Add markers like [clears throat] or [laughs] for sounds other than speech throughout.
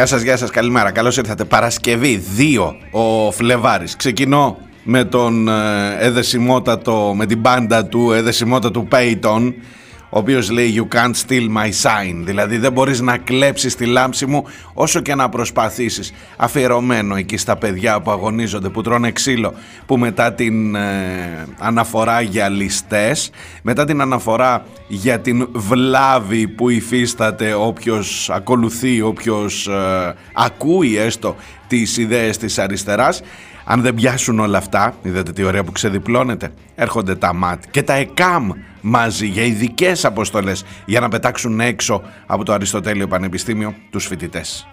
Γεια σας, γεια σας, καλημέρα. Καλώς ήρθατε. Παρασκευή 2 ο Φλεβάρης. Ξεκινώ με τον ε, εδεσιμότατο, με την πάντα του εδεσιμότατου Πέιτον ο οποίος λέει you can't steal my sign. Δηλαδή δεν μπορείς να κλέψεις τη λάμψη μου όσο και να προσπαθήσεις. Αφιερωμένο εκεί στα παιδιά που αγωνίζονται που τρώνε ξύλο που μετά την ε, αναφορά για ληστές μετά την αναφορά για την βλάβη που υφίσταται όποιος ακολουθεί όποιος ε, ακούει έστω τις ιδέες της αριστεράς αν δεν πιάσουν όλα αυτά, είδατε τι ωραία που ξεδιπλώνεται, έρχονται τα ΜΑΤ και τα ΕΚΑΜ μαζί για ειδικές αποστολές για να πετάξουν έξω από το Αριστοτέλειο Πανεπιστήμιο τους φοιτητές.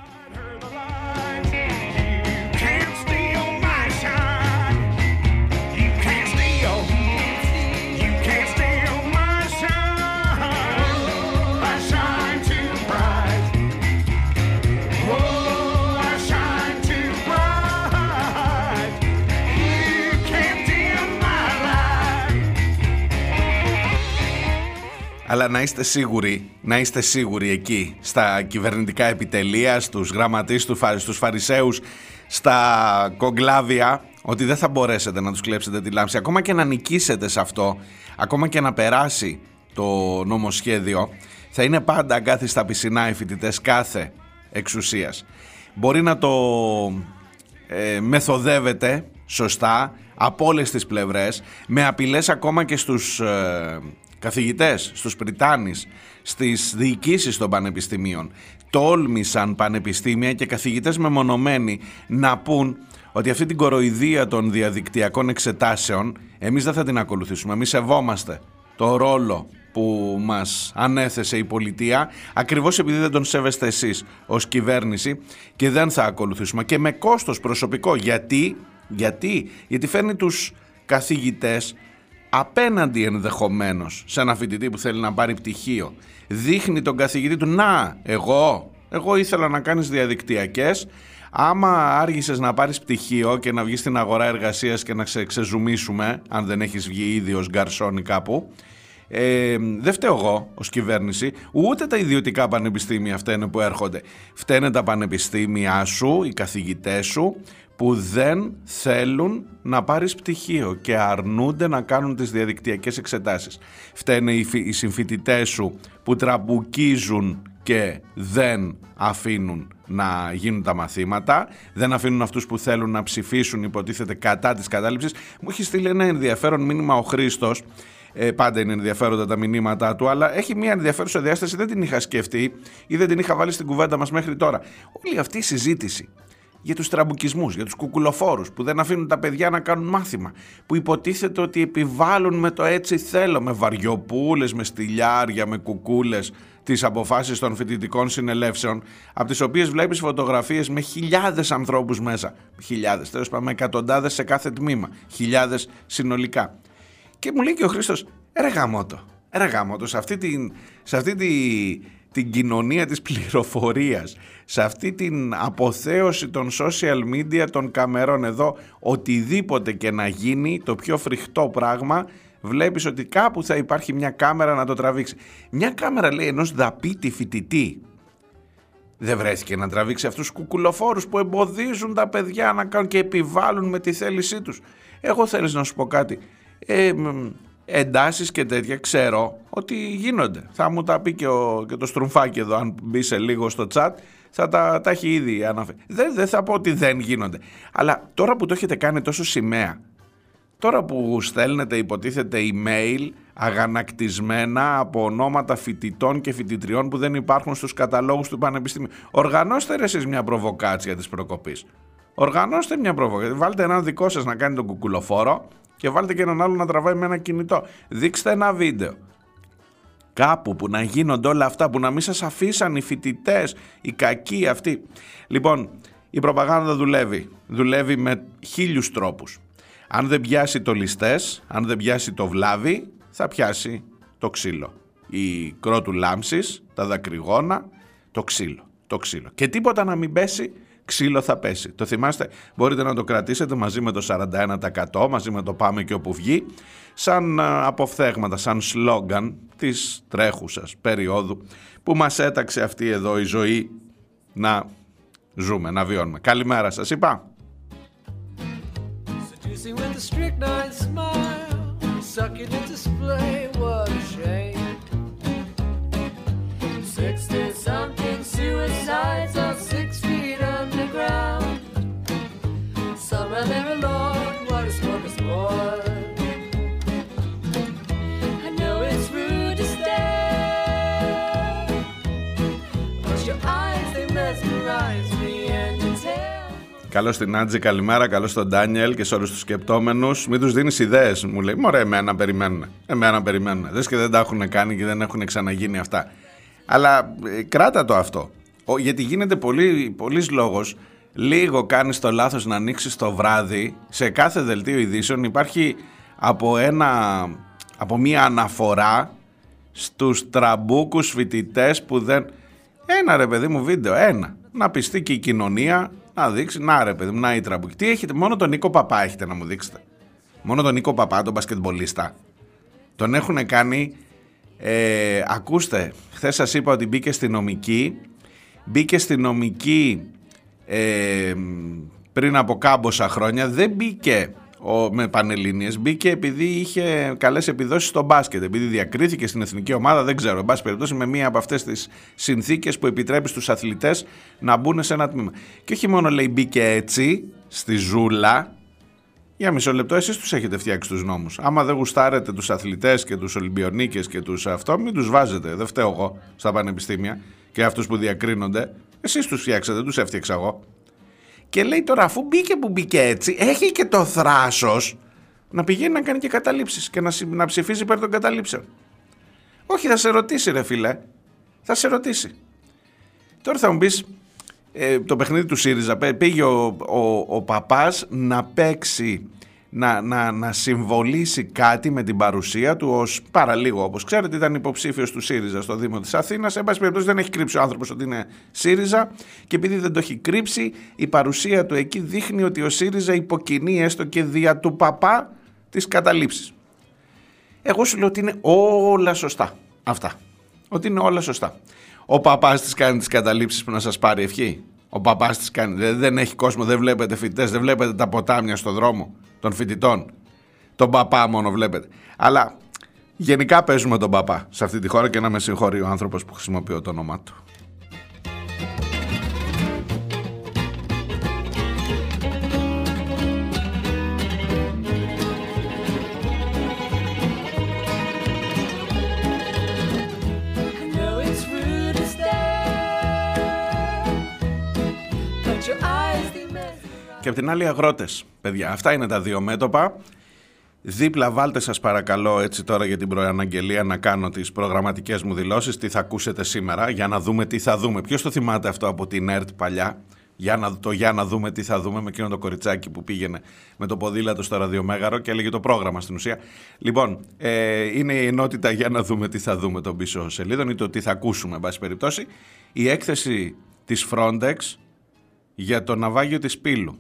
Αλλά να είστε σίγουροι, να είστε σίγουροι εκεί στα κυβερνητικά επιτελεία, στους γραμματείς, στους φαρισαίους, στα κογκλάβια, ότι δεν θα μπορέσετε να τους κλέψετε τη λάμψη. Ακόμα και να νικήσετε σε αυτό, ακόμα και να περάσει το νομοσχέδιο, θα είναι πάντα αγκάθιστα πισινά οι φοιτητές κάθε εξουσίας. Μπορεί να το ε, μεθοδεύετε σωστά από όλες τις πλευρές, με απειλές ακόμα και στους ε, καθηγητές, στους Πριτάνης, στις διοικήσεις των πανεπιστημίων τόλμησαν πανεπιστήμια και καθηγητές μεμονωμένοι να πούν ότι αυτή την κοροϊδία των διαδικτυακών εξετάσεων εμείς δεν θα την ακολουθήσουμε. Εμείς σεβόμαστε το ρόλο που μας ανέθεσε η πολιτεία ακριβώς επειδή δεν τον σέβεστε εσείς ως κυβέρνηση και δεν θα ακολουθήσουμε και με κόστος προσωπικό γιατί, γιατί, γιατί φέρνει τους καθηγητές απέναντι ενδεχομένως σε ένα φοιτητή που θέλει να πάρει πτυχίο. Δείχνει τον καθηγητή του να εγώ, εγώ ήθελα να κάνεις διαδικτυακές. Άμα άργησες να πάρεις πτυχίο και να βγεις στην αγορά εργασίας και να σε ξεζουμίσουμε αν δεν έχεις βγει ήδη ως γκαρσόνι κάπου ε, δεν φταίω εγώ ως κυβέρνηση, ούτε τα ιδιωτικά πανεπιστήμια φταίνε που έρχονται. Φταίνε τα πανεπιστήμια σου, οι καθηγητές σου, που δεν θέλουν να πάρεις πτυχίο και αρνούνται να κάνουν τις διαδικτυακές εξετάσεις. Φταίνε οι συμφοιτητές σου που τραμπουκίζουν και δεν αφήνουν να γίνουν τα μαθήματα, δεν αφήνουν αυτούς που θέλουν να ψηφίσουν υποτίθεται κατά της κατάληψης. Μου έχει στείλει ένα ενδιαφέρον μήνυμα ο Χρήστος, ε, πάντα είναι ενδιαφέροντα τα μηνύματά του, αλλά έχει μια ενδιαφέρουσα διάσταση, δεν την είχα σκεφτεί ή δεν την είχα βάλει στην κουβέντα μας μέχρι τώρα. Όλη αυτή η συζήτηση για τους τραμπουκισμούς, για τους κουκουλοφόρους που δεν αφήνουν τα παιδιά να κάνουν μάθημα, που υποτίθεται ότι επιβάλλουν με το έτσι θέλω, με βαριοπούλες, με στυλιάρια, με κουκούλες, τις αποφάσεις των φοιτητικών συνελεύσεων, από τις οποίες βλέπεις φωτογραφίες με χιλιάδες ανθρώπους μέσα. Χιλιάδες, τέλος πάντων, με εκατοντάδες σε κάθε τμήμα. Χιλιάδες συνολικά. Και μου λέει και ο Χρήστος, ρε γαμότο, ρε γαμότο, σε αυτή, την, σε αυτή τη, την κοινωνία της πληροφορίας, σε αυτή την αποθέωση των social media των καμερών εδώ, οτιδήποτε και να γίνει, το πιο φρικτό πράγμα, βλέπεις ότι κάπου θα υπάρχει μια κάμερα να το τραβήξει. Μια κάμερα λέει ενός δαπίτη φοιτητή. Δεν βρέθηκε να τραβήξει αυτούς τους κουκουλοφόρους που εμποδίζουν τα παιδιά να κάνουν και επιβάλλουν με τη θέλησή τους. Εγώ θέλεις να σου πω κάτι. Ε, εντάσεις και τέτοια ξέρω ότι γίνονται. Θα μου τα πει και, ο, και το στρουμφάκι εδώ αν μπει σε λίγο στο chat θα τα, τα έχει ήδη αναφέρει. Δεν, δεν θα πω ότι δεν γίνονται. Αλλά τώρα που το έχετε κάνει τόσο σημαία, τώρα που στέλνετε υποτίθεται email αγανακτισμένα από ονόματα φοιτητών και φοιτητριών που δεν υπάρχουν στους καταλόγους του Πανεπιστημίου. Οργανώστε ρε εσείς μια προβοκάτσια της προκοπής. Οργανώστε μια προβοκάτσια. Βάλτε έναν δικό σας να κάνει τον κουκουλοφόρο και βάλτε και έναν άλλο να τραβάει με ένα κινητό. Δείξτε ένα βίντεο. Κάπου που να γίνονται όλα αυτά, που να μην σας αφήσαν οι φοιτητές, οι κακοί αυτοί. Λοιπόν, η προπαγάνδα δουλεύει. Δουλεύει με χίλιους τρόπους. Αν δεν πιάσει το ληστές, αν δεν πιάσει το βλάβη, θα πιάσει το ξύλο. Η κρότου λάμψης, τα δακρυγόνα, το ξύλο. Το ξύλο. Και τίποτα να μην πέσει, ξύλο θα πέσει. Το θυμάστε, μπορείτε να το κρατήσετε μαζί με το 41%, μαζί με το πάμε και όπου βγει, σαν αποφθέγματα, σαν σλόγκαν της τρέχουσας περίοδου που μας έταξε αυτή εδώ η ζωή να ζούμε, να βιώνουμε. Καλημέρα σας είπα. Καλώς στην Άντζη, καλημέρα. Καλώς στον Ντάνιελ και σε όλους τους σκεπτόμενους. Μην τους δίνεις ιδέες. Μου λέει: Μωρέ, εμένα περιμένουν. Εμένα περιμένουν. Λες και δεν τα έχουν κάνει και δεν έχουν ξαναγίνει αυτά. Αλλά ε, κράτα το αυτό. Ο, γιατί γίνεται πολύ πολύς λόγος. Λίγο κάνεις το λάθος να ανοίξεις το βράδυ. Σε κάθε δελτίο ειδήσεων υπάρχει από, ένα, από μία αναφορά στους τραμπούκους φοιτητές που δεν... Ένα ρε παιδί μου βίντεο, ένα. Να πιστεί και η κοινωνία να δείξει, να ρε παιδί μου, να η τραμπουκή. Τι έχετε, μόνο τον Νίκο Παπά έχετε να μου δείξετε. Μόνο τον Νίκο Παπά, τον μπασκετμπολίστα. Τον έχουν κάνει, ε, ακούστε, χθες σας είπα ότι μπήκε στη νομική, μπήκε στη νομική ε, πριν από κάμποσα χρόνια, δεν μπήκε ο, με Πανελλήνιες μπήκε επειδή είχε καλές επιδόσεις στο μπάσκετ. Επειδή διακρίθηκε στην εθνική ομάδα δεν ξέρω. Εν πάση περιπτώσει με μία από αυτές τις συνθήκες που επιτρέπει στους αθλητές να μπουν σε ένα τμήμα. Και όχι μόνο λέει μπήκε έτσι στη ζούλα. Για μισό λεπτό εσείς τους έχετε φτιάξει τους νόμους. Άμα δεν γουστάρετε τους αθλητές και τους Ολυμπιονίκες και τους αυτό μην τους βάζετε. Δεν φταίω εγώ στα πανεπιστήμια και αυτούς που διακρίνονται. Εσείς τους φτιάξατε, τους έφτιαξα εγώ και λέει τώρα αφού μπήκε που μπήκε έτσι, έχει και το θράσος να πηγαίνει να κάνει και καταλήψεις και να, να ψηφίζει υπέρ των καταλήψεων. Όχι, θα σε ρωτήσει ρε φίλε. Θα σε ρωτήσει. Τώρα θα μου πεις, ε, το παιχνίδι του ΣΥΡΙΖΑ πήγε ο, ο, ο παπάς να παίξει να, να, να συμβολήσει κάτι με την παρουσία του ως παραλίγο. Όπως ξέρετε ήταν υποψήφιος του ΣΥΡΙΖΑ στο Δήμο της Αθήνας. Εν πάση περιπτώσει δεν έχει κρύψει ο άνθρωπος ότι είναι ΣΥΡΙΖΑ. Και επειδή δεν το έχει κρύψει η παρουσία του εκεί δείχνει ότι ο ΣΥΡΙΖΑ υποκινεί έστω και δια του παπά τις καταλήψεις. Εγώ σου λέω ότι είναι όλα σωστά αυτά. Ότι είναι όλα σωστά. Ο παπάς της κάνει τις καταλήψεις που να σας πάρει ευχή. Ο παπάς της κάνει. Δεν, έχει κόσμο, δεν βλέπετε φοιτητές, δεν βλέπετε τα ποτάμια στο δρόμο των φοιτητών. Τον παπά μόνο βλέπετε. Αλλά γενικά παίζουμε τον παπά σε αυτή τη χώρα και να με συγχωρεί ο άνθρωπος που χρησιμοποιώ το όνομά του. Και απ' την άλλη αγρότες, παιδιά. Αυτά είναι τα δύο μέτωπα. Δίπλα βάλτε σας παρακαλώ έτσι τώρα για την προαναγγελία να κάνω τις προγραμματικές μου δηλώσεις τι θα ακούσετε σήμερα για να δούμε τι θα δούμε. Ποιος το θυμάται αυτό από την ΕΡΤ παλιά; Για να, το για να δούμε τι θα δούμε με εκείνο το κοριτσάκι που πήγαινε με το ποδήλατο στο ραδιομέγαρο και έλεγε το πρόγραμμα στην ουσία. Λοιπόν, ε, είναι η ενότητα για να δούμε τι θα δούμε τον πίσω σελίδων ή το τι θα ακούσουμε εν πάση περιπτώσει. Η έκθεση της Frontex για το ναυάγιο της Πύλου.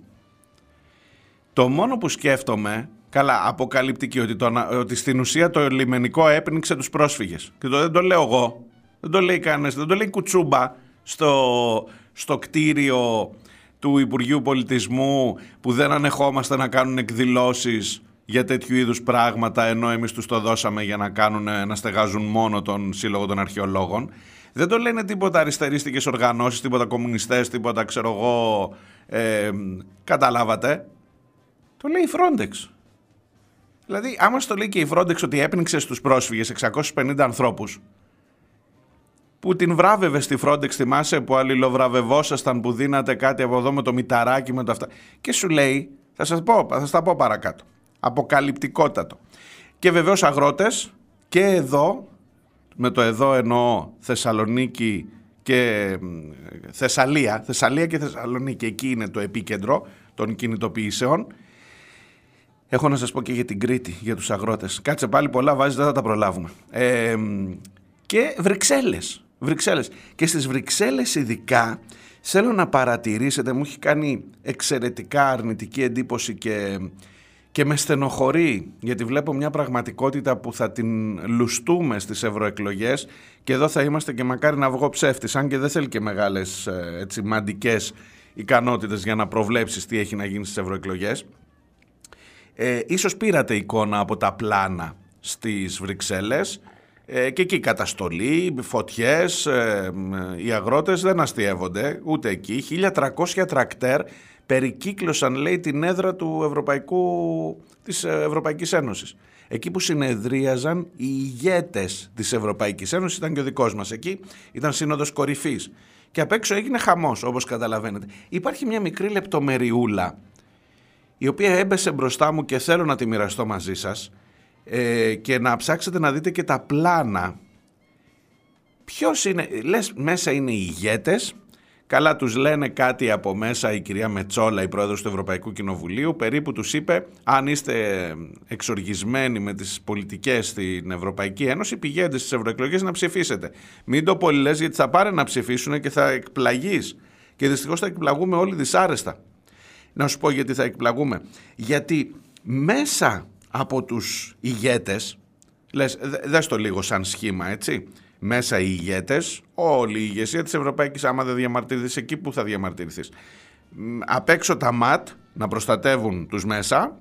Το μόνο που σκέφτομαι, καλά, αποκαλυπτική, ότι, το, ότι στην ουσία το λιμενικό έπνιξε τους πρόσφυγες. Και το, δεν το λέω εγώ, δεν το λέει κανένας, δεν το λέει κουτσούμπα στο, στο κτίριο του Υπουργείου Πολιτισμού που δεν ανεχόμαστε να κάνουν εκδηλώσεις για τέτοιου είδους πράγματα ενώ εμείς τους το δώσαμε για να, κάνουν, να στεγάζουν μόνο τον Σύλλογο των Αρχαιολόγων. Δεν το λένε τίποτα αριστερίστικες οργανώσεις, τίποτα κομμουνιστές, τίποτα ξέρω εγώ, ε, καταλάβατε. Το λέει η Frontex. Δηλαδή, άμα στο λέει και η Frontex ότι έπνιξε στους πρόσφυγες 650 ανθρώπους, που την βράβευε στη Frontex, θυμάσαι, που αλληλοβραβευόσασταν, που δίνατε κάτι από εδώ με το μηταράκι, με το αυτά. Και σου λέει, θα σας πω, θα σας τα πω παρακάτω. Αποκαλυπτικότατο. Και βεβαίως αγρότες και εδώ, με το εδώ εννοώ Θεσσαλονίκη και Θεσσαλία, Θεσσαλία και Θεσσαλονίκη, εκεί είναι το επίκεντρο των κινητοποιήσεων. Έχω να σας πω και για την Κρήτη, για τους αγρότες. Κάτσε πάλι πολλά βάζεις, δεν θα τα προλάβουμε. Ε, και Βρυξέλλες. Βρυξέλλες. Και στις Βρυξέλλες ειδικά θέλω να παρατηρήσετε, μου έχει κάνει εξαιρετικά αρνητική εντύπωση και, και με στενοχωρεί γιατί βλέπω μια πραγματικότητα που θα την λουστούμε στις ευρωεκλογές και εδώ θα είμαστε και μακάρι να βγω ψεύτης αν και δεν θέλει και μεγάλες ε, έτσι, μαντικές ικανότητες για να προβλέψεις τι έχει να γίνει στις ευρωεκλογές. Ε, ίσως πήρατε εικόνα από τα πλάνα στις Βρυξέλλες ε, και εκεί καταστολή, φωτιές, ε, οι αγρότες δεν αστείευονται ούτε εκεί. 1300 τρακτέρ περικύκλωσαν λέει την έδρα του Ευρωπαϊκού, της Ευρωπαϊκής Ένωσης. Εκεί που συνεδρίαζαν οι ηγέτες της Ευρωπαϊκής Ένωσης ήταν και ο δικός μας εκεί, ήταν σύνοδος κορυφής. Και απ' έξω έγινε χαμός όπως καταλαβαίνετε. Υπάρχει μια μικρή λεπτομεριούλα η οποία έμπεσε μπροστά μου και θέλω να τη μοιραστώ μαζί σας ε, και να ψάξετε να δείτε και τα πλάνα. Ποιος είναι, λες μέσα είναι οι ηγέτες, καλά τους λένε κάτι από μέσα η κυρία Μετσόλα, η πρόεδρος του Ευρωπαϊκού Κοινοβουλίου, περίπου τους είπε αν είστε εξοργισμένοι με τις πολιτικές στην Ευρωπαϊκή Ένωση πηγαίνετε στις ευρωεκλογές να ψηφίσετε. Μην το πολύ λες γιατί θα πάρει να ψηφίσουν και θα εκπλαγείς και δυστυχώς θα εκπλαγούμε όλοι δυσάρεστα. Να σου πω γιατί θα εκπλαγούμε. Γιατί μέσα από τους ηγέτες, λες, δες το λίγο σαν σχήμα έτσι, μέσα οι ηγέτες, όλη η ηγεσία της Ευρωπαϊκής, άμα δεν διαμαρτυρηθείς εκεί που θα διαμαρτυρηθείς. Απ' έξω τα ΜΑΤ να προστατεύουν τους μέσα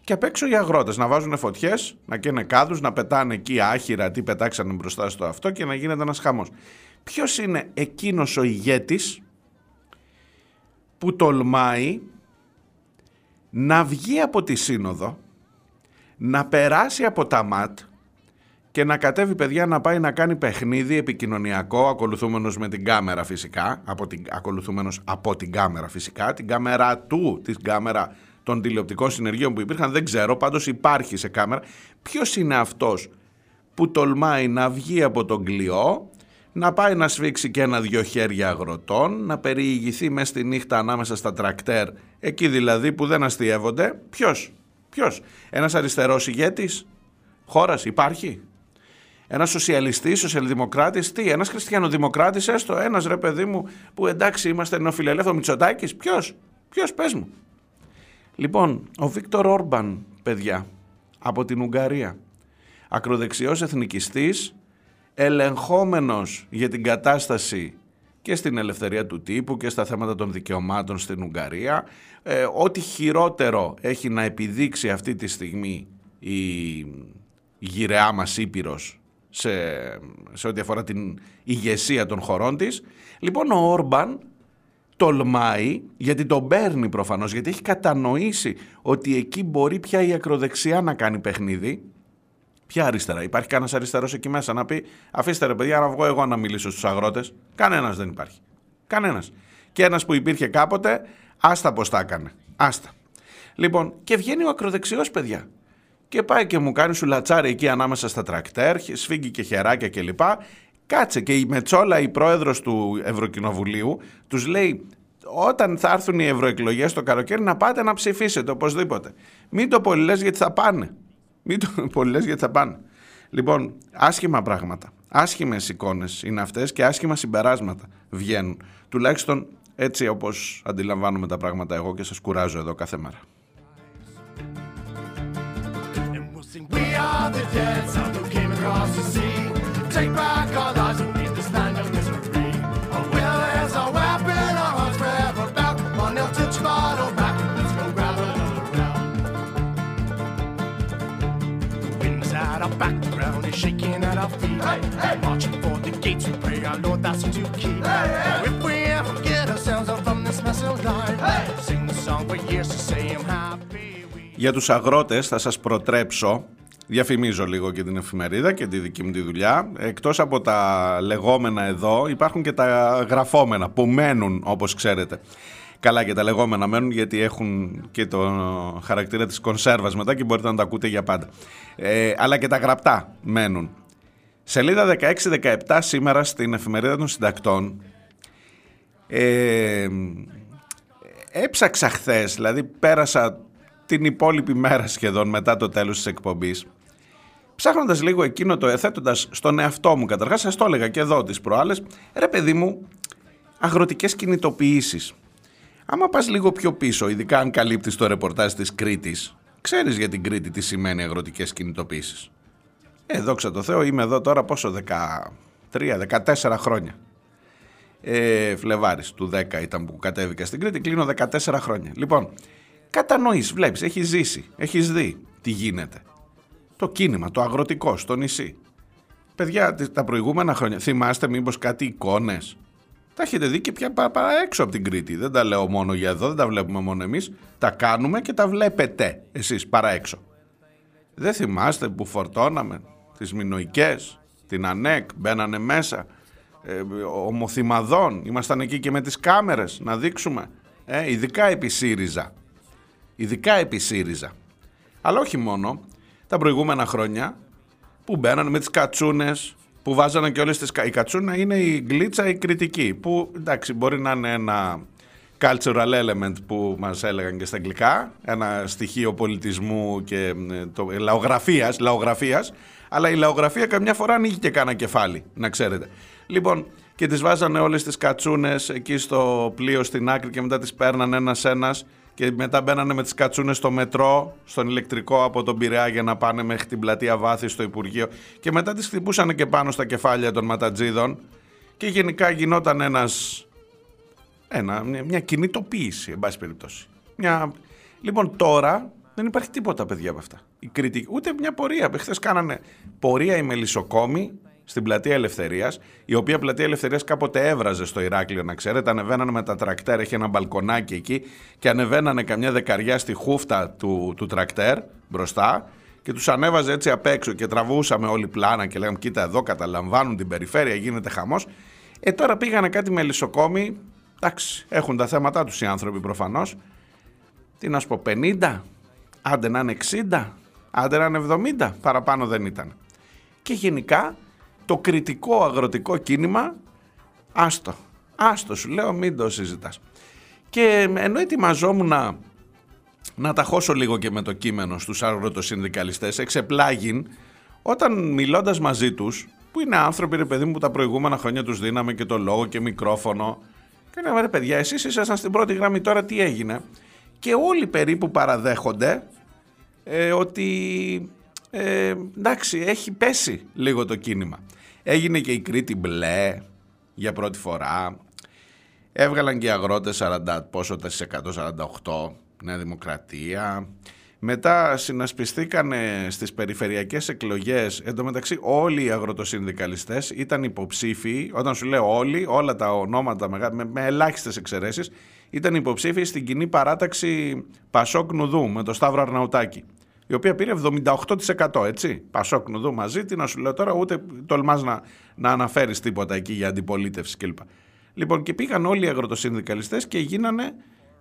και απ' έξω οι αγρότες να βάζουν φωτιές, να καίνε κάδους, να πετάνε εκεί άχυρα τι πετάξανε μπροστά στο αυτό και να γίνεται ένας χαμός. Ποιος είναι εκείνος ο ηγέτης που τολμάει να βγει από τη σύνοδο, να περάσει από τα ΜΑΤ και να κατέβει παιδιά να πάει να κάνει παιχνίδι επικοινωνιακό ακολουθούμενος με την κάμερα φυσικά, από την, ακολουθούμενος από την κάμερα φυσικά, την κάμερα του, την κάμερα των τηλεοπτικών συνεργείων που υπήρχαν, δεν ξέρω, πάντως υπάρχει σε κάμερα. Ποιος είναι αυτός που τολμάει να βγει από τον κλειό να πάει να σφίξει και ένα-δυο χέρια αγροτών, να περιηγηθεί μέσα στη νύχτα ανάμεσα στα τρακτέρ, εκεί δηλαδή που δεν αστείευονται. Ποιος, ποιος, ένας αριστερός ηγέτης χώρας υπάρχει. Ένας σοσιαλιστής, σοσιαλδημοκράτης, τι, ένας χριστιανοδημοκράτης, έστω, ένας ρε παιδί μου που εντάξει είμαστε νεοφιλελεύθερος Μητσοτάκης. Ποιος, ποιος, πες μου. Λοιπόν, ο Βίκτορ Όρμπαν, παιδιά, από την Ουγγαρία, ακροδεξιός εθνικιστής, ελεγχόμενος για την κατάσταση και στην ελευθερία του τύπου και στα θέματα των δικαιωμάτων στην Ουγγαρία. Ε, ό,τι χειρότερο έχει να επιδείξει αυτή τη στιγμή η γυραιά μας Ήπειρος σε, σε ό,τι αφορά την ηγεσία των χωρών της. Λοιπόν ο Όρμπαν τολμάει, γιατί τον παίρνει προφανώς, γιατί έχει κατανοήσει ότι εκεί μπορεί πια η ακροδεξιά να κάνει παιχνίδι Ποια αριστερά; Υπάρχει κανένας αριστερός εκεί μέσα να πει: Αφήστε ρε παιδιά να βγω εγώ να μιλήσω στους αγρότες. Κανένας δεν υπάρχει. Κανένας. Και ένας που υπήρχε κάποτε, άστα πώ τα έκανε. Άστα. Λοιπόν, και βγαίνει ο ακροδεξιός, παιδιά. Και πάει και μου κάνει σου λατσάρι εκεί ανάμεσα στα τρακτέρ, σφίγγει και χεράκια κλπ. Κάτσε και η Μετσόλα, η πρόεδρος του Ευρωκοινοβουλίου, τους λέει όταν θα έρθουν οι ευρωεκλογές το καλοκαίρι να πάτε να ψηφίσετε οπωσδήποτε. Μην το πολύ γιατί θα πάνε. Μην το [laughs] πολύ γιατί θα πάνε. Λοιπόν, άσχημα πράγματα. Άσχημες εικόνες είναι αυτές και άσχημα συμπεράσματα βγαίνουν. Τουλάχιστον έτσι όπως αντιλαμβάνομαι τα πράγματα εγώ και σας κουράζω εδώ κάθε μέρα. shaking Hey, hey. Marching for the gates, we pray our Lord that's to keep. Hey, hey. If we ever get ourselves up from this mess of life, hey. sing the song for years to say I'm happy. [laughs] Για τους αγρότες θα σας προτρέψω Διαφημίζω λίγο και την εφημερίδα και τη δική μου τη δουλειά. Εκτός από τα λεγόμενα εδώ υπάρχουν και τα γραφόμενα που μένουν όπως ξέρετε. Καλά και τα λεγόμενα μένουν γιατί έχουν και το χαρακτήρα της κονσέρβας μετά και μπορείτε να τα ακούτε για πάντα. Ε, αλλά και τα γραπτά μένουν. Σελίδα 16-17 σήμερα στην εφημερίδα των συντακτών. Ε, έψαξα χθες, δηλαδή πέρασα την υπόλοιπη μέρα σχεδόν μετά το τέλος της εκπομπής ψάχνοντας λίγο εκείνο το εθέτοντας στον εαυτό μου. Καταρχάς σας το έλεγα και εδώ τις προάλλες ρε παιδί μου αγροτικές κινητοποιήσεις. Άμα πας λίγο πιο πίσω ειδικά αν καλύπτεις το ρεπορτάζ της Κρήτης ξέρεις για την Κρήτη τι σημαίνει αγροτικές κινητοποιήσεις ε, δόξα τω Θεώ, είμαι εδώ τώρα πόσο, 13-14 χρόνια. Ε, Φλεβάρης του 10 ήταν που κατέβηκα στην Κρήτη, κλείνω 14 χρόνια. Λοιπόν, κατανοείς, βλέπεις, έχεις ζήσει, έχεις δει τι γίνεται. Το κίνημα, το αγροτικό στο νησί. Παιδιά, τα προηγούμενα χρόνια, θυμάστε μήπως κάτι εικόνες; Τα έχετε δει και πια παρά έξω από την Κρήτη. Δεν τα λέω μόνο για εδώ, δεν τα βλέπουμε μόνο εμείς. Τα κάνουμε και τα βλέπετε εσείς παρά έξω. Δεν θυμάστε που φορτώναμε τις Μινοικές, την ΑΝΕΚ, μπαίνανε μέσα, ε, ομοθυμαδών, ήμασταν εκεί και με τις κάμερες να δείξουμε, ε, ειδικά επί ΣΥΡΙΖΑ, ειδικά επί ΣΥΡΙΖΑ. Αλλά όχι μόνο, τα προηγούμενα χρόνια που μπαίνανε με τις κατσούνες, που βάζανε και όλες τις... Η κατσούνα είναι η γκλίτσα η κριτική, που εντάξει μπορεί να είναι ένα cultural element που μας έλεγαν και στα αγγλικά, ένα στοιχείο πολιτισμού και ε, το, λαογραφίας, λαογραφίας, αλλά η λαογραφία καμιά φορά ανοίγει και κάνα κεφάλι, να ξέρετε. Λοιπόν, και τις βάζανε όλες τις κατσούνες εκεί στο πλοίο στην άκρη και μετά τις παίρνανε ένας-ένας και μετά μπαίνανε με τις κατσούνες στο μετρό, στον ηλεκτρικό από τον Πειραιά για να πάνε μέχρι την πλατεία Βάθη στο Υπουργείο. Και μετά τις χτυπούσαν και πάνω στα κεφάλια των ματατζίδων. Και γενικά γινόταν ένας, ένα, μια, μια κινητοποίηση, εν πάση περιπτώσει. Μια... Λοιπόν, τώρα δεν υπάρχει τίποτα, παιδιά, από αυτά. Η κριτική, ούτε μια πορεία. Χθε κάνανε πορεία οι μελισσοκόμοι στην πλατεία Ελευθερίας, η οποία πλατεία Ελευθερίας κάποτε έβραζε στο Ηράκλειο, να ξέρετε. Ανεβαίνανε με τα τρακτέρ, έχει ένα μπαλκονάκι εκεί και ανεβαίνανε καμιά δεκαριά στη χούφτα του, του τρακτέρ μπροστά και τους ανέβαζε έτσι απ' έξω και τραβούσαμε όλη πλάνα και λέγαμε: Κοίτα, εδώ καταλαμβάνουν την περιφέρεια, γίνεται χαμός. Ε, τώρα πήγανε κάτι μελισσοκόμοι. Εντάξει, έχουν τα θέματα τους οι άνθρωποι προφανώς. Τι να σου πω, 50, άντε να είναι 60, άντε να είναι 70, παραπάνω δεν ήταν. Και γενικά το κριτικό αγροτικό κίνημα, άστο, άστο σου λέω μην το συζητάς. Και ενώ ετοιμαζόμουν να, να τα χώσω λίγο και με το κείμενο στους αγροτοσυνδικαλιστές, εξεπλάγην όταν μιλώντας μαζί τους, που είναι άνθρωποι ρε παιδί μου που τα προηγούμενα χρόνια τους δίναμε και το λόγο και μικρόφωνο, και λέμε ρε παιδιά εσείς ήσασταν στην πρώτη γραμμή τώρα τι έγινε; Και όλοι περίπου παραδέχονται ε, ότι ε, εντάξει έχει πέσει λίγο το κίνημα. Έγινε και η Κρήτη μπλε για πρώτη φορά. Έβγαλαν και οι αγρότες 40, πόσο 48, Νέα Δημοκρατία. Μετά συνασπιστήκαν στις περιφερειακές εκλογές. Εν τω μεταξύ όλοι οι αγροτοσυνδικαλιστές ήταν υποψήφοι, όταν σου λέω όλοι, όλα τα ονόματα με, με ελάχιστες εξαιρέσεις, ήταν υποψήφιοι στην κοινή παράταξη Πασόκ Νουδού με το Σταύρο Αρναουτάκη. Η οποία πήρε 78% έτσι. Πασόκ Νουδού μαζί, τι να σου λέω τώρα, ούτε τολμάς να, να αναφέρεις τίποτα εκεί για αντιπολίτευση κλπ. Λοιπόν, και πήγαν όλοι οι αγροτοσυνδικαλιστές και γίνανε.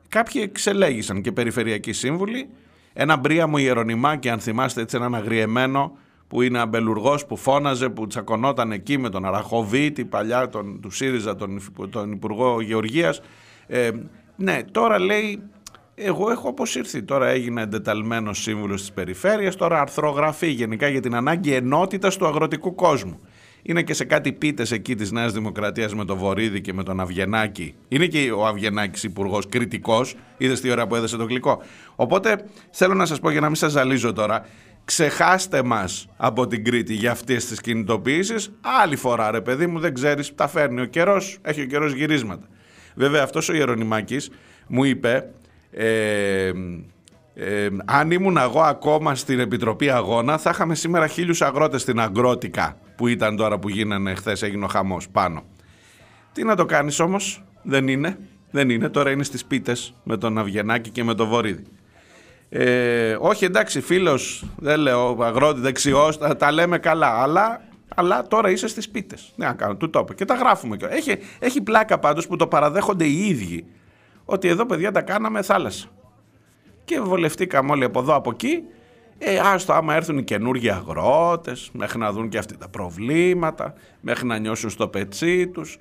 Κάποιοι εξελέγησαν και περιφερειακοί σύμβουλοι. Ένα μπρίαμο ιερονιμάκι, αν θυμάστε, έτσι έναν αγριεμένο που είναι αμπελουργός που φώναζε, που τσακωνόταν εκεί με τον Αραχοβίτη, παλιά τον, του ΣΥΡΙΖΑ, τον, τον Υπουργό Γεωργίας ε, ναι, τώρα λέει, εγώ έχω αποσύρθει. Τώρα έγινα εντεταλμένος σύμβουλος της περιφέρειας. Τώρα αρθρογραφεί γενικά για την ανάγκη ενότητας του αγροτικού κόσμου. Είναι και σε κάτι πίτες εκεί της Νέας Δημοκρατίας με τον Βορύδη και με τον Αυγενάκη. Είναι και ο Αυγενάκης υπουργός κριτικός. Είδες τι ώρα που έδεσε το γλυκό. Οπότε θέλω να σας πω για να μην σας ζαλίζω τώρα. Ξεχάστε μας από την Κρήτη για αυτές τις κινητοποιήσεις. Άλλη φορά, ρε παιδί μου, δεν ξέρεις, τα φέρνει ο καιρός. Έχει ο καιρός γυρίσματα. Βέβαια αυτός ο Ιερονιμάκης μου είπε ε, ε, αν ήμουν εγώ ακόμα στην Επιτροπή Αγώνα θα είχαμε σήμερα χίλιους αγρότες στην Αγκρότικα που ήταν τώρα που γίνανε χθες έγινε ο χαμός πάνω. Τι να το κάνεις όμως, δεν είναι, δεν είναι, τώρα είναι στις πίτες με τον Αυγενάκη και με τον Βορύδη. Ε, όχι εντάξει φίλος, δεν λέω αγρότη δεξιός, τα, τα λέμε καλά, αλλά αλλά τώρα είσαι στις πίτες. Ναι, να κάνω, του τόπου. Και τα γράφουμε. Έχει, έχει πλάκα πάντως που το παραδέχονται οι ίδιοι. ότι εδώ παιδιά τα κάναμε θάλασσα. Και βολευτήκαμε όλοι από εδώ από εκεί. Ε, άστο άμα έρθουν οι καινούργιοι αγρότες, μέχρι να δουν και αυτοί τα προβλήματα, μέχρι να νιώσουν στο πετσί τους.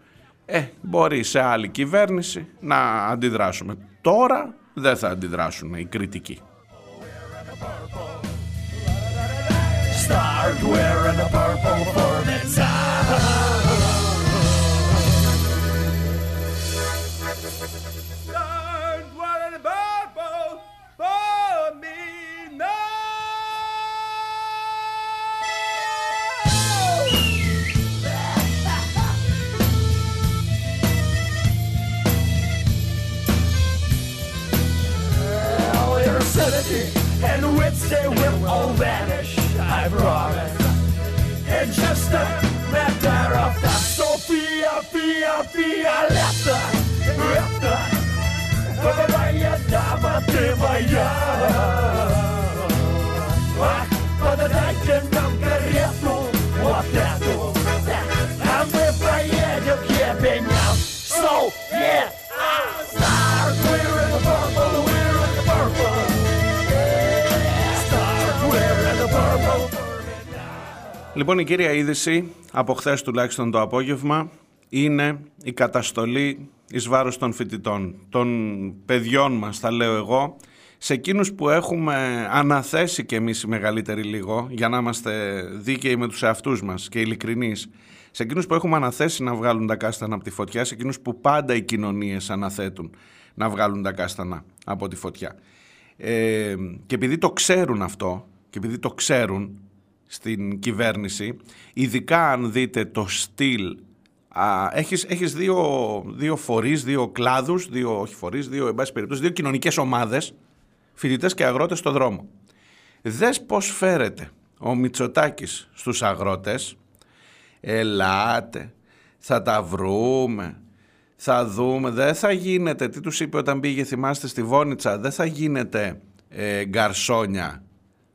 Ε, μπορεί σε άλλη κυβέρνηση να αντιδράσουμε. Τώρα δεν θα αντιδράσουν οι κριτικοί. Start wearing a purple for and which they will all vanish, I promise. In just a matter of time. Sophia, Fia, Fia, lätta, lätta. För varje dama till моя. Под дайте нам карету, вот эту. Λοιπόν, η κύρια είδηση από χθες τουλάχιστον το απόγευμα είναι η καταστολή εις βάρος των φοιτητών, των παιδιών μας θα λέω εγώ, σε εκείνους που έχουμε αναθέσει και εμείς οι μεγαλύτεροι λίγο, για να είμαστε δίκαιοι με τους εαυτούς μας και ειλικρινείς, σε εκείνους που έχουμε αναθέσει να βγάλουν τα κάστανα από τη φωτιά, σε εκείνους που πάντα οι κοινωνίες αναθέτουν να βγάλουν τα κάστανα από τη φωτιά. Ε, και επειδή το ξέρουν αυτό, και επειδή το ξέρουν, στην κυβέρνηση, ειδικά αν δείτε το στυλ Α, έχεις, έχεις δύο, δύο φορείς, δύο κλάδους, δύο, όχι φορείς, δύο, εν πάση περιπτώσει, δύο κοινωνικές ομάδες, φοιτητές και αγρότες στο δρόμο. Δες πώς φέρεται ο Μητσοτάκης στους αγρότες. Ελάτε, θα τα βρούμε, θα δούμε, δεν θα γίνεται, τι τους είπε όταν πήγε θυμάστε στη Βόνιτσα, δεν θα γίνεται ε, γκαρσόνια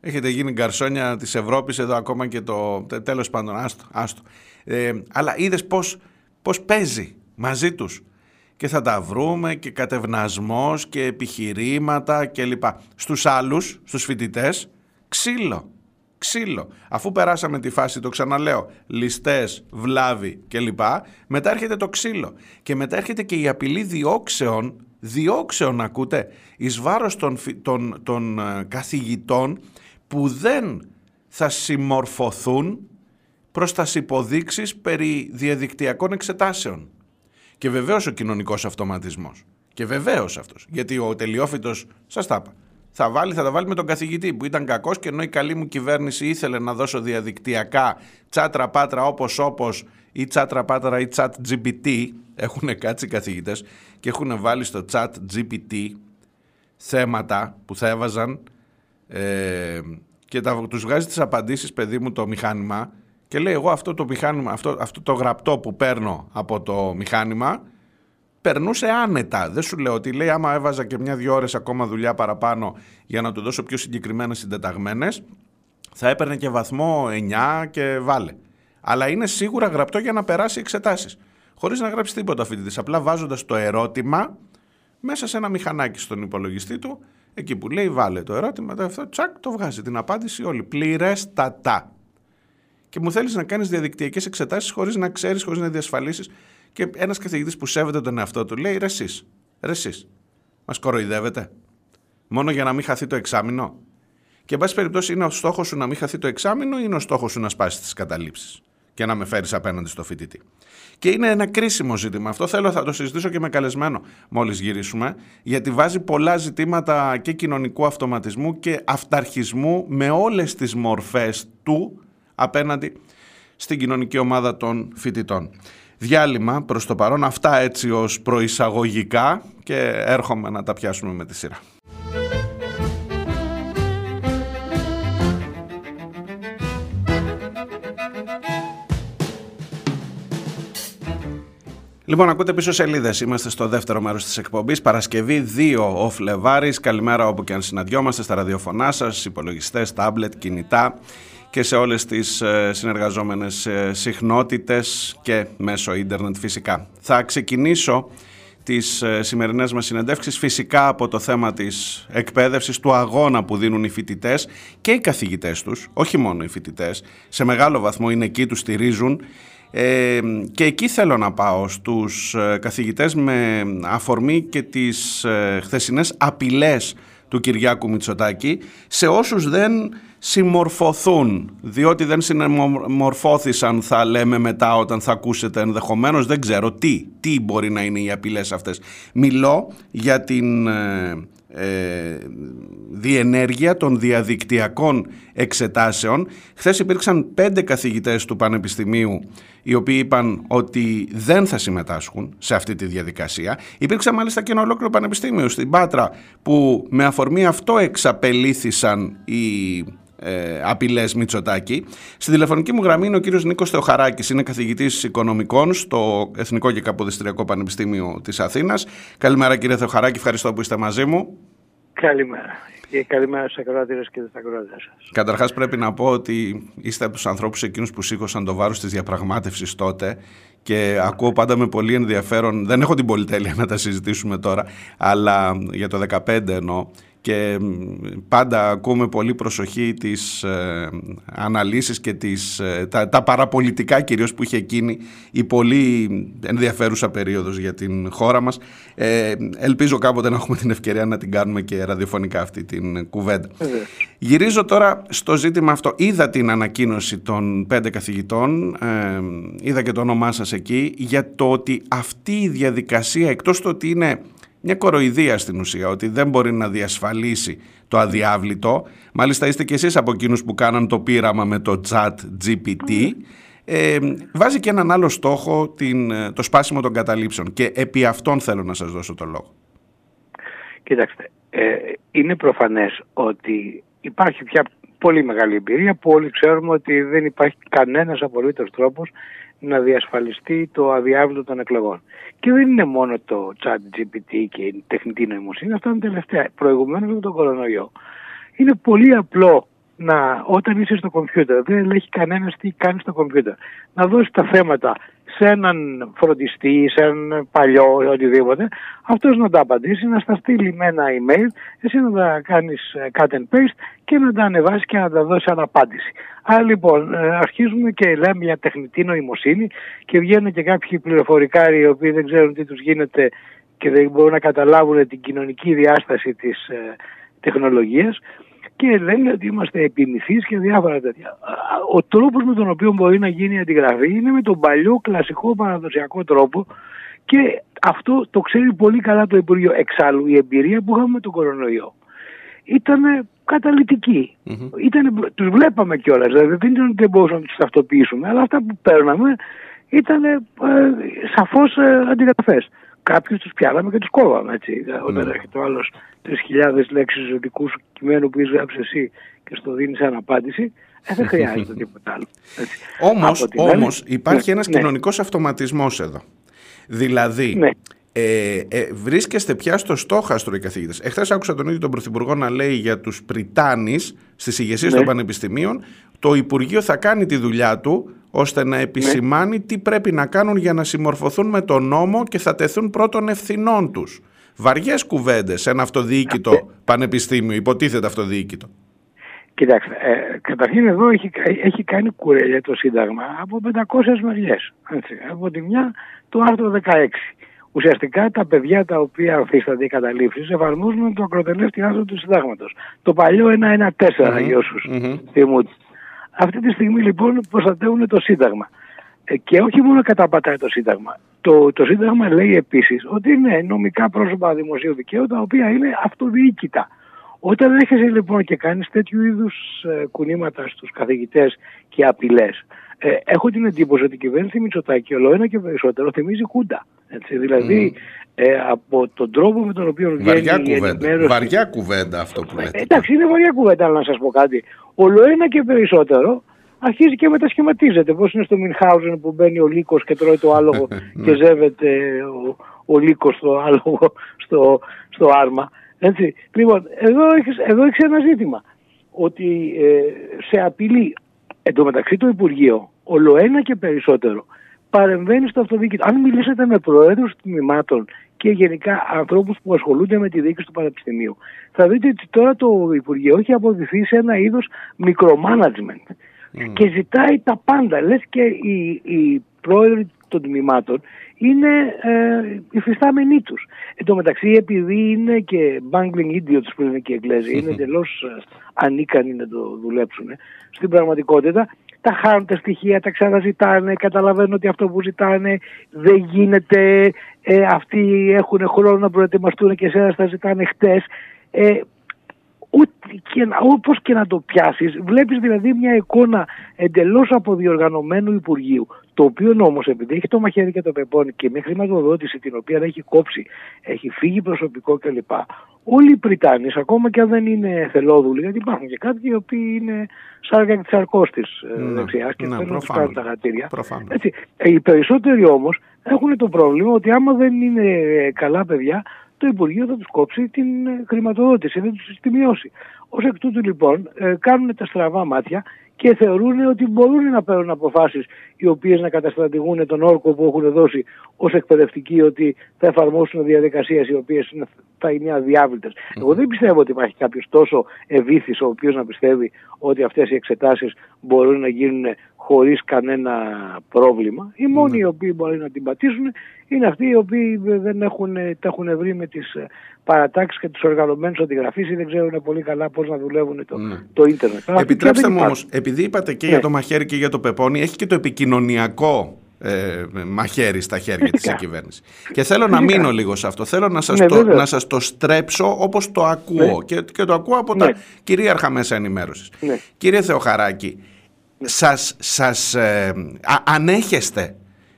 Έχετε γίνει γκαρσόνια της Ευρώπης εδώ ακόμα και το τέλος πάντων, άστο, άστο. Ε, αλλά είδες πώς, πώς παίζει μαζί τους και θα τα βρούμε και κατευνασμός και επιχειρήματα κλπ. Στους άλλους, στους φοιτητές, ξύλο. Ξύλο. Αφού περάσαμε τη φάση, το ξαναλέω, ληστές, βλάβη κλπ. Μετά έρχεται το ξύλο. Και μετά έρχεται και η απειλή διώξεων, διώξεων ακούτε, εις βάρος των, των, των ε, καθηγητών που δεν θα συμμορφωθούν προς τα υποδείξεις περί διαδικτυακών εξετάσεων. Και βεβαίως ο κοινωνικός αυτοματισμός. Και βεβαίως αυτός. Γιατί ο τελειόφυτος, σας τα είπα, θα, βάλει, θα τα βάλει με τον καθηγητή που ήταν κακός και ενώ η καλή μου κυβέρνηση ήθελε να δώσω διαδικτυακά τσάτρα πάτρα όπως όπως ή τσάτρα πάτρα ή chat GPT έχουν κάτσει οι καθηγητές και έχουν βάλει στο chat GPT θέματα που θα έβαζαν ε, και τα, τους βγάζει τις απαντήσεις παιδί μου το μηχάνημα και λέει εγώ αυτό το μηχάνημα, αυτό, αυτό το γραπτό που παίρνω από το μηχάνημα περνούσε άνετα. Δεν σου λέω ότι λέει άμα έβαζα και μια-δυο ώρες ακόμα δουλειά παραπάνω για να του δώσω πιο συγκεκριμένες συντεταγμένες θα έπαιρνε και βαθμό 9 και βάλε. Αλλά είναι σίγουρα γραπτό για να περάσει εξετάσεις. Χωρίς να γράψει τίποτα φοιτητής. Απλά βάζοντας το ερώτημα μέσα σε ένα μηχανάκι στον υπολογιστή του Εκεί που λέει βάλε το ερώτημα, το αυτό τσακ το βγάζει την απάντηση όλη. Πληρέστατα. Και μου θέλεις να κάνεις διαδικτυακές εξετάσεις χωρίς να ξέρεις, χωρίς να διασφαλίσεις. Και ένας καθηγητής που σέβεται τον εαυτό του λέει ρε εσείς, ρε εσείς, μας κοροϊδεύετε. Μόνο για να μην χαθεί το εξάμεινο. Και εν πάση περιπτώσει είναι ο στόχος σου να μην χαθεί το εξάμεινο ή είναι ο στόχος σου να σπάσεις τις καταλήψεις και να με φέρεις απέναντι στο φοιτητή. Και είναι ένα κρίσιμο ζήτημα. Αυτό θέλω θα το συζητήσω και με καλεσμένο μόλις γυρίσουμε, γιατί βάζει πολλά ζητήματα και κοινωνικού αυτοματισμού και αυταρχισμού με όλες τις μορφές του απέναντι στην κοινωνική ομάδα των φοιτητών. Διάλειμμα προς το παρόν, αυτά έτσι ως προεισαγωγικά και έρχομαι να τα πιάσουμε με τη σειρά. Λοιπόν, ακούτε πίσω σελίδες. Είμαστε στο δεύτερο μέρος της εκπομπής. Παρασκευή 2 ο Φλεβάρη. Καλημέρα όπου και αν συναντιόμαστε στα ραδιοφωνά σας, υπολογιστές, τάμπλετ, κινητά και σε όλες τις ε, συνεργαζόμενες ε, συχνότητες και μέσω ίντερνετ φυσικά. Θα ξεκινήσω τις ε, σημερινές μας συνεντεύξεις φυσικά από το θέμα της εκπαίδευσης, του αγώνα που δίνουν οι φοιτητές και οι καθηγητές τους, όχι μόνο οι φοιτητές, σε μεγάλο βαθμό είναι εκεί, τους στηρίζουν ε, και εκεί θέλω να πάω στους ε, καθηγητές με αφορμή και τις ε, χθεσινές απειλές του Κυριάκου Μητσοτάκη σε όσους δεν συμμορφωθούν διότι δεν συμμορφώθησαν θα λέμε μετά όταν θα ακούσετε ενδεχομένως δεν ξέρω τι, τι μπορεί να είναι οι απειλές αυτές. Μιλώ για την ε, ε, διενέργεια των διαδικτυακών εξετάσεων. Χθες υπήρξαν πέντε καθηγητές του Πανεπιστημίου οι οποίοι είπαν ότι δεν θα συμμετάσχουν σε αυτή τη διαδικασία. Υπήρξαν μάλιστα και ένα ολόκληρο πανεπιστήμιο στην Πάτρα που με αφορμή αυτό εξαπελήθησαν οι ε, απειλές Μητσοτάκη. Στη τηλεφωνική μου γραμμή είναι ο κύριος Νίκος Θεοχαράκης, είναι καθηγητής οικονομικών στο Εθνικό και Καποδιστριακό Πανεπιστήμιο της Αθήνας. Καλημέρα κύριε Θεοχαράκη, ευχαριστώ που είστε μαζί μου. Καλημέρα. Και καλημέρα στους ακροατήρες και τους ακροατές σας. Καταρχάς, πρέπει να πω ότι είστε από τους ανθρώπους εκείνους που σήκωσαν το βάρος της διαπραγμάτευσης τότε και ακούω πάντα με πολύ ενδιαφέρον. Δεν έχω την πολυτέλεια να τα συζητήσουμε τώρα, αλλά για το 2015 εννοώ και πάντα ακούμε πολύ προσοχή τις ε, αναλύσεις και τις, ε, τα, τα παραπολιτικά κυρίως που είχε εκείνη η πολύ ενδιαφέρουσα περίοδος για την χώρα μας. Ε, ελπίζω κάποτε να έχουμε την ευκαιρία να την κάνουμε και ραδιοφωνικά αυτή την κουβέντα. Γυρίζω τώρα στο ζήτημα αυτό. Είδα την ανακοίνωση των πέντε καθηγητών, ε, είδα και το όνομά σας εκεί, για το ότι αυτή η διαδικασία εκτός το ότι είναι μια κοροϊδία στην ουσία, ότι δεν μπορεί να διασφαλίσει το αδιάβλητο. Μάλιστα είστε και εσείς από εκείνους που κάναν το πείραμα με το chat GPT. Ε, βάζει και έναν άλλο στόχο, την, το σπάσιμο των καταλήψεων. Και επί αυτόν θέλω να σας δώσω το λόγο. Κοιτάξτε, ε, είναι προφανές ότι υπάρχει πια πολύ μεγάλη εμπειρία που όλοι ξέρουμε ότι δεν υπάρχει κανένας απολύτως τρόπος να διασφαλιστεί το αδιάβλητο των εκλογών. Και δεν είναι μόνο το chat GPT και η τεχνητή νοημοσύνη, αυτό είναι τελευταία. Προηγουμένως με τον κορονοϊό. Είναι πολύ απλό να, όταν είσαι στο κομπιούτερ, δεν ελέγχει κανένας τι κάνει στο κομπιούτερ, να δώσεις τα θέματα σε έναν φροντιστή, σε έναν παλιό ή οτιδήποτε, αυτός να τα απαντήσει, να στα στείλει με ένα email, εσύ να τα κάνεις ε, cut and paste και να τα ανεβάσεις και να τα δώσεις σαν απάντηση. Άρα λοιπόν ε, αρχίζουμε και λέμε για τεχνητή νοημοσύνη και βγαίνουν και κάποιοι πληροφορικάροι οι οποίοι δεν ξέρουν τι τους γίνεται και δεν μπορούν να καταλάβουν την κοινωνική διάσταση της ε, τεχνολογίας και λένε ότι είμαστε επιμηθείς και διάφορα τέτοια. Ο τρόπος με τον οποίο μπορεί να γίνει η αντιγραφή είναι με τον παλιό κλασικό παραδοσιακό τρόπο και αυτό το ξέρει πολύ καλά το Υπουργείο. Εξάλλου η εμπειρία που είχαμε με τον κορονοϊό ήταν καταλητική. Mm-hmm. Ήτανε, τους βλέπαμε κιόλας, δηλαδή δεν ήταν ότι δεν μπορούσαμε να τους ταυτοποιήσουμε, αλλά αυτά που παίρναμε ήταν ε, σαφώς ε, αντιγραφές κάποιους τους πιάναμε και τους κόβαμε έτσι. Mm. Όταν έρχεται ο άλλος 3.000 λέξεις ζωτικού κειμένου που γράψει εσύ και στο δίνεις σαν απάντηση, ε, δεν [laughs] χρειάζεται τίποτα άλλο. Όμως, όμως υπάρχει ναι, ένας ναι. κοινωνικός αυτοματισμός εδώ. Δηλαδή, ναι. ε, ε, βρίσκεστε πια στο στόχαστρο οι καθηγητές. Εχθές άκουσα τον ίδιο τον Πρωθυπουργό να λέει για τους Πριτάνης στις ηγεσίες ναι. των πανεπιστημίων το Υπουργείο θα κάνει τη δουλειά του ώστε να επισημάνει τι πρέπει να κάνουν για να συμμορφωθούν με τον νόμο και θα τεθούν πρώτων ευθυνών τους. Βαριές κουβέντες σε ένα αυτοδιοίκητο πανεπιστήμιο, υποτίθεται αυτοδιοίκητο. Κοιτάξτε, ε, καταρχήν εδώ έχει, έχει κάνει κουρέλια το Σύνταγμα από 500 μεριές. Από τη μια το άρθρο 16. Ουσιαστικά τα παιδιά τα οποία αφήσατε οι καταλήψεις εφαρμόζουν το ακροτελεύτη άρθρο του Συντάγματος. Το παλιό 114 mm-hmm. για όσους mm-hmm. Αυτή τη στιγμή λοιπόν προστατεύουν το Σύνταγμα. Ε, και όχι μόνο καταπατάει το Σύνταγμα. Το, το Σύνταγμα λέει επίσης ότι είναι νομικά πρόσωπα δημοσίου δικαίου τα οποία είναι αυτοδιοίκητα. Όταν έρχεσαι λοιπόν και κάνεις τέτοιου είδους ε, κουνήματα στους καθηγητές και απειλές, ε, έχω την εντύπωση ότι η κυβέρνηση Μητσοτάκη όλο ένα και περισσότερο θυμίζει κούντα. Έτσι, δηλαδή ε, από τον τρόπο με τον οποίο βγαίνει βαριά η κουβέντα. Βαριά κουβέντα αυτό που λέτε. Ε, εντάξει, είναι βαριά κουβέντα, αλλά να σας πω κάτι. Όλο ένα και περισσότερο αρχίζει και μετασχηματίζεται. Πώς είναι στο Μινχάουζεν που μπαίνει ο Λύκος και τρώει το άλογο [laughs] ναι. και ζεύεται ο, ο Λύκος στο άλογο στο, στο άρμα. Έτσι. Λοιπόν, εδώ έχεις, εδώ έχεις ένα ζήτημα. Ότι ε, σε απειλεί Εν τω μεταξύ το Υπουργείο, όλο ένα και περισσότερο, παρεμβαίνει στο αυτοδίκητο. Αν μιλήσετε με προέδρους τμήματων και γενικά ανθρώπους που ασχολούνται με τη διοίκηση του Πανεπιστημίου. Θα δείτε ότι τώρα το Υπουργείο έχει αποδειχθεί σε ένα είδος micromanagement και ζητάει τα πάντα. Λες και οι, οι πρόεδροι των τμήματων είναι ε, υφιστάμενοι τους. Εν τω μεταξύ, επειδή είναι και bungling idiots που είναι και οι Εγγλέζοι, είναι εντελώς ε, ανίκανοι να το δουλέψουν. Στην πραγματικότητα, τα χάνουν τα στοιχεία, τα ξαναζητάνε, καταλαβαίνουν ότι αυτό που ζητάνε δεν γίνεται, ε, αυτοί έχουν χρόνο να προετοιμαστούν και εσένα τα ζητάνε χτες. Ε, και, όπως και να το πιάσεις, βλέπεις δηλαδή μια εικόνα εντελώς αποδιοργανωμένου Υπουργείου, το οποίο όμως επειδή έχει το μαχαίρι και το πεπόνι και με χρηματοδότηση την οποία έχει κόψει, έχει φύγει προσωπικό κλπ. Όλοι οι Πριτάνοι, ακόμα και αν δεν είναι θελόδουλοι, γιατί υπάρχουν και κάποιοι οι οποίοι είναι σάρκα τη αρκό της ε, ναι, δεξιάς και ναι, θέλουν να τα χατήρια. Έτσι, οι περισσότεροι όμως έχουν το πρόβλημα ότι άμα δεν είναι καλά παιδιά, το Υπουργείο θα τους κόψει την ε, χρηματοδότηση, δεν τους τη μειώσει. Ω εκ τούτου λοιπόν ε, κάνουν τα στραβά μάτια και θεωρούν ότι μπορούν να παίρνουν αποφάσεις οι οποίες να καταστρατηγούν τον όρκο που έχουν δώσει ως εκπαιδευτικοί ότι θα εφαρμόσουν διαδικασίες οι οποίες θα είναι αδιάβλητες. Εγώ δεν πιστεύω ότι υπάρχει κάποιος τόσο ευήθης ο οποίος να πιστεύει ότι αυτές οι εξετάσεις μπορούν να γίνουν χωρίς κανένα πρόβλημα. Οι μόνοι ναι. οι οποίοι μπορεί να την πατήσουν είναι αυτοί οι οποίοι δεν έχουν, τα έχουν βρει με τις ε, παρατάξεις και τους οργανωμένους αντιγραφείς ή δεν ξέρουν πολύ καλά πώς να δουλεύουν το, ναι. το ίντερνετ. Επιτρέψτε μου όμως, επειδή είπατε και για ναι. το μαχαίρι και για το πεπόνι, έχει και το επικοινωνιακό ε, μαχαίρι στα χέρια της κυβέρνηση. Και θέλω να μείνω λίγο σε αυτό. Θέλω να σας, το, να σας το στρέψω όπως το ακούω και, και το ακούω από τα κυρίαρχα μέσα ενημέρωσης. Κύριε Θεοχαράκη, σας, σας ε, ανέχεστε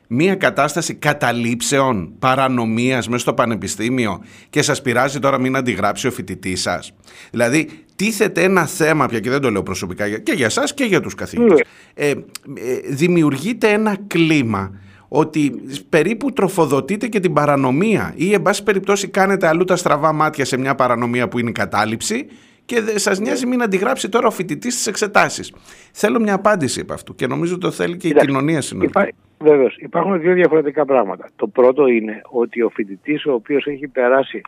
μία κατάσταση καταλήψεων, παρανομίας μέσα στο πανεπιστήμιο και σας πειράζει τώρα μην αντιγράψει ο φοιτητής σας. Δηλαδή τίθεται ένα θέμα πια και δεν το λέω προσωπικά και για σας και για τους καθηγητές. Ναι. Ε, ε, δημιουργείται ένα κλίμα ότι περίπου τροφοδοτείτε και την παρανομία ή εν πάση περιπτώσει κάνετε αλλού τα στραβά μάτια σε μια παρανομία που είναι η κατάληψη και σας νοιάζει μην αντιγράψει τώρα ο φοιτητής τις εξετάσεις. Θέλω μια απάντηση από αυτού και νομίζω το θέλει και η κοινωνία συνολικά. Υπά... Βεβαίως. Υπάρχουν δύο διαφορετικά πράγματα. Το πρώτο είναι ότι ο φοιτητής ο οποίος έχει περάσει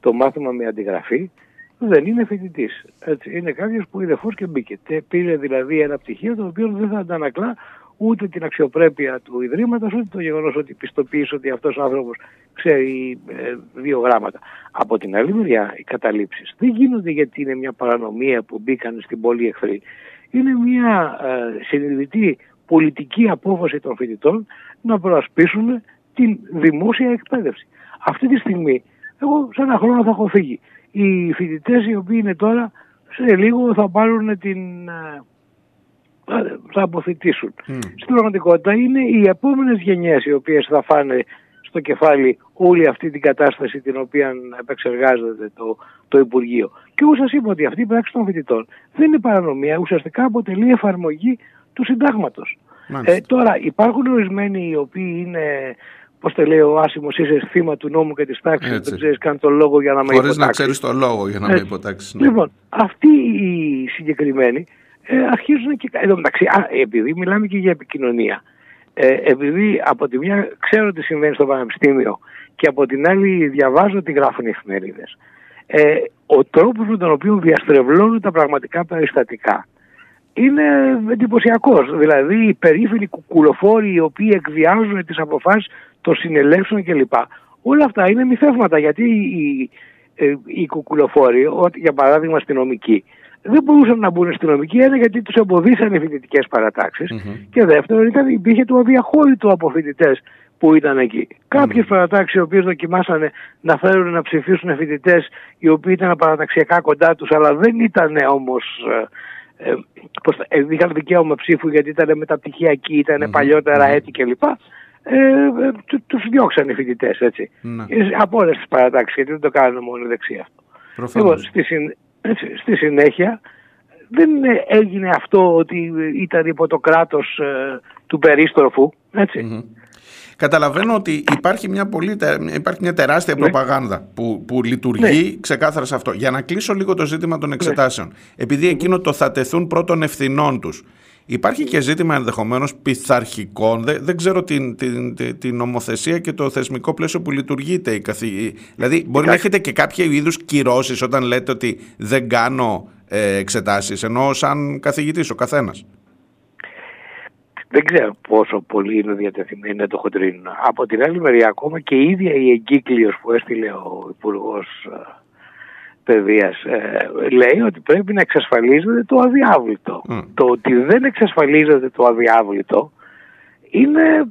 το μάθημα με αντιγραφή δεν είναι φοιτητής. Είναι κάποιος που είδε φως και μπήκε. Πήρε δηλαδή ένα πτυχίο το οποίο δεν θα αντανακλά ούτε την αξιοπρέπεια του Ιδρύματος, ούτε το γεγονός ότι πιστοποιήσει ότι αυτός ο άνθρωπος ξέρει ε, δύο γράμματα. Από την άλλη μεριά οι καταλήψεις δεν γίνονται γιατί είναι μια παρανομία που μπήκαν στην πόλη εχθροί. Είναι μια ε, συνειδητή πολιτική απόφαση των φοιτητών να προασπίσουν την δημόσια εκπαίδευση. Αυτή τη στιγμή, εγώ σε ένα χρόνο θα έχω φύγει. Οι φοιτητές οι οποίοι είναι τώρα, σε λίγο θα πάρουν την ε, θα αποθητήσουν. Mm. Στην πραγματικότητα είναι οι επόμενες γενιές οι οποίες θα φάνε στο κεφάλι όλη αυτή την κατάσταση την οποία επεξεργάζεται το, το Υπουργείο. Και εγώ σας είπα ότι αυτή η πράξη των φοιτητών δεν είναι παρανομία, ουσιαστικά αποτελεί εφαρμογή του συντάγματος. Ε, τώρα υπάρχουν ορισμένοι οι οποίοι είναι Πώς το λέει ο Άσιμο, είσαι θύμα του νόμου και της τάξη. Δεν ξέρεις καν τον λόγο για να με υποτάξει. Χωρίς να ξέρεις τον λόγο για να με υποτάξεις. Ναι. Λοιπόν, αυτοί οι συγκεκριμένοι ε, αρχίζουν και... Εδώ μεταξύ, α, επειδή μιλάμε και για επικοινωνία, ε, επειδή από τη μια ξέρω τι συμβαίνει στο Πανεπιστήμιο και από την άλλη διαβάζω τι γράφουν οι εφημερίδες, ε, ο τρόπος με τον οποίο διαστρεβλώνουν τα πραγματικά περιστατικά είναι εντυπωσιακός. Δηλαδή οι περίφημοι κουκουλοφόροι οι οποίοι εκβιάζουν τις αποφάσεις των συνελεύσεων κλπ. Όλα αυτά είναι μυθεύματα γιατί οι, οι, οι κουκουλοφόροι, για παράδειγμα αστυνομικοί, δεν μπορούσαν να μπουν στην νομική ένα γιατί τους εμποδίσαν οι φοιτητικές Και δεύτερον, ήταν, υπήρχε το αδιαχώρητο από φοιτητές που ήταν εκεί. Mm-hmm. Κάποιε παρατάξεις οι οποίες δοκιμάσανε να φέρουν να ψηφίσουν φοιτητές οι οποίοι ήταν παραταξιακά κοντά τους, αλλά δεν ήταν όμως. Ε, ε, είχαν δικαίωμα ψήφου γιατί ήταν μεταπτυχιακοί, ήταν mm-hmm. παλιότερα έτη κλπ. Ε, ε, του διώξαν οι φοιτητές έτσι. Mm-hmm. Από όλες τις παρατάξεις, γιατί δεν το κάνουν μόνο οι δεξιά αυτό. Λοιπόν, στη, στη συνέχεια δεν έγινε αυτό ότι ήταν υπό το κράτος ε, του περίστροφου, Καταλαβαίνω ότι υπάρχει μια, πολύ, υπάρχει μια τεράστια ναι. προπαγάνδα που, που λειτουργεί ναι. ξεκάθαρα σε αυτό. Για να κλείσω λίγο το ζήτημα των ναι. εξετάσεων. Επειδή εκείνο το θα τεθούν πρώτων ευθυνών τους Υπάρχει και ζήτημα ενδεχομένως πειθαρχικών. Δεν, δεν ξέρω την, την, την, την, νομοθεσία και το θεσμικό πλαίσιο που λειτουργείται. Η καθη... Δηλαδή μπορεί να έχετε και κάποια είδους κυρώσεις όταν λέτε ότι δεν κάνω ε, εξετάσεις, ενώ σαν καθηγητής ο καθένας. Δεν ξέρω πόσο πολύ είναι διατεθειμένοι να το χοντρίνουν. Από την άλλη μεριά ακόμα και η ίδια η εγκύκλειος που έστειλε ο υπουργός ε, παιδείας ε, λέει ότι πρέπει να εξασφαλίζεται το αδιάβλητο. Το ότι δεν εξασφαλίζεται το αδιάβλητο είναι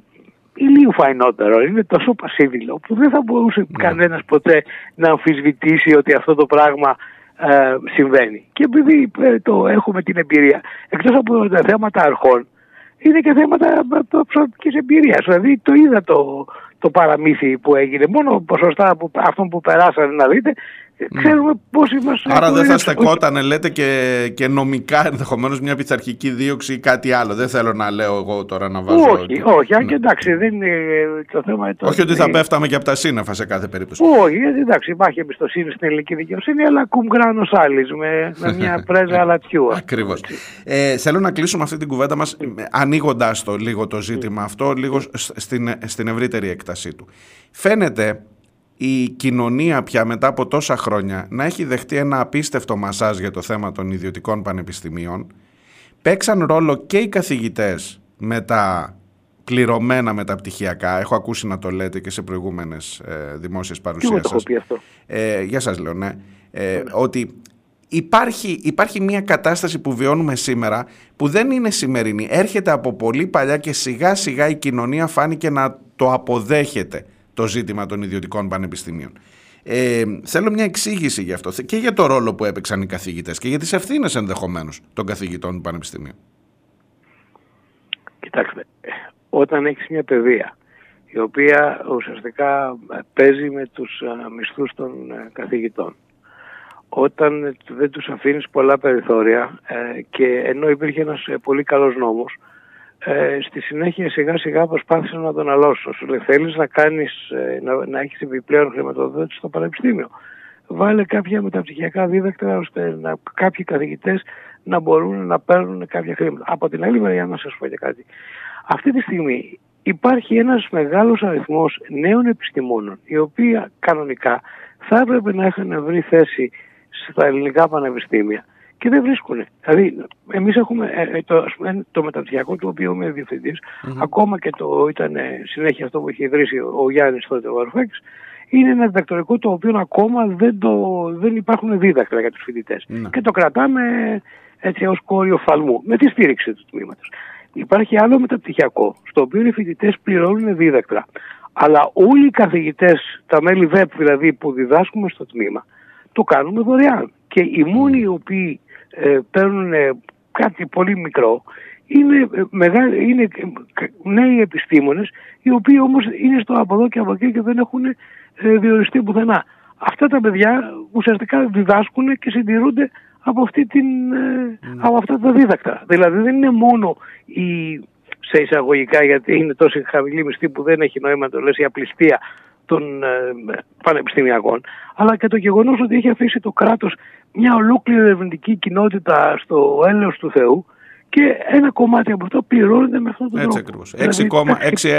ηλίου φαϊνότερο, είναι τόσο πασίβιλο που δεν θα μπορούσε mm. κανένας ποτέ να αμφισβητήσει ότι αυτό το πράγμα ε, συμβαίνει. Και επειδή ε, το έχουμε την εμπειρία, εκτός από τα θέματα αρχών, είναι και θέματα προσωπικής εμπειρίας. Δηλαδή το είδα το, το παραμύθι που έγινε. Μόνο ποσοστά από αυτών που περάσανε να δείτε ναι. Ξέρουμε πώς είμαστε. Άρα δεν θα στεκόταν, λέτε, και, και νομικά ενδεχομένως μια πειθαρχική δίωξη ή κάτι άλλο. Δεν θέλω να λέω εγώ τώρα να βάζω. Όχι, όχι. Αν και ναι. εντάξει, δεν είναι το θέμα. Το όχι ότι θα πέφταμε και από τα σύννεφα σε κάθε περίπτωση. Όχι, εντάξει, υπάρχει εμπιστοσύνη στην ελληνική δικαιοσύνη, αλλά κουμγκράνο άλλη με, με μια [laughs] πρέζα αλατιού. Ακριβώς. Ε, θέλω να κλείσουμε αυτή την κουβέντα μας ανοίγοντας το λίγο το ζήτημα αυτό, λίγο στην, στην ευρύτερη έκτασή του. Φαίνεται η κοινωνία πια μετά από τόσα χρόνια να έχει δεχτεί ένα απίστευτο μασάζ για το θέμα των ιδιωτικών πανεπιστημίων. Παίξαν ρόλο και οι καθηγητές με τα πληρωμένα μεταπτυχιακά. Έχω ακούσει να το λέτε και σε προηγούμενες ε, δημόσιες παρουσίες σας. Το αυτό. Ε, για σας λέω, ναι. Ε, ότι υπάρχει, υπάρχει μια κατάσταση που βιώνουμε σήμερα που δεν είναι σημερινή. Έρχεται από πολύ παλιά και σιγά σιγά η κοινωνία φάνηκε να το αποδέχεται το ζήτημα των ιδιωτικών πανεπιστημίων. Ε, θέλω μια εξήγηση γι' αυτό και για το ρόλο που έπαιξαν οι καθηγητές και για τις ευθύνες ενδεχομένως των καθηγητών του πανεπιστημίου. Κοιτάξτε, όταν έχεις μια παιδεία η οποία ουσιαστικά παίζει με τους μισθούς των ε, καθηγητών όταν δεν τους αφήνεις πολλά περιθώρια ε, και ενώ υπήρχε ένας ε, πολύ καλός νόμος ε, στη συνέχεια σιγά σιγά προσπάθησαν να τον αλώσουν. Σου λέει θέλεις να, κάνεις, ε, να, να έχεις επιπλέον χρηματοδότηση στο πανεπιστήμιο. Βάλε κάποια μεταπτυχιακά δίδακτρα ώστε να, κάποιοι καθηγητές να μπορούν να παίρνουν κάποια χρήματα. Από την άλλη μεριά να σας πω και κάτι. Αυτή τη στιγμή υπάρχει ένας μεγάλος αριθμός νέων επιστημόνων οι οποίοι κανονικά θα έπρεπε να έχουν βρει θέση στα ελληνικά πανεπιστήμια και δεν βρίσκουν. Δηλαδή, εμείς έχουμε ε, ε, το, το μεταπτυχιακό του οποίου είμαι ακόμα και το ήταν συνέχεια αυτό που είχε ιδρύσει ο Γιάννης τότε, ο Αρφέξ, είναι ένα διδακτορικό το οποίο ακόμα δεν, το, δεν υπάρχουν δίδακτρα για τους φοιτητε ναι. Και το κρατάμε έτσι ως κόριο φαλμού, με τη στήριξη του τμήματος. Υπάρχει άλλο μεταπτυχιακό, στο οποίο οι φοιτητές πληρώνουν δίδακτρα. Αλλά όλοι οι καθηγητές, τα μέλη ΒΕΠ δηλαδή που διδάσκουμε στο τμήμα, το κάνουμε δωρεάν. Και οι μόνοι οι οποίοι ε, παίρνουν κάτι πολύ μικρό είναι, ε, μεγάλη, είναι νέοι επιστήμονες οι οποίοι όμως είναι στο από εδώ και από εκεί και δεν έχουν ε, διοριστεί πουθενά. Αυτά τα παιδιά ουσιαστικά διδάσκουν και συντηρούνται από, αυτή την, ε, mm. από αυτά τα δίδακτα. Δηλαδή δεν είναι μόνο η, σε εισαγωγικά γιατί είναι τόσο χαμηλή μισθή που δεν έχει νόημα το λες η απληστία των ε, πανεπιστημιακών, αλλά και το γεγονός ότι έχει αφήσει το κράτος μια ολόκληρη ερευνητική κοινότητα στο έλεος του Θεού και ένα κομμάτι από αυτό πληρώνεται με αυτόν τον Έτσι τρόπο. Έτσι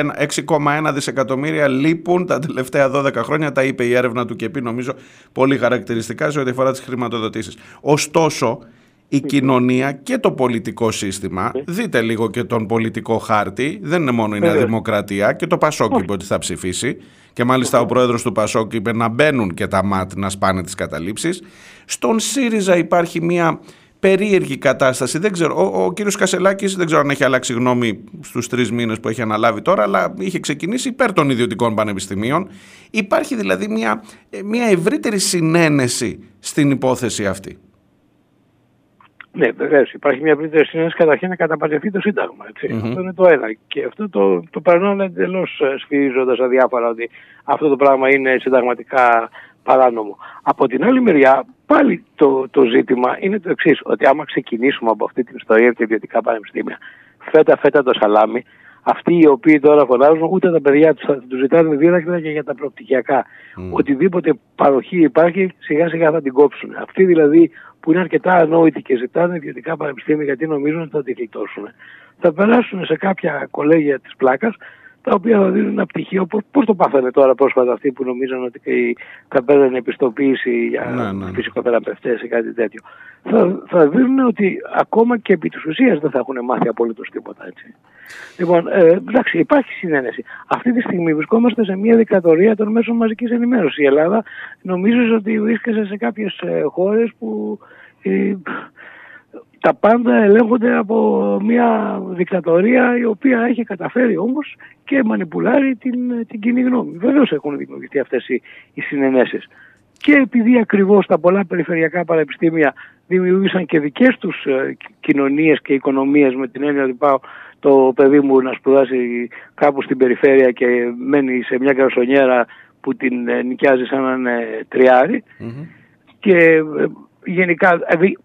6,1 δισεκατομμύρια λείπουν τα τελευταία 12 χρόνια, τα είπε η έρευνα του ΚΕΠΗ νομίζω πολύ χαρακτηριστικά σε ό,τι αφορά τις χρηματοδοτήσεις. Ωστόσο, η κοινωνία και το πολιτικό σύστημα, δείτε λίγο και τον πολιτικό χάρτη, δεν είναι μόνο η Νέα Δημοκρατία και το Πασόκ είπε ότι θα ψηφίσει και μάλιστα ο πρόεδρος του Πασόκ είπε να μπαίνουν και τα ΜΑΤ να σπάνε τις καταλήψεις. Στον ΣΥΡΙΖΑ υπάρχει μια περίεργη κατάσταση. Δεν ξέρω, ο, ο κύριος Κασελάκης δεν ξέρω αν έχει αλλάξει γνώμη στους τρεις μήνες που έχει αναλάβει τώρα, αλλά είχε ξεκινήσει υπέρ των ιδιωτικών πανεπιστημίων. Υπάρχει δηλαδή μια, μια ευρύτερη συνένεση στην υπόθεση αυτή. Ναι, βεβαίως. Υπάρχει μια ευρύτερη συνένεση καταρχήν να καταπατηθεί το Σύνταγμα. Αυτό είναι το ένα. Και αυτό το, το περνάνε εντελώς ε, σφυρίζοντας αδιάφορα ότι αυτό το πράγμα είναι συνταγματικά παράνομο. Από την άλλη μεριά, πάλι το, το ζήτημα είναι το εξής, ότι άμα ξεκινήσουμε από αυτή την ιστορία και ιδιωτικά πανεπιστήμια, φέτα φέτα το σαλάμι, αυτοί οι οποίοι τώρα φωνάζουν, ούτε τα παιδιά τους θα τους ζητάνε δίδακτρα και για τα προπτυχιακά. Mm. Οτιδήποτε παροχή υπάρχει, σιγά σιγά θα την κόψουν. Αυτοί δηλαδή που είναι αρκετά ανόητοι και ζητάνε ιδιωτικά πανεπιστήμια γιατί νομίζουν ότι θα τη γλιτώσουν. Θα περάσουν σε κάποια κολέγια της πλάκας τα οποία θα δίνουν ένα πτυχίο. Πώς το πάθανε τώρα πρόσφατα αυτοί που νομίζαν ότι θα παίρνουν επιστοποίηση για ναι, ναι. φυσικοθεραπευτές ή κάτι τέτοιο. Θα, θα δίνουν ότι ακόμα και επί της ουσίας δεν θα έχουν μάθει απολύτως τίποτα έτσι. Λοιπόν, ε, εντάξει, υπάρχει συνένεση. Αυτή τη στιγμή βρισκόμαστε σε μια δικτατορία των μέσων μαζικής ενημέρωσης. Η Ελλάδα νομίζω ότι βρίσκεται σε κάποιες χώρες που ε, τα πάντα ελέγχονται από μια δικτατορία η οποία έχει καταφέρει όμως και μανιπουλάρει την, την κοινή γνώμη. Βεβαίως έχουν δημιουργηθεί αυτές οι, οι συνενέσεις. Και επειδή ακριβώς τα πολλά περιφερειακά πανεπιστήμια δημιούργησαν και δικές τους ε, κοινωνίες και οικονομίες με την έννοια ότι πάω το παιδί μου να σπουδάσει κάπου στην περιφέρεια και μένει σε μια καρσονιέρα που την ε, νοικιάζει σαν να είναι και ε, γενικά δηλαδή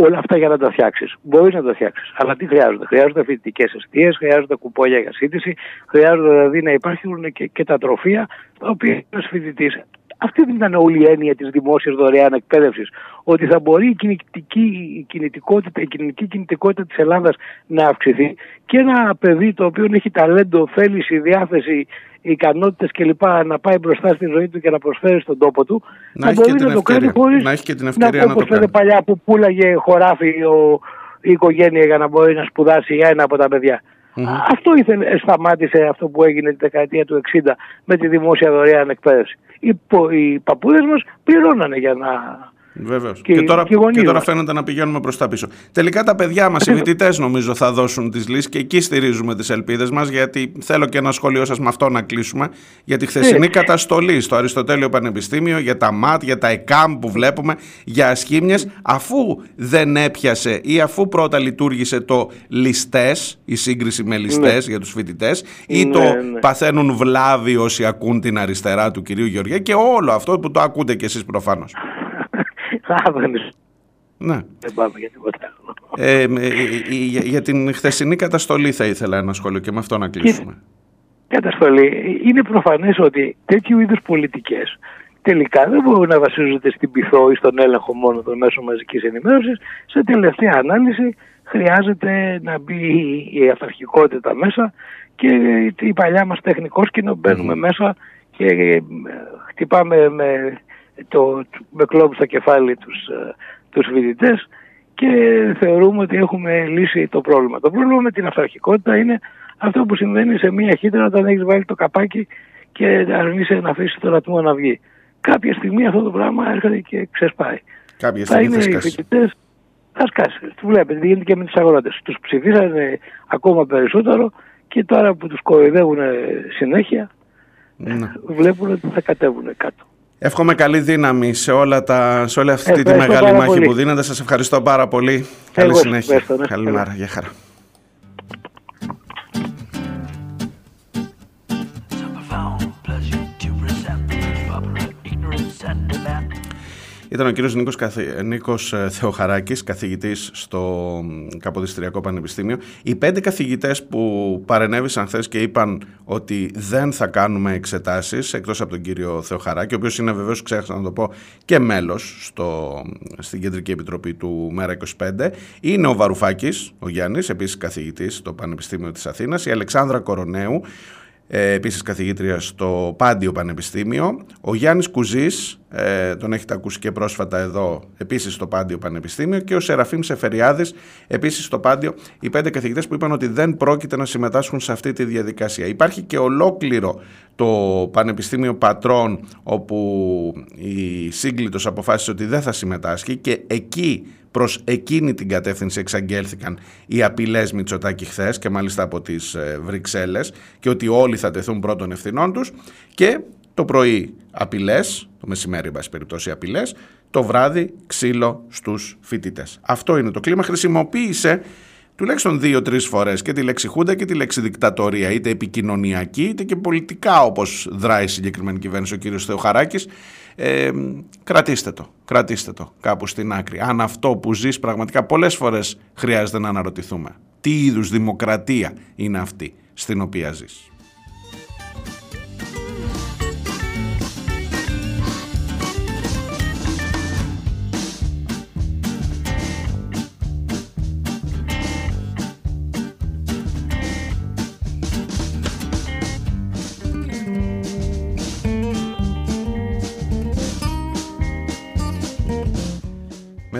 όλα αυτά για να τα φτιάξεις. Μπορείς να τα φτιάξεις. Αλλά τι χρειάζονται; Χρειάζονται φοιτητικές αιστείες, χρειάζονται κουπόλια για σύντηση, χρειάζονται δηλαδή να υπάρχουν και, και τα τροφεία τα οποία ένας φοιτητής. Αυτή δεν ήταν όλη η έννοια της δημόσιας δωρεάν εκπαίδευσης. Ότι θα μπορεί η κινητική κινητικότητα, η κοινωνική κινητικότητα της Ελλάδας να αυξηθεί και ένα παιδί το οποίο έχει ταλέντο, θέληση, διάθεση, ικανότητες κλπ. να πάει μπροστά στη ζωή του και να προσφέρει στον τόπο του, να, να μπορεί να το κάνει χωρίς να έχει και την ευκαιρία να, να το κάνει. παλιά που πουλάγε χωράφι ο, η οικογένεια για να μπορεί να σπουδάσει ένα από τα παιδιά. Mm-hmm. Αυτό ήθελε, σταμάτησε αυτό που έγινε τη δεκαετία του 60 με τη δημόσια δωρεάν εκπαίδευση. Οι, οι παππούδες μας πληρώνανε για να Βεβαίως. Και, και, τώρα, και, τώρα φαίνεται να πηγαίνουμε προς τα πίσω. Τελικά τα παιδιά μας, οι φοιτητές, νομίζω θα δώσουν τις λύσεις και εκεί στηρίζουμε τις ελπίδες μας, γιατί θέλω και ένα σχόλιο σας με αυτό να κλείσουμε. Για τη χθεσινή ναι. καταστολή στο Αριστοτέλειο Πανεπιστήμιο, για τα ΜΑΤ, για τα ΕΚΑΜ που βλέπουμε, για ασχήμιες, αφού δεν έπιασε ή αφού πρώτα λειτουργήσε το ληστές, η σύγκριση με ληστές ναι. για τους φοιτητές, ή ναι, το ναι. παθαίνουν βλάβη όσοι ακούν την αριστερά του κυρίου Γεωργία και όλο αυτό που το ακούτε κι εσείς προφανώς. Ναι. Δεν πάμε για τίποτα άλλο. Ε, ε, ε, για, για, την χθεσινή καταστολή θα ήθελα ένα σχόλιο και με αυτό να κλείσουμε. Καταστολή. Είναι προφανές ότι τέτοιου είδους πολιτικές τελικά δεν μπορούν να βασίζονται στην πυθό ή στον έλεγχο μόνο των μέσων μαζικής ενημέρωσης. Σε τελευταία ανάλυση χρειάζεται να μπει η αυταρχικότητα μέσα και η παλιά μας τεχνικόσκηνο μπαίνουμε μέσα και χτυπάμε με το, με κλόμπ στο κεφάλι τους, ε, τους φοιτητές και θεωρούμε ότι έχουμε λύσει το πρόβλημα. Το πρόβλημα με την αυταρχικότητα είναι αυτό που συμβαίνει σε μια χύτρα όταν έχεις βάλει το καπάκι και αρνείσαι να αφήσεις το ρατμό να βγει. Κάποια στιγμή αυτό το πράγμα έρχεται και ξεσπάει. Κάποια στιγμή θα είναι οι φοιτητές. Θα σκάσει. Το βλέπετε, γίνεται και με του αγρότες. Τους ψηφίσανε ακόμα περισσότερο και τώρα που τους κοροϊδεύουν συνέχεια, ναι. βλέπουν ότι θα κατέβουν κάτω. Εύχομαι καλή δύναμη σε, όλα τα, σε όλη αυτή τη μεγάλη μάχη πολύ. που δίνετε. Σας ευχαριστώ πάρα πολύ. Καλή συνέχεια. Καλημέρα. Γεια χαρά. Ήταν ο κύριος Νίκος, Νίκος ε, Θεοχαράκης, καθηγητής στο Καποδιστριακό Πανεπιστήμιο. Οι πέντε καθηγητές που παρενέβησαν χθες και είπαν ότι δεν θα κάνουμε εξετάσεις, εκτός από τον κύριο Θεοχαράκη, ο οποίος είναι βεβαίως, ξέχασα να το πω, και μέλος στο, στην Κεντρική Επιτροπή του ΜΕΡΑ 25, είναι ο Βαρουφάκης, ο Γιάννης, επίσης καθηγητής στο Πανεπιστήμιο της Αθήνας, η Αλεξάνδρα Κορονέου, ε, επίσης καθηγήτρια στο Πάντιο Πανεπιστήμιο. Ο Γιάννης Κουζής, ε, τον έχετε ακούσει και πρόσφατα εδώ, επίσης στο Πάντιο Πανεπιστήμιο και ο Σεραφείμ Σεφεριάδης, επίσης στο Πάντιο, οι πέντε καθηγητές που είπαν ότι δεν πρόκειται να συμμετάσχουν σε αυτή τη διαδικασία. Υπάρχει και ολόκληρο το Πανεπιστήμιο Πατρών, όπου η Σύγκλιτος αποφάσισε ότι δεν θα συμμετάσχει και εκεί προς εκείνη την κατεύθυνση εξαγγέλθηκαν οι απειλές Μητσοτάκη χθες και μάλιστα από τις ε, Βρυξέλλες και ότι όλοι θα τεθούν πρώτων ευθυνών τους και το πρωί απειλές, το μεσημέρι εν πάση περιπτώσει απειλές, το βράδυ ξύλο στους φοιτητές. Αυτό είναι το κλίμα. Χρησιμοποίησε τουλάχιστον δύο-τρεις φορές και τη λέξη Χούντα και τη λέξη δικτατορία, είτε επικοινωνιακή είτε και πολιτικά όπως δράει η συγκεκριμένη κυβέρνηση ο κ. Θεοχαράκης. Ε, κρατήστε το, κρατήστε το κάπου στην άκρη. Αν αυτό που ζεις πραγματικά πολλές φορές χρειάζεται να αναρωτηθούμε. Τι είδους δημοκρατία είναι αυτή στην οποία ζεις.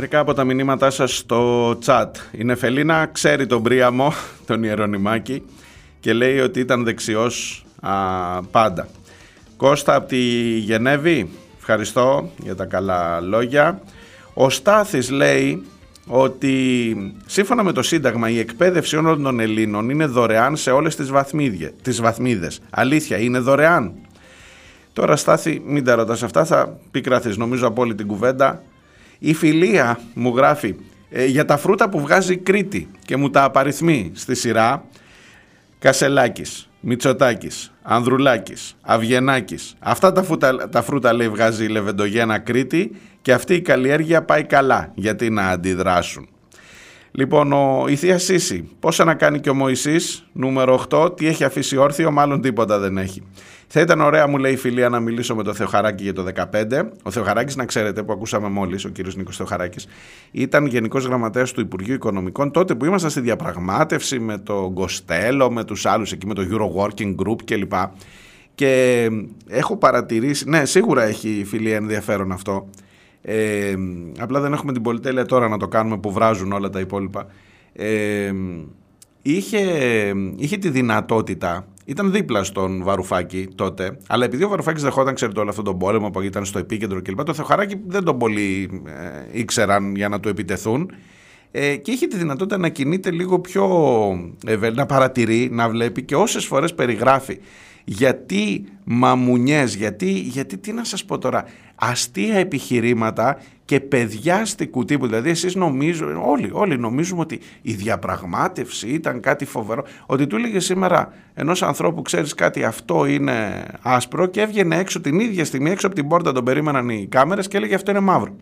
Μερικά από τα μηνύματά σας στο chat. Η Νεφελίνα ξέρει τον Πρίαμο, [laughs] τον Ιερονιμάκη και λέει ότι ήταν δεξιός α, πάντα. Κώστα από τη Γενέβη, ευχαριστώ για τα καλά λόγια. Ο Στάθης λέει ότι σύμφωνα με το Σύνταγμα η εκπαίδευση όλων των Ελλήνων είναι δωρεάν σε όλες τις, βαθμίδια, τις βαθμίδες. Αλήθεια, είναι δωρεάν. Τώρα Στάθη, μην τα ρωτάς αυτά, θα πικραθείς νομίζω από όλη την κουβέντα. Η φιλία μου γράφει ε, για τα φρούτα που βγάζει Κρήτη και μου τα απαριθμεί στη σειρά Κασελάκης, Μητσοτάκης, Ανδρουλάκης, Αυγενάκης. Αυτά τα φρούτα, τα φρούτα λέει βγάζει η Λεβεντογένα Κρήτη και αυτή η καλλιέργεια πάει καλά γιατί να αντιδράσουν. Λοιπόν, ο, η Θεία Σύση, πόσα να κάνει και ο Μωυσής, νούμερο 8, τι έχει αφήσει όρθιο, μάλλον τίποτα δεν έχει. Θα ήταν ωραία, μου λέει η φιλία, να μιλήσω με τον Θεοχαράκη για το 2015. Ο Θεοχαράκης, να ξέρετε, που ακούσαμε μόλις, ο κύριος Νίκος Θεοχαράκης, ήταν γενικός γραμματέας του Υπουργείου Οικονομικών τότε που ήμασταν στη διαπραγμάτευση με τον Κοστέλο, με τους άλλους εκεί, με το Euro Working Group κλπ. Και έχω παρατηρήσει, ναι, σίγουρα έχει η φιλία ενδιαφέρον αυτό. Ε, απλά δεν έχουμε την πολυτέλεια τώρα να το κάνουμε που βράζουν όλα τα υπόλοιπα. Ε, είχε, είχε τη δυνατότητα ήταν δίπλα στον Βαρουφάκη τότε, αλλά επειδή ο Βαρουφάκης δεχόταν, ξέρετε, όλο αυτόν τον πόλεμο που ήταν στο επίκεντρο κλπ., το Θεοχαράκη δεν τον πολύ ε, ήξεραν για να του επιτεθούν. Ε, και είχε τη δυνατότητα να κινείται λίγο πιο ε, να παρατηρεί, να βλέπει και όσες φορές περιγράφει γιατί μαμουνιές, γιατί, γιατί τι να σας πω τώρα, αστεία επιχειρήματα και παιδιάστικου τύπου. Δηλαδή εσείς νομίζετε, όλοι, όλοι νομίζουμε ότι η διαπραγμάτευση ήταν κάτι φοβερό. Ότι του έλεγε σήμερα ενός ανθρώπου ξέρεις κάτι αυτό είναι άσπρο και έβγαινε έξω την ίδια στιγμή έξω από την πόρτα τον περίμεναν οι κάμερες και έλεγε αυτό είναι μαύρο.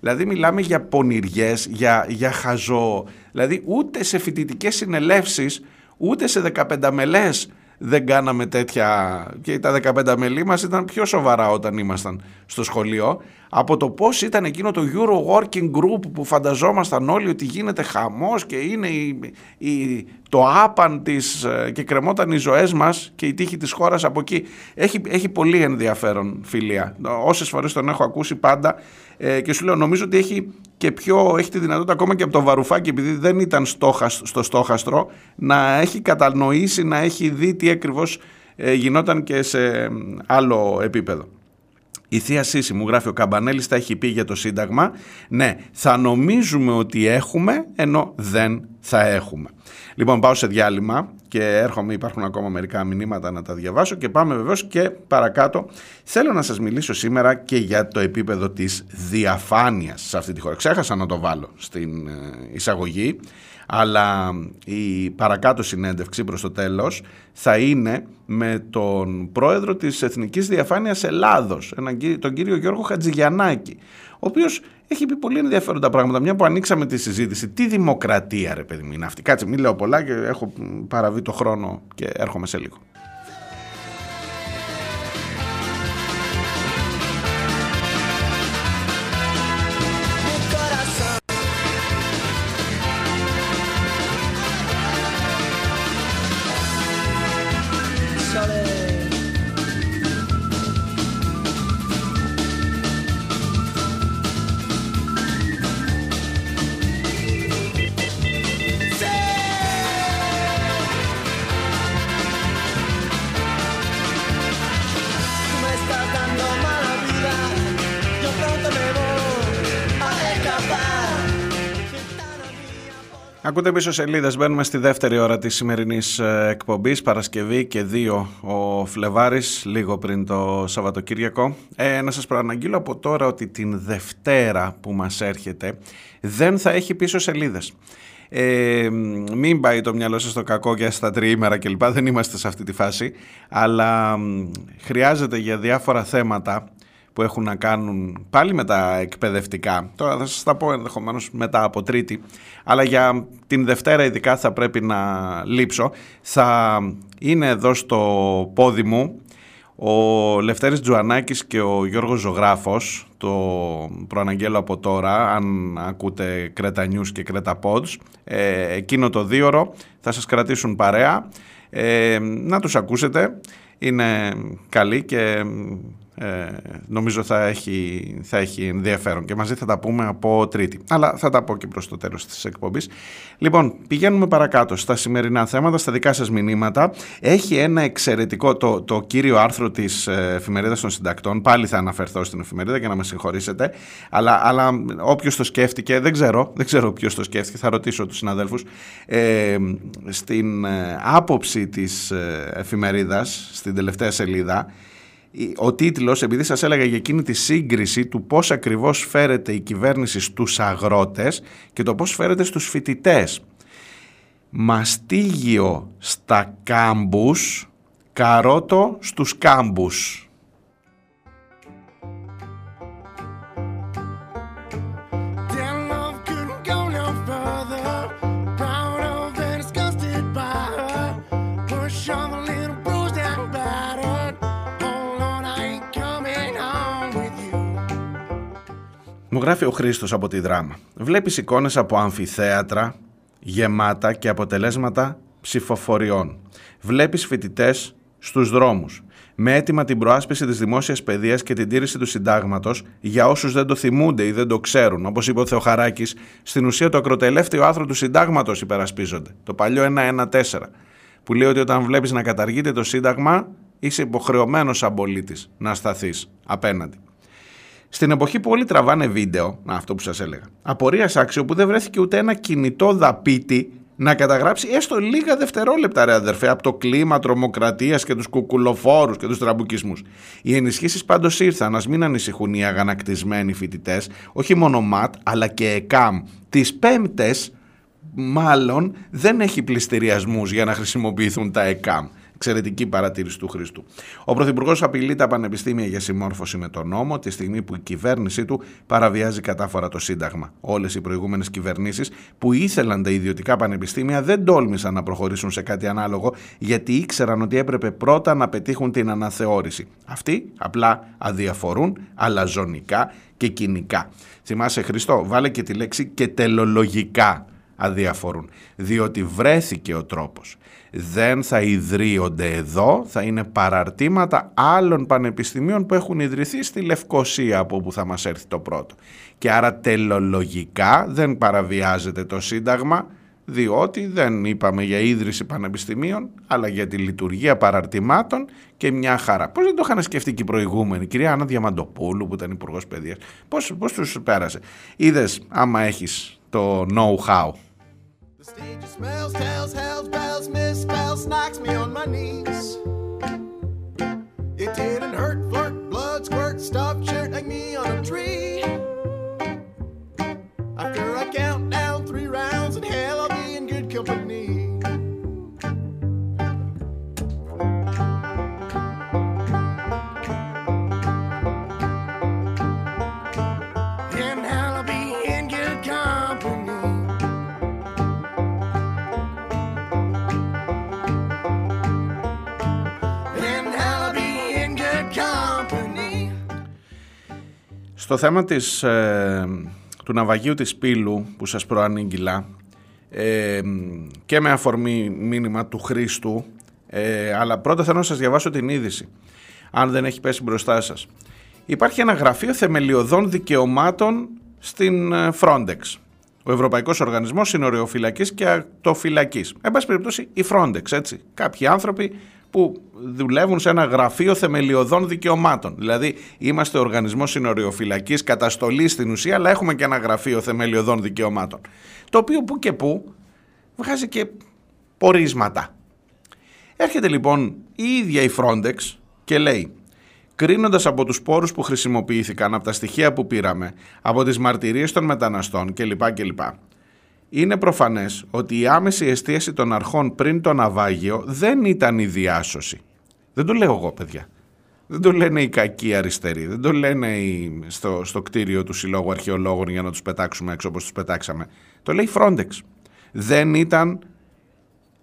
Δηλαδή μιλάμε για πονηριές, για, για χαζό. Δηλαδή ούτε σε φοιτητικές συνελεύσεις, ούτε σε 15 μελές δεν κάναμε τέτοια και τα 15 μελή μας ήταν πιο σοβαρά όταν ήμασταν στο σχολείο από το πώς ήταν εκείνο το Euro Working Group που φανταζόμασταν όλοι ότι γίνεται χαμός και είναι η, το άπαν της ε, και κρεμόταν οι ζωές μας και η τύχη της χώρας από εκεί. Έχει, έχει πολύ ενδιαφέρον φιλία. Όσες φορές τον έχω ακούσει πάντα ε, και σου λέω νομίζω ότι έχει και πιο, έχει τη δυνατότητα ακόμα και από το Βαρουφάκι επειδή δεν ήταν στο στόχαστρο να έχει κατανοήσει, να έχει δει τι ακριβώς ε, γινόταν και σε άλλο επίπεδο. Η Θεία Σύση μου γράφει ο Καμπανέλης τα έχει πει για το Σύνταγμα. Ναι, θα νομίζουμε ότι έχουμε ενώ δεν θα έχουμε. Λοιπόν πάω σε διάλειμμα και έρχομαι, υπάρχουν ακόμα μερικά μηνύματα να τα διαβάσω και πάμε βεβαίως και παρακάτω. Θέλω να σας μιλήσω σήμερα και για το επίπεδο της διαφάνειας σε αυτή τη χώρα. Ξέχασα να το βάλω στην ε, εισαγωγή αλλά η παρακάτω συνέντευξη προς το τέλος θα είναι με τον πρόεδρο της Εθνικής Διαφάνειας Ελλάδος, τον κύριο Γιώργο Χατζηγιαννάκη, ο οποίος έχει πει πολύ ενδιαφέροντα πράγματα. Μια που ανοίξαμε τη συζήτηση, τι δημοκρατία ρε παιδί μου είναι αυτή. Κάτσε, μην λέω πολλά και έχω παραβεί το χρόνο και έρχομαι σε λίγο. Ακούτε πίσω σελίδες. Μπαίνουμε στη δεύτερη ώρα της σημερινής ε, εκπομπής, Παρασκευή και 2 ο Φλεβάρης, λίγο πριν το Σαββατοκύριακο. Ε, να σας προαναγγείλω από τώρα ότι την Δευτέρα που μας έρχεται δεν θα έχει πίσω σελίδες. Ε, μην πάει το μυαλό σας στο κακό για στα τριήμερα κλπ. Δεν είμαστε σε αυτή τη φάση. Αλλά χρειάζεται για διάφορα θέματα που έχουν να κάνουν πάλι με τα εκπαιδευτικά. Τώρα θα σας τα πω ενδεχομένως μετά από Τρίτη, αλλά για την Δευτέρα ειδικά θα πρέπει να λείψω. Θα είναι εδώ στο πόδι μου ο Λευτέρης Τζουανάκης και ο Γιώργος Ζωγράφος, το προαναγγέλω από τώρα, αν ακούτε Κρέτα News και Κρέτα Pods, ε, εκείνο το δίωρο θα σας κρατήσουν παρέα, ε, να τους ακούσετε, είναι καλοί και ε, νομίζω θα έχει, θα έχει ενδιαφέρον και μαζί θα τα πούμε από τρίτη. Αλλά θα τα πω και προς το τέλος της εκπομπής. Λοιπόν, πηγαίνουμε παρακάτω στα σημερινά θέματα, στα δικά σας μηνύματα. Έχει ένα εξαιρετικό, το, το κύριο άρθρο της ε, εφημερίδας των συντακτών, πάλι θα αναφερθώ στην εφημερίδα για να με συγχωρήσετε, αλλά, αλλά όποιος το σκέφτηκε, δεν ξέρω, δεν ξέρω ποιος το σκέφτηκε, θα ρωτήσω τους συναδέλφους, ε, στην ε, άποψη της ε, εφημερίδας, στην τελευταία σελίδα, ο τίτλος, επειδή σας έλεγα για εκείνη τη σύγκριση του πώς ακριβώς φέρεται η κυβέρνηση στους αγρότες και το πώς φέρεται στους φοιτητές. Μαστίγιο στα κάμπους, καρότο στους κάμπους. Μου γράφει ο Χρήστος από τη δράμα. Βλέπεις εικόνες από αμφιθέατρα γεμάτα και αποτελέσματα ψηφοφοριών. Βλέπεις φοιτητές στους δρόμους με έτοιμα την προάσπιση της δημόσιας παιδείας και την τήρηση του συντάγματος για όσους δεν το θυμούνται ή δεν το ξέρουν. Όπως είπε ο Θεοχαράκης, στην ουσία το ακροτελεύτιο άθρο του συντάγματος υπερασπίζονται. Το παλιό 114 που λέει ότι όταν βλέπεις να καταργείται το σύνταγμα είσαι υποχρεωμένος σαν πολίτης να σταθείς απέναντι. Στην εποχή που όλοι τραβάνε βίντεο, αυτό που σας έλεγα, απορίας άξιο που δεν βρέθηκε ούτε ένα κινητό δαπίτι να καταγράψει έστω λίγα δευτερόλεπτα, ρε αδερφέ, από το κλίμα τρομοκρατίας και τους κουκουλοφόρους και τους τραμπουκισμούς. Οι ενισχύσεις πάντως ήρθαν, ας μην ανησυχούν οι αγανακτισμένοι φοιτητές, όχι μόνο ΜΑΤ, αλλά και ΕΚΑΜ. Τις Πέμπτες, μάλλον, δεν έχει πληστηριασμούς για να χρησιμοποιηθούν τα ΕΚΑΜ. Εξαιρετική παρατήρηση του Χριστού. Ο Πρωθυπουργός απειλεί τα πανεπιστήμια για συμμόρφωση με τον νόμο τη στιγμή που η κυβέρνησή του παραβιάζει κατάφορα το Σύνταγμα. Όλες οι προηγούμενες κυβερνήσεις που ήθελαν τα ιδιωτικά πανεπιστήμια δεν τόλμησαν να προχωρήσουν σε κάτι ανάλογο γιατί ήξεραν ότι έπρεπε πρώτα να πετύχουν την αναθεώρηση. Αυτοί απλά αδιαφορούν αλαζονικά και κοινικά. Θυμάσαι Χριστό, βάλε και τη λέξη και τελολογικά αδιαφορούν, διότι βρέθηκε ο τρόπος δεν θα ιδρύονται εδώ, θα είναι παραρτήματα άλλων πανεπιστημίων που έχουν ιδρυθεί στη Λευκοσία από όπου θα μας έρθει το πρώτο. Και άρα τελολογικά δεν παραβιάζεται το Σύνταγμα, διότι δεν είπαμε για ίδρυση πανεπιστημίων, αλλά για τη λειτουργία παραρτημάτων και μια χαρά. Πώς δεν το είχαν σκεφτεί και οι προηγούμενοι, κυρία Άννα Διαμαντοπούλου που ήταν υπουργός Παιδείας, πώς, πώς τους πέρασε. Είδες άμα έχεις το know-how. The stage smells, tells, hells, bells, misspells, knocks me on my knees. It didn't hurt, flirt, blood, squirt, stop, shirt like me on a tree. After I count down three rounds in hell, I'll be in good company. Στο θέμα της, ε, του ναυαγίου της Πύλου που σας προανήγγυλα ε, και με αφορμή μήνυμα του Χρήστου ε, αλλά πρώτα θέλω να σας διαβάσω την είδηση αν δεν έχει πέσει μπροστά σας. Υπάρχει ένα γραφείο θεμελιωδών δικαιωμάτων στην ε, Frontex. Ο Ευρωπαϊκός Οργανισμός Συνοριοφυλακής και Ακτοφυλακής. Εν πάση περιπτώσει η Frontex, έτσι. Κάποιοι άνθρωποι που δουλεύουν σε ένα γραφείο θεμελιωδών δικαιωμάτων. Δηλαδή, είμαστε οργανισμός συνοριοφυλακής, καταστολής στην ουσία, αλλά έχουμε και ένα γραφείο θεμελιωδών δικαιωμάτων. Το οποίο που και που βγάζει και πορίσματα. Έρχεται λοιπόν η ίδια η Frontex και λέει κρίνοντας από τους πόρους που χρησιμοποιήθηκαν, από τα στοιχεία που πήραμε, από τις μαρτυρίες των μεταναστών κλπ. κλπ είναι προφανές ότι η άμεση εστίαση των αρχών πριν το ναυάγιο δεν ήταν η διάσωση. Δεν το λέω εγώ παιδιά. Δεν το λένε οι κακοί αριστεροί. Δεν το λένε στο, στο κτίριο του Συλλόγου Αρχαιολόγων για να τους πετάξουμε έξω όπως τους πετάξαμε. Το λέει Frontex. Δεν ήταν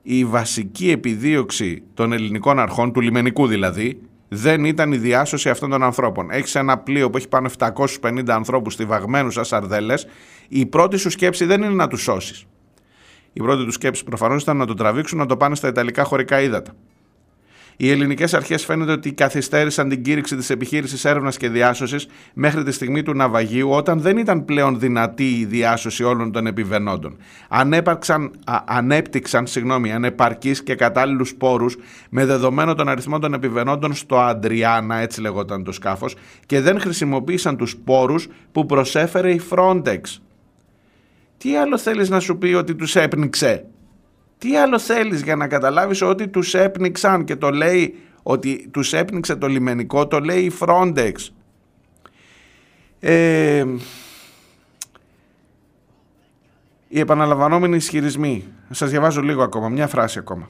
η βασική επιδίωξη των ελληνικών αρχών, του λιμενικού δηλαδή, δεν ήταν η διάσωση αυτών των ανθρώπων. Έχεις ένα πλοίο που έχει πάνω 750 ανθρώπους στιβαγμένους σαν σαρδέλες. Η πρώτη σου σκέψη δεν είναι να τους σώσεις. Η πρώτη τους σκέψη προφανώς ήταν να το τραβήξουν να το πάνε στα Ιταλικά χωρικά ύδατα. Οι ελληνικές αρχές φαίνεται ότι καθυστέρησαν την κήρυξη της επιχείρησης έρευνας και διάσωσης μέχρι τη στιγμή του ναυαγίου, όταν δεν ήταν πλέον δυνατή η διάσωση όλων των επιβενόντων. Ανέπαρξαν, α, ανέπτυξαν συγγνώμη, ανεπαρκείς και κατάλληλους πόρους με δεδομένο τον αριθμό των επιβενόντων στο Αντριάννα, έτσι λεγόταν το σκάφος, και δεν χρησιμοποίησαν τους πόρους που προσέφερε η Frontex. Τι άλλο θέλεις να σου πει ότι τους έπνιξε; Τι άλλο θέλεις για να καταλάβεις ότι τους έπνιξαν και το λέει ότι τους έπνιξε το λιμενικό, το λέει η Frontex. Ε, οι επαναλαμβανόμενοι ισχυρισμοί. Σας διαβάζω λίγο ακόμα, μια φράση ακόμα.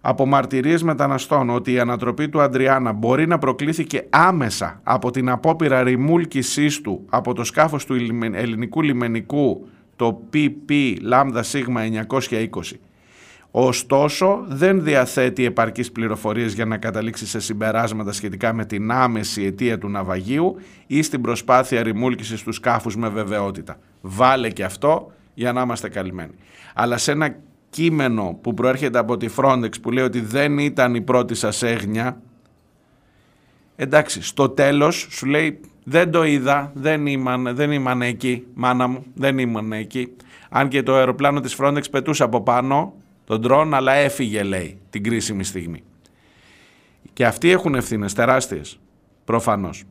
Από μαρτυρίες μεταναστών ότι η ανατροπή του Αντριάννα μπορεί να προκλήθηκε άμεσα από την απόπειρα ρημούλκησής του από το σκάφος του ελληνικού λιμενικού το PP λάμδα σίγμα 920 Ωστόσο, δεν διαθέτει επαρκείς πληροφορίες για να καταλήξει σε συμπεράσματα σχετικά με την άμεση αιτία του ναυαγίου ή στην προσπάθεια ρημούλκησης του σκάφους με βεβαιότητα. Βάλε και αυτό για να είμαστε καλυμμένοι. Αλλά σε ένα κείμενο που προέρχεται από τη Frontex που λέει ότι δεν ήταν η πρώτη σας έγνοια, εντάξει, στο τέλος σου λέει δεν το είδα, δεν ήμαν, δεν ήμαν εκεί, μάνα μου, δεν ήμαν εκεί. Αν και το αεροπλάνο της Frontex πετούσε από πάνω, τον τρόν, αλλά έφυγε, λέει, την κρίσιμη στιγμή. Και αυτοί έχουν ευθύνες τεράστιες, προφανώς.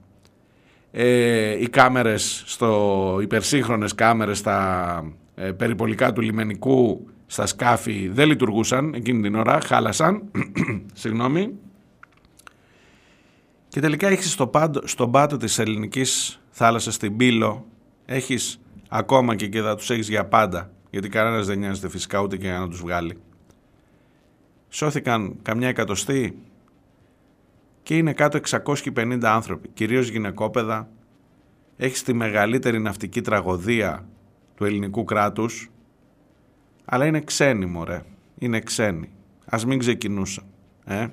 Ε, οι κάμερες, στο, υπερσύγχρονες κάμερες στα ε, περιπολικά του λιμενικού, στα σκάφη, δεν λειτουργούσαν εκείνη την ώρα, χάλασαν, [clears throat] συγγνώμη. Και τελικά έχεις στο πάντο, στον πάτο της ελληνικής θάλασσας, στην Πύλο, έχεις ακόμα και και θα τους έχεις για πάντα, γιατί κανένας δεν νοιάζεται φυσικά ούτε και να τους βγάλει σώθηκαν καμιά εκατοστή και είναι κάτω 650 άνθρωποι, κυρίως γυναικόπαιδα. Έχει τη μεγαλύτερη ναυτική τραγωδία του ελληνικού κράτους, αλλά είναι ξένοι μωρέ, είναι ξένοι. Ας μην ξεκινούσαν, ε.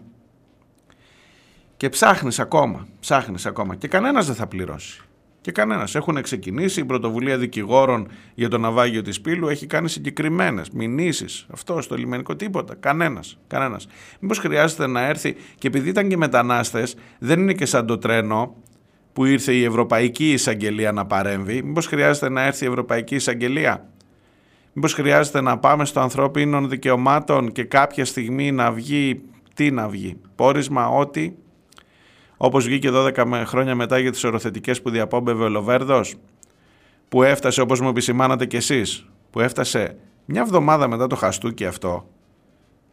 Και ψάχνεις ακόμα, ψάχνεις ακόμα και κανένας δεν θα πληρώσει. Και κανένας. Έχουν ξεκινήσει. Η πρωτοβουλία δικηγόρων για το ναυάγιο της Πύλου έχει κάνει συγκεκριμένες μηνύσεις. Αυτό στο λιμενικό τίποτα. Κανένας. Κανένας. Μήπως χρειάζεται να έρθει. Και επειδή ήταν και μετανάστες, δεν είναι και σαν το τρένο που ήρθε η Ευρωπαϊκή Εισαγγελία να παρέμβει. Μήπως χρειάζεται να έρθει η Ευρωπαϊκή Εισαγγελία; Μήπως χρειάζεται να πάμε στο ανθρώπινων δικαιωμάτων και κάποια στιγμή να βγει. Τι να βγει; Πόρισμα ότι όπως βγήκε 12 χρόνια μετά για τις οροθετικές που διαπόμπευε ο Λοβέρδος, που έφτασε όπως μου επισημάνατε κι εσείς, που έφτασε μια εβδομάδα μετά το χαστούκι αυτό,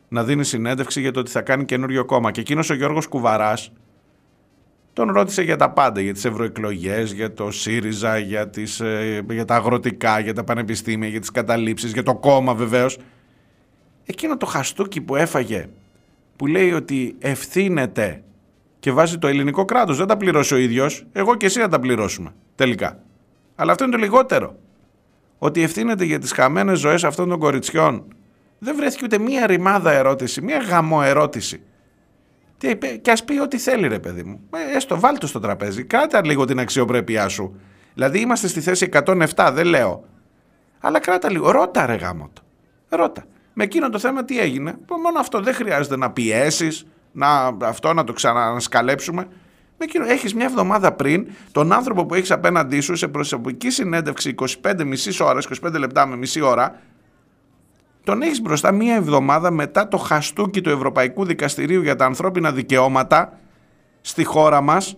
να δίνει συνέντευξη για το ότι θα κάνει καινούριο κόμμα. Και εκείνος ο Γιώργος Κουβαράς τον ρώτησε για τα πάντα, για τις ευρωεκλογές, για το ΣΥΡΙΖΑ, για, τις, ε, για τα αγροτικά, για τα πανεπιστήμια, για τις καταλήψεις, για το κόμμα βεβαίως. Εκείνο το χαστούκι που έφαγε, που λέει ότι ευθύνεται και βάζει το ελληνικό κράτος. Δεν τα πληρώσει ο ίδιος. Εγώ και εσύ θα τα πληρώσουμε τελικά. Αλλά αυτό είναι το λιγότερο. Ότι ευθύνεται για τις χαμένες ζωές αυτών των κοριτσιών. Δεν βρέθηκε ούτε μία ρημάδα ερώτηση, μία γαμό ερώτηση. Και ας πει ό,τι θέλει, ρε παιδί μου. Ε, έστω, βάλτε στο τραπέζι. Κράτα λίγο την αξιοπρέπειά σου. Δηλαδή είμαστε στη θέση 107, δεν λέω. Αλλά κράτα λίγο. Ρώτα, ρε γάμο Ρώτα. Με εκείνο το θέμα τι έγινε. Μόνο αυτό δεν χρειάζεται να πιέσεις, να, αυτό να το ξανασκαλέψουμε. Με εκείνο, έχεις μια εβδομάδα πριν τον άνθρωπο που έχεις απέναντί σου σε προσωπική συνέντευξη 25 μισή ώρα, 25 λεπτά με μισή ώρα, τον έχεις μπροστά μια εβδομάδα μετά το χαστούκι του Ευρωπαϊκού Δικαστηρίου για τα ανθρώπινα δικαιώματα στη χώρα μας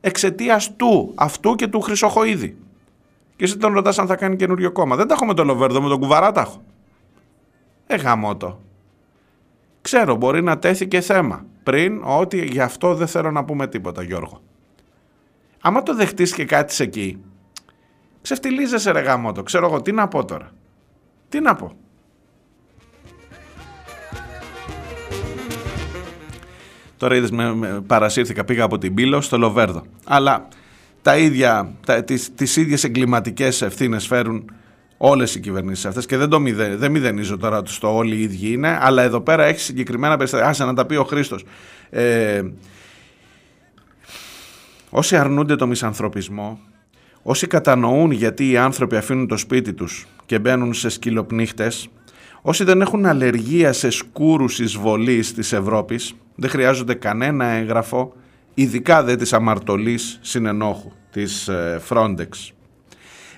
εξαιτίας του, αυτού και του Χρυσοχοίδη. Και εσύ τον ρωτάς αν θα κάνει καινούριο κόμμα. Δεν τα έχω με τον Λοβέρδο, με τον Κουβαρά τα έχω. Ε, γαμώτο. Ξέρω, μπορεί να τέθηκε θέμα πριν ότι γι' αυτό δεν θέλω να πούμε τίποτα, Γιώργο. Άμα το δεχτείς και κάτι εκεί, ξεφτιλίζεσαι ρε γάμο το. Ξέρω εγώ, τι να πω τώρα. Τι να πω. Τώρα είδες, με, με, παρασύρθηκα, πήγα από την Πύλο στο Λοβέρδο. Αλλά τα ίδια, τα, τις, τις ίδιες εγκληματικές ευθύνες φέρουν Όλες οι κυβερνήσεις αυτές και δεν, το μηδε, δεν μηδενίζω τώρα ότι στο όλοι οι ίδιοι είναι, αλλά εδώ πέρα έχει συγκεκριμένα περιστατικά. Άσε να τα πει ο Χρήστος. Ε, όσοι αρνούνται το μισανθρωπισμό, όσοι κατανοούν γιατί οι άνθρωποι αφήνουν το σπίτι τους και μπαίνουν σε σκυλοπνίχτες, όσοι δεν έχουν αλλεργία σε σκούρους εισβολής της Ευρώπης, δεν χρειάζονται κανένα έγγραφο, ειδικά δεν της αμαρτωλής συνενόχου, της ε, Frontex.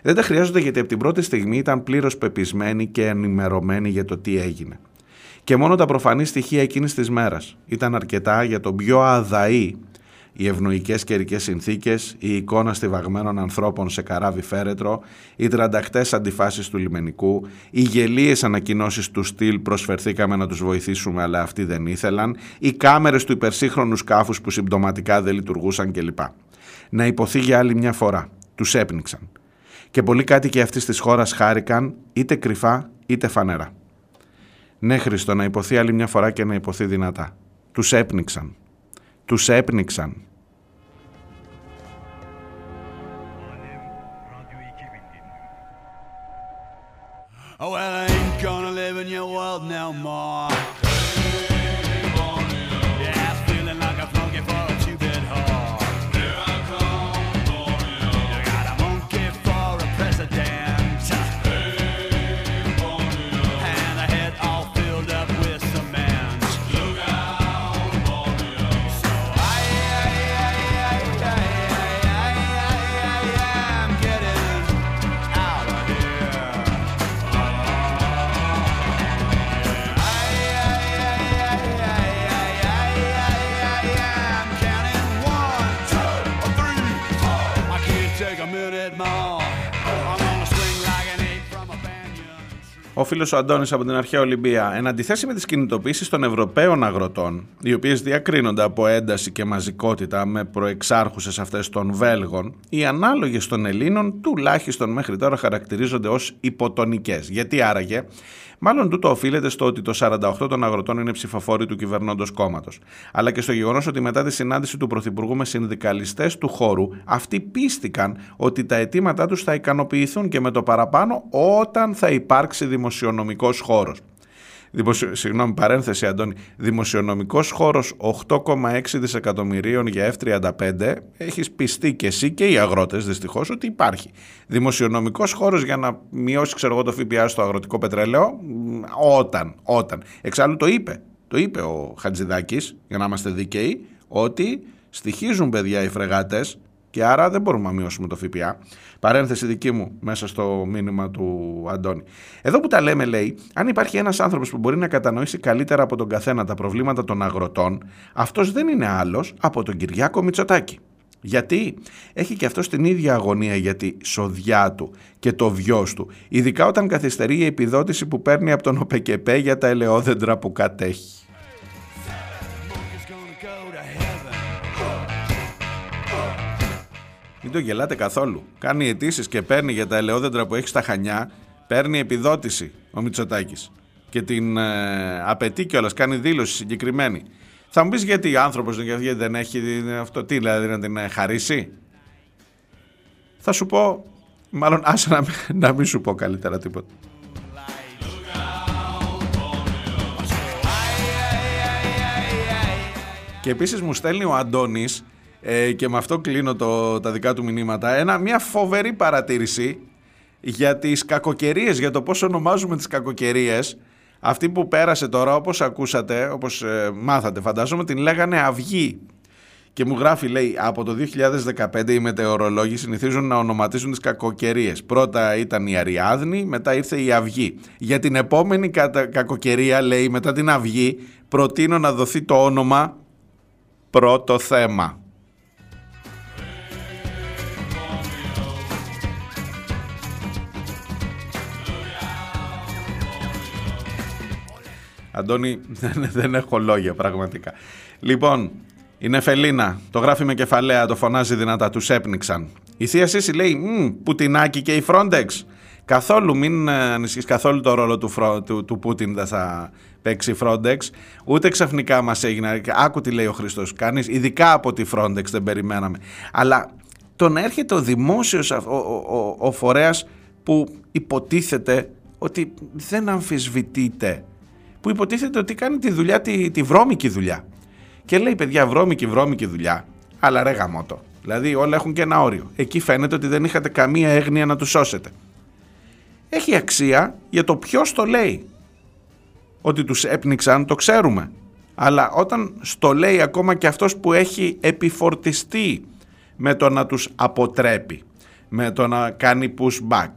Δεν τα χρειάζονται γιατί από την πρώτη στιγμή ήταν πλήρως πεπισμένοι και ενημερωμένοι για το τι έγινε. Και μόνο τα προφανή στοιχεία εκείνης της μέρας ήταν αρκετά για τον πιο αδαή οι ευνοϊκές καιρικές συνθήκες, η εικόνα στιβαγμένων ανθρώπων σε καράβι φέρετρο, οι τρανταχτές αντιφάσεις του λιμενικού, οι γελίες ανακοινώσεις του στυλ προσφερθήκαμε να τους βοηθήσουμε, αλλά αυτοί δεν ήθελαν, οι κάμερες του υπερσύγχρονου σκάφους που συμπτωματικά δεν λειτουργούσαν κλπ. Να υποθεί για άλλη μια φορά. Τους έπνιξαν. Και πολλοί κάτοικοι αυτής της χώρας χάρηκαν είτε κρυφά είτε φανερά. Ναι, Χριστό, να υποθεί άλλη μια φορά και να υποθεί δυνατά. Τους έπνιξαν τους έπνιξαν. Oh, well, I ain't gonna live in your world no more. Ο φίλος ο Αντώνης από την αρχαία Ολυμπία, εν αντιθέσει με τις κινητοποίησεις των Ευρωπαίων αγροτών, οι οποίες διακρίνονται από ένταση και μαζικότητα με προεξάρχουσες αυτές των Βέλγων, οι ανάλογες των Ελλήνων τουλάχιστον μέχρι τώρα χαρακτηρίζονται ως υποτονικές. Γιατί άραγε, Μάλλον τούτο οφείλεται στο ότι το 48 των αγροτών είναι ψηφοφόροι του κυβερνώντος κόμματος. Αλλά και στο γεγονός ότι μετά τη συνάντηση του Πρωθυπουργού με συνδικαλιστές του χώρου, αυτοί πίστηκαν ότι τα αιτήματά τους θα ικανοποιηθούν και με το παραπάνω όταν θα υπάρξει δημοσιονομικός χώρος. Δημοσιο... Συγγνώμη, παρένθεση Αντώνη. Δημοσιονομικός χώρος 8,6 δισεκατομμυρίων για F-35 έχεις πιστεί και εσύ και οι αγρότες δυστυχώς ότι υπάρχει. Δημοσιονομικός χώρος για να μειώσει ξέρω εγώ το ΦΠΑ στο αγροτικό πετρέλαιο όταν, όταν. Εξάλλου το είπε, το είπε ο Χατζηδάκης για να είμαστε δικαίοι ότι στοιχίζουν παιδιά οι φρεγάτες και άρα δεν μπορούμε να μειώσουμε το ΦΠΑ. Παρένθεση δική μου μέσα στο μήνυμα του Αντώνη. Εδώ που τα λέμε λέει, αν υπάρχει ένας άνθρωπος που μπορεί να κατανοήσει καλύτερα από τον καθένα τα προβλήματα των αγροτών, αυτός δεν είναι άλλος από τον Κυριάκο Μητσοτάκη. Γιατί; Έχει και αυτός την ίδια αγωνία για τη σοδιά του και το βιός του, ειδικά όταν καθυστερεί η επιδότηση που παίρνει από τον ΟΠΕΚΕΠΕ για τα ελαιόδεντρα που κατέχει. Μην το γελάτε καθόλου. Κάνει αιτήσεις και παίρνει για τα ελαιόδεντρα που έχει στα Χανιά, παίρνει επιδότηση ο Μητσοτάκης. Και την ε, απαιτεί κιόλας, κάνει δήλωση συγκεκριμένη. Θα μου πεις γιατί ο άνθρωπος δεν έχει αυτό, τι δηλαδή να την χαρίσει; Θα σου πω, μάλλον άσε να, να μην σου πω καλύτερα τίποτα. Και επίσης μου στέλνει ο Αντώνης ε, και με αυτό κλείνω το, τα δικά του μηνύματα. Ένα, μια φοβερή παρατήρηση για τις κακοκαιρίες, για το πώς ονομάζουμε τις κακοκαιρίες. Αυτή που πέρασε τώρα, όπως ακούσατε, όπως ε, μάθατε, φαντάζομαι την λέγανε αυγή. Και μου γράφει, λέει, από το 2015 οι μετεωρολόγοι συνηθίζουν να ονοματίζουν τις κακοκαιρίες. Πρώτα ήταν η Αριάδνη, μετά ήρθε η Αυγή. Για την επόμενη κακοκαιρία, λέει, μετά την Αυγή, προτείνω να δοθεί το όνομα πρώτο θέμα. Αντώνη, δεν, έχω λόγια πραγματικά. Λοιπόν, η Νεφελίνα, το γράφει με κεφαλαία, το φωνάζει δυνατά, τους έπνιξαν. Η Θεία Σύση λέει, Πουτινάκι και η Frontex. Καθόλου, μην ε, ανησυχείς καθόλου το ρόλο του, του, του Πούτιν δεν θα παίξει η Frontex. Ούτε ξαφνικά μας έγινε, άκου τι λέει ο Χριστός, κανείς, ειδικά από τη Frontex δεν περιμέναμε. Αλλά το να έρχεται ο δημόσιος, ο, ο, ο, ο φορέας που υποτίθεται ότι δεν αμφισβητείται που υποτίθεται ότι κάνει τη δουλειά, τη, τη βρώμικη δουλειά. Και λέει, παιδιά, βρώμικη, βρώμικη δουλειά, αλλά ρε γαμότο. Δηλαδή όλα έχουν και ένα όριο. Εκεί φαίνεται ότι δεν είχατε καμία έγνοια να τους σώσετε. Έχει αξία για το ποιος το λέει. Ότι τους έπνιξαν το ξέρουμε. Αλλά όταν στο λέει ακόμα και αυτός που έχει επιφορτιστεί με το να τους αποτρέπει, με το να κάνει pushback,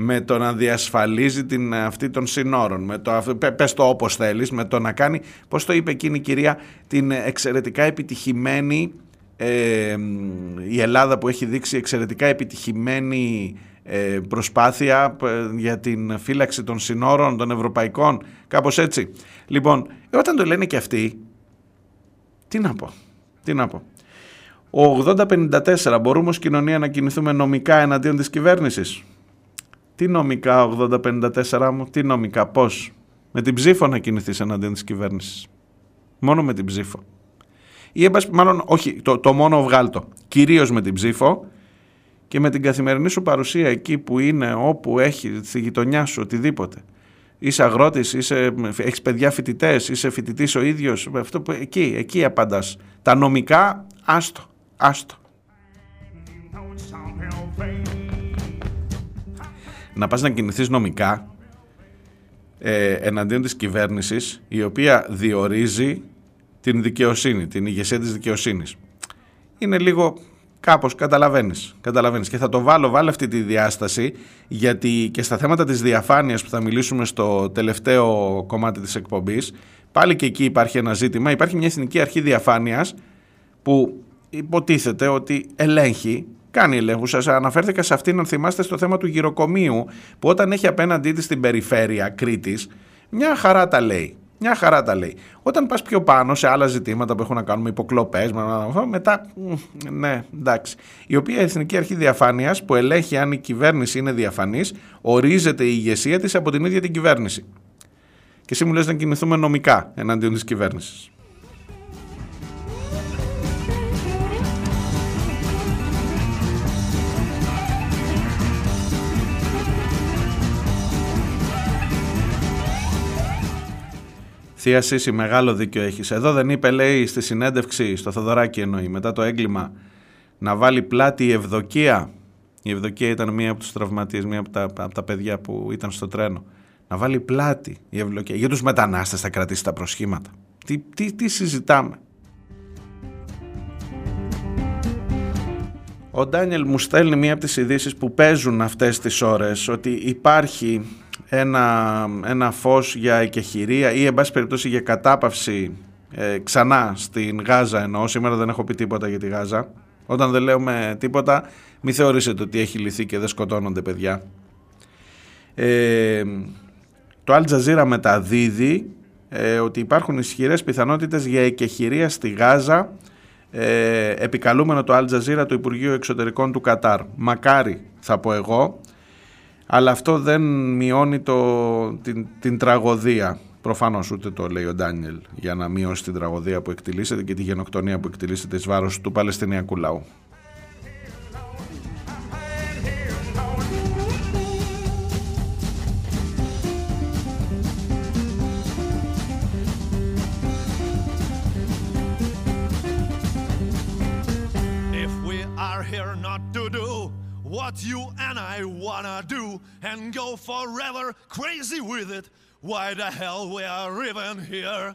με το να διασφαλίζει την αυτή των συνόρων, με το, πες το όπως θέλεις, με το να κάνει, πώς το είπε εκείνη η κυρία, την εξαιρετικά επιτυχημένη, ε, η Ελλάδα που έχει δείξει εξαιρετικά επιτυχημένη ε, προσπάθεια ε, για την φύλαξη των συνόρων των ευρωπαϊκών, κάπως έτσι. Λοιπόν, όταν το λένε και αυτοί, τι να πω, τι να πω. Ο 80-54 μπορούμε ως κοινωνία να κινηθούμε νομικά εναντίον της κυβέρνησης; Τι νομικά 80-54 μου, τι νομικά, πώς; Με την ψήφο να κινηθείς εναντίον της κυβέρνησης. Μόνο με την ψήφο. Ή μάλλον όχι, το, το μόνο βγάλτο. Κυρίως με την ψήφο και με την καθημερινή σου παρουσία εκεί που είναι, όπου έχει, στη γειτονιά σου, οτιδήποτε. Είσαι αγρότης, είσαι, έχεις παιδιά φοιτητές, είσαι φοιτητής ο ίδιος, αυτό που, εκεί, εκεί απαντάς. Τα νομικά, άστο, άστο. Να πας να κινηθείς νομικά ε, εναντίον της κυβέρνησης η οποία διορίζει την δικαιοσύνη, την ηγεσία της δικαιοσύνης. Είναι λίγο Κάπως καταλαβαίνεις, καταλαβαίνεις. Και θα το βάλω, βάλω αυτή τη διάσταση, γιατί και στα θέματα της διαφάνειας που θα μιλήσουμε στο τελευταίο κομμάτι της εκπομπής, πάλι και εκεί υπάρχει ένα ζήτημα. Υπάρχει μια Εθνική Αρχή Διαφάνειας που υποτίθεται ότι ελέγχει, κάνει ελέγχου. Σας αναφέρθηκα σε αυτήν, αν θυμάστε, στο θέμα του γυροκομείου, που όταν έχει απέναντί της την περιφέρεια Κρήτης, μια χαρά τα λέει. Μια χαρά τα λέει. Όταν πας πιο πάνω σε άλλα ζητήματα που έχουν να κάνουν με υποκλοπές, μετά, ναι, εντάξει. Η οποία Εθνική Αρχή Διαφάνειας που ελέγχει αν η κυβέρνηση είναι διαφανής, ορίζεται η ηγεσία της από την ίδια την κυβέρνηση. Και εσύ μου λες να κινηθούμε νομικά εναντίον της κυβέρνησης. Θεία Σύση, μεγάλο δίκιο έχεις. Εδώ δεν είπε, λέει, στη συνέντευξη, στο Θοδωράκι εννοεί, μετά το έγκλημα, να βάλει πλάτη η Ευδοκία. Η Ευδοκία ήταν μία από τους τραυματίες, μία από τα, από τα παιδιά που ήταν στο τρένο. Να βάλει πλάτη η Ευδοκία. Για τους μετανάστες θα κρατήσει τα προσχήματα. Τι, τι, τι συζητάμε. Ο Ντάνιελ μου στέλνει μία από τις ειδήσεις που παίζουν αυτές τις ώρες ότι υπάρχει ένα, ένα φως για εκεχηρία ή εν πάση περιπτώσει για κατάπαυση ε, ξανά στην Γάζα εννοώ. Σήμερα δεν έχω πει τίποτα για τη Γάζα. Όταν δεν λέμε τίποτα μην θεωρήσετε ότι έχει λυθεί και δεν σκοτώνονται παιδιά. Ε, το Al Jazeera μεταδίδει ε, ότι υπάρχουν ισχυρές πιθανότητες για εκεχηρία στη Γάζα ε, επικαλούμενο το Al Jazeera του Υπουργείου Εξωτερικών του Κατάρ. Μακάρι θα πω εγώ αλλά αυτό δεν μειώνει το, την, την τραγωδία. Προφανώς ούτε το λέει ο Ντάνιελ για να μειώσει την τραγωδία που εκτελήσεται και τη γενοκτονία που εκτελήσεται εις βάρος του Παλαιστινιακού λαού. What you and I wanna do and go forever crazy with it. Why the hell we are even here?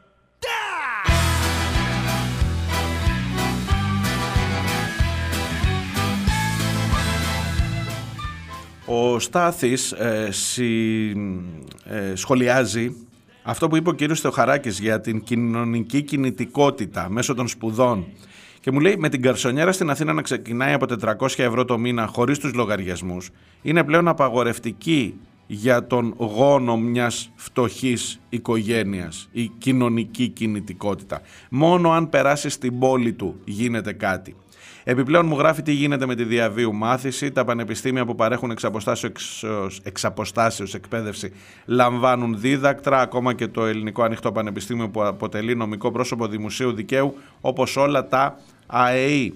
Ο Στάθης ε, συ, ε, σχολιάζει αυτό που είπε ο κύριος Θεοχαράκης για την κοινωνική κινητικότητα μέσω των σπουδών και μου λέει με την καρσονιέρα στην Αθήνα να ξεκινάει από 400 ευρώ το μήνα χωρίς τους λογαριασμούς είναι πλέον απαγορευτική για τον γόνο μιας φτωχής οικογένειας η κοινωνική κινητικότητα. Μόνο αν περάσει στην πόλη του γίνεται κάτι. Επιπλέον μου γράφει τι γίνεται με τη διαβίου μάθηση. Τα πανεπιστήμια που παρέχουν εξ αποστάσεως εκπαίδευση λαμβάνουν δίδακτρα. Ακόμα και το Ελληνικό Ανοιχτό Πανεπιστήμιο που αποτελεί νομικό πρόσωπο δημοσίου δικαίου όπως όλα τα ΑΕΗ.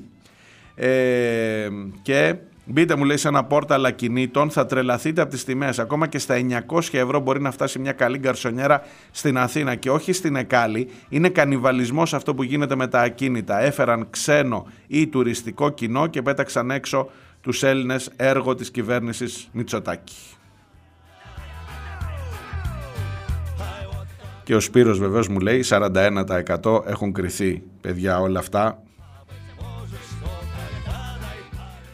Ε, και μπείτε μου λέει σε ένα πόρταλ ακινήτων, θα τρελαθείτε από τις τιμές. Ακόμα και στα 900 ευρώ μπορεί να φτάσει μια καλή γκαρσονιέρα στην Αθήνα και όχι στην Εκάλη. Είναι κανιβαλισμός αυτό που γίνεται με τα ακίνητα. Έφεραν ξένο ή τουριστικό κοινό και πέταξαν έξω τους Έλληνες έργο της κυβέρνησης Μητσοτάκη. Και ο Σπύρος βεβαίως μου λέει 41% έχουν κρυθεί. Παιδιά όλα αυτά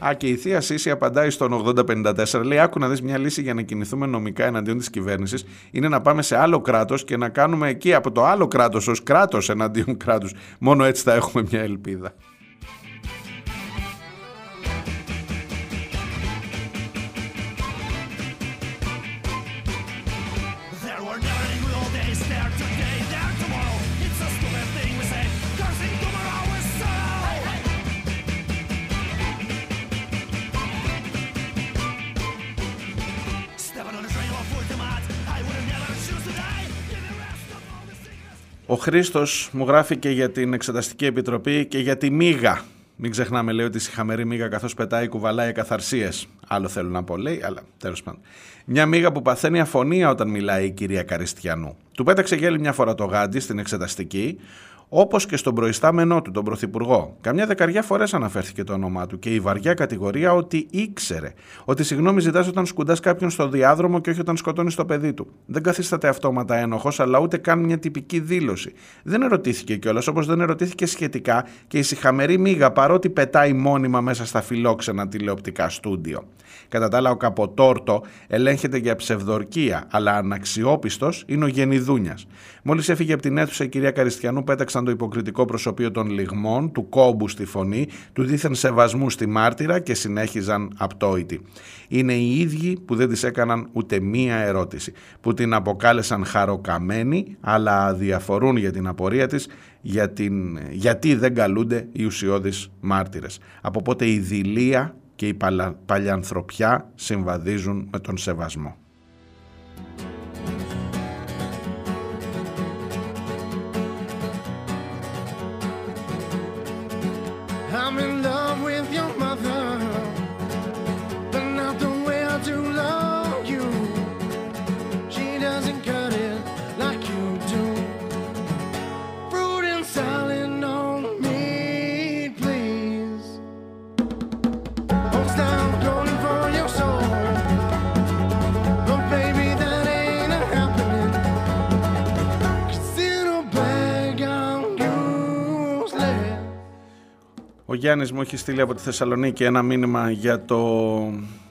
Α, και η Θεία Σύση απαντάει στον 8054. Λέει: Άκου να δεις μια λύση για να κινηθούμε νομικά εναντίον της κυβέρνησης. Είναι να πάμε σε άλλο κράτος και να κάνουμε εκεί από το άλλο κράτος ως κράτος εναντίον κράτους. Μόνο έτσι θα έχουμε μια ελπίδα. Ο Χρήστος μου γράφει και για την Εξεταστική Επιτροπή και για τη μίγα. Μην ξεχνάμε, λέει, ότι η συχαμερή μίγα καθώς πετάει κουβαλάει καθαρσίε. Άλλο θέλω να πω, λέει, αλλά τέλος πάντων. Μια μίγα που παθαίνει αφωνία όταν μιλάει η κυρία Καριστιανού. Του πέταξε γέλη μια φορά το γάντι στην εξεταστική, Όπως και στον προϊστάμενό του, τον Πρωθυπουργό. Καμιά δεκαριά φορές αναφέρθηκε το όνομά του και η βαριά κατηγορία ότι ήξερε ότι συγγνώμη ζητάς όταν σκουντάς κάποιον στο διάδρομο και όχι όταν σκοτώνεις το παιδί του. Δεν καθίσταται αυτόματα ένοχος, αλλά ούτε καν μια τυπική δήλωση. Δεν ερωτήθηκε κιόλας, όπως δεν ερωτήθηκε σχετικά και η συχαμερή μίγα παρότι πετάει μόνιμα μέσα στα φιλόξενα τηλεοπτικά στούντιο. Κατά τα άλλα, ο Καποτόρτο ελέγχεται για ψευδορκία, αλλά αναξιόπιστος είναι ο Γενιδούνιας. Μόλις έφυγε από την αίθουσα η κυρία Καριστιανού, πέταξαν το υποκριτικό προσωπείο των λιγμών, του κόμπου στη φωνή, του δίθεν σεβασμού στη μάρτυρα και συνέχιζαν απτόητοι. Είναι οι ίδιοι που δεν τη έκαναν ούτε μία ερώτηση, που την αποκάλεσαν χαροκαμένη, αλλά διαφορούν για την απορία της για την... γιατί δεν καλούνται οι ουσιώδεις μάρτυρες. Από πότε η δηλία και η παλιανθρωπιά συμβαδίζουν με τον σεβασμό. Γιάννης μου έχει στείλει από τη Θεσσαλονίκη ένα μήνυμα για το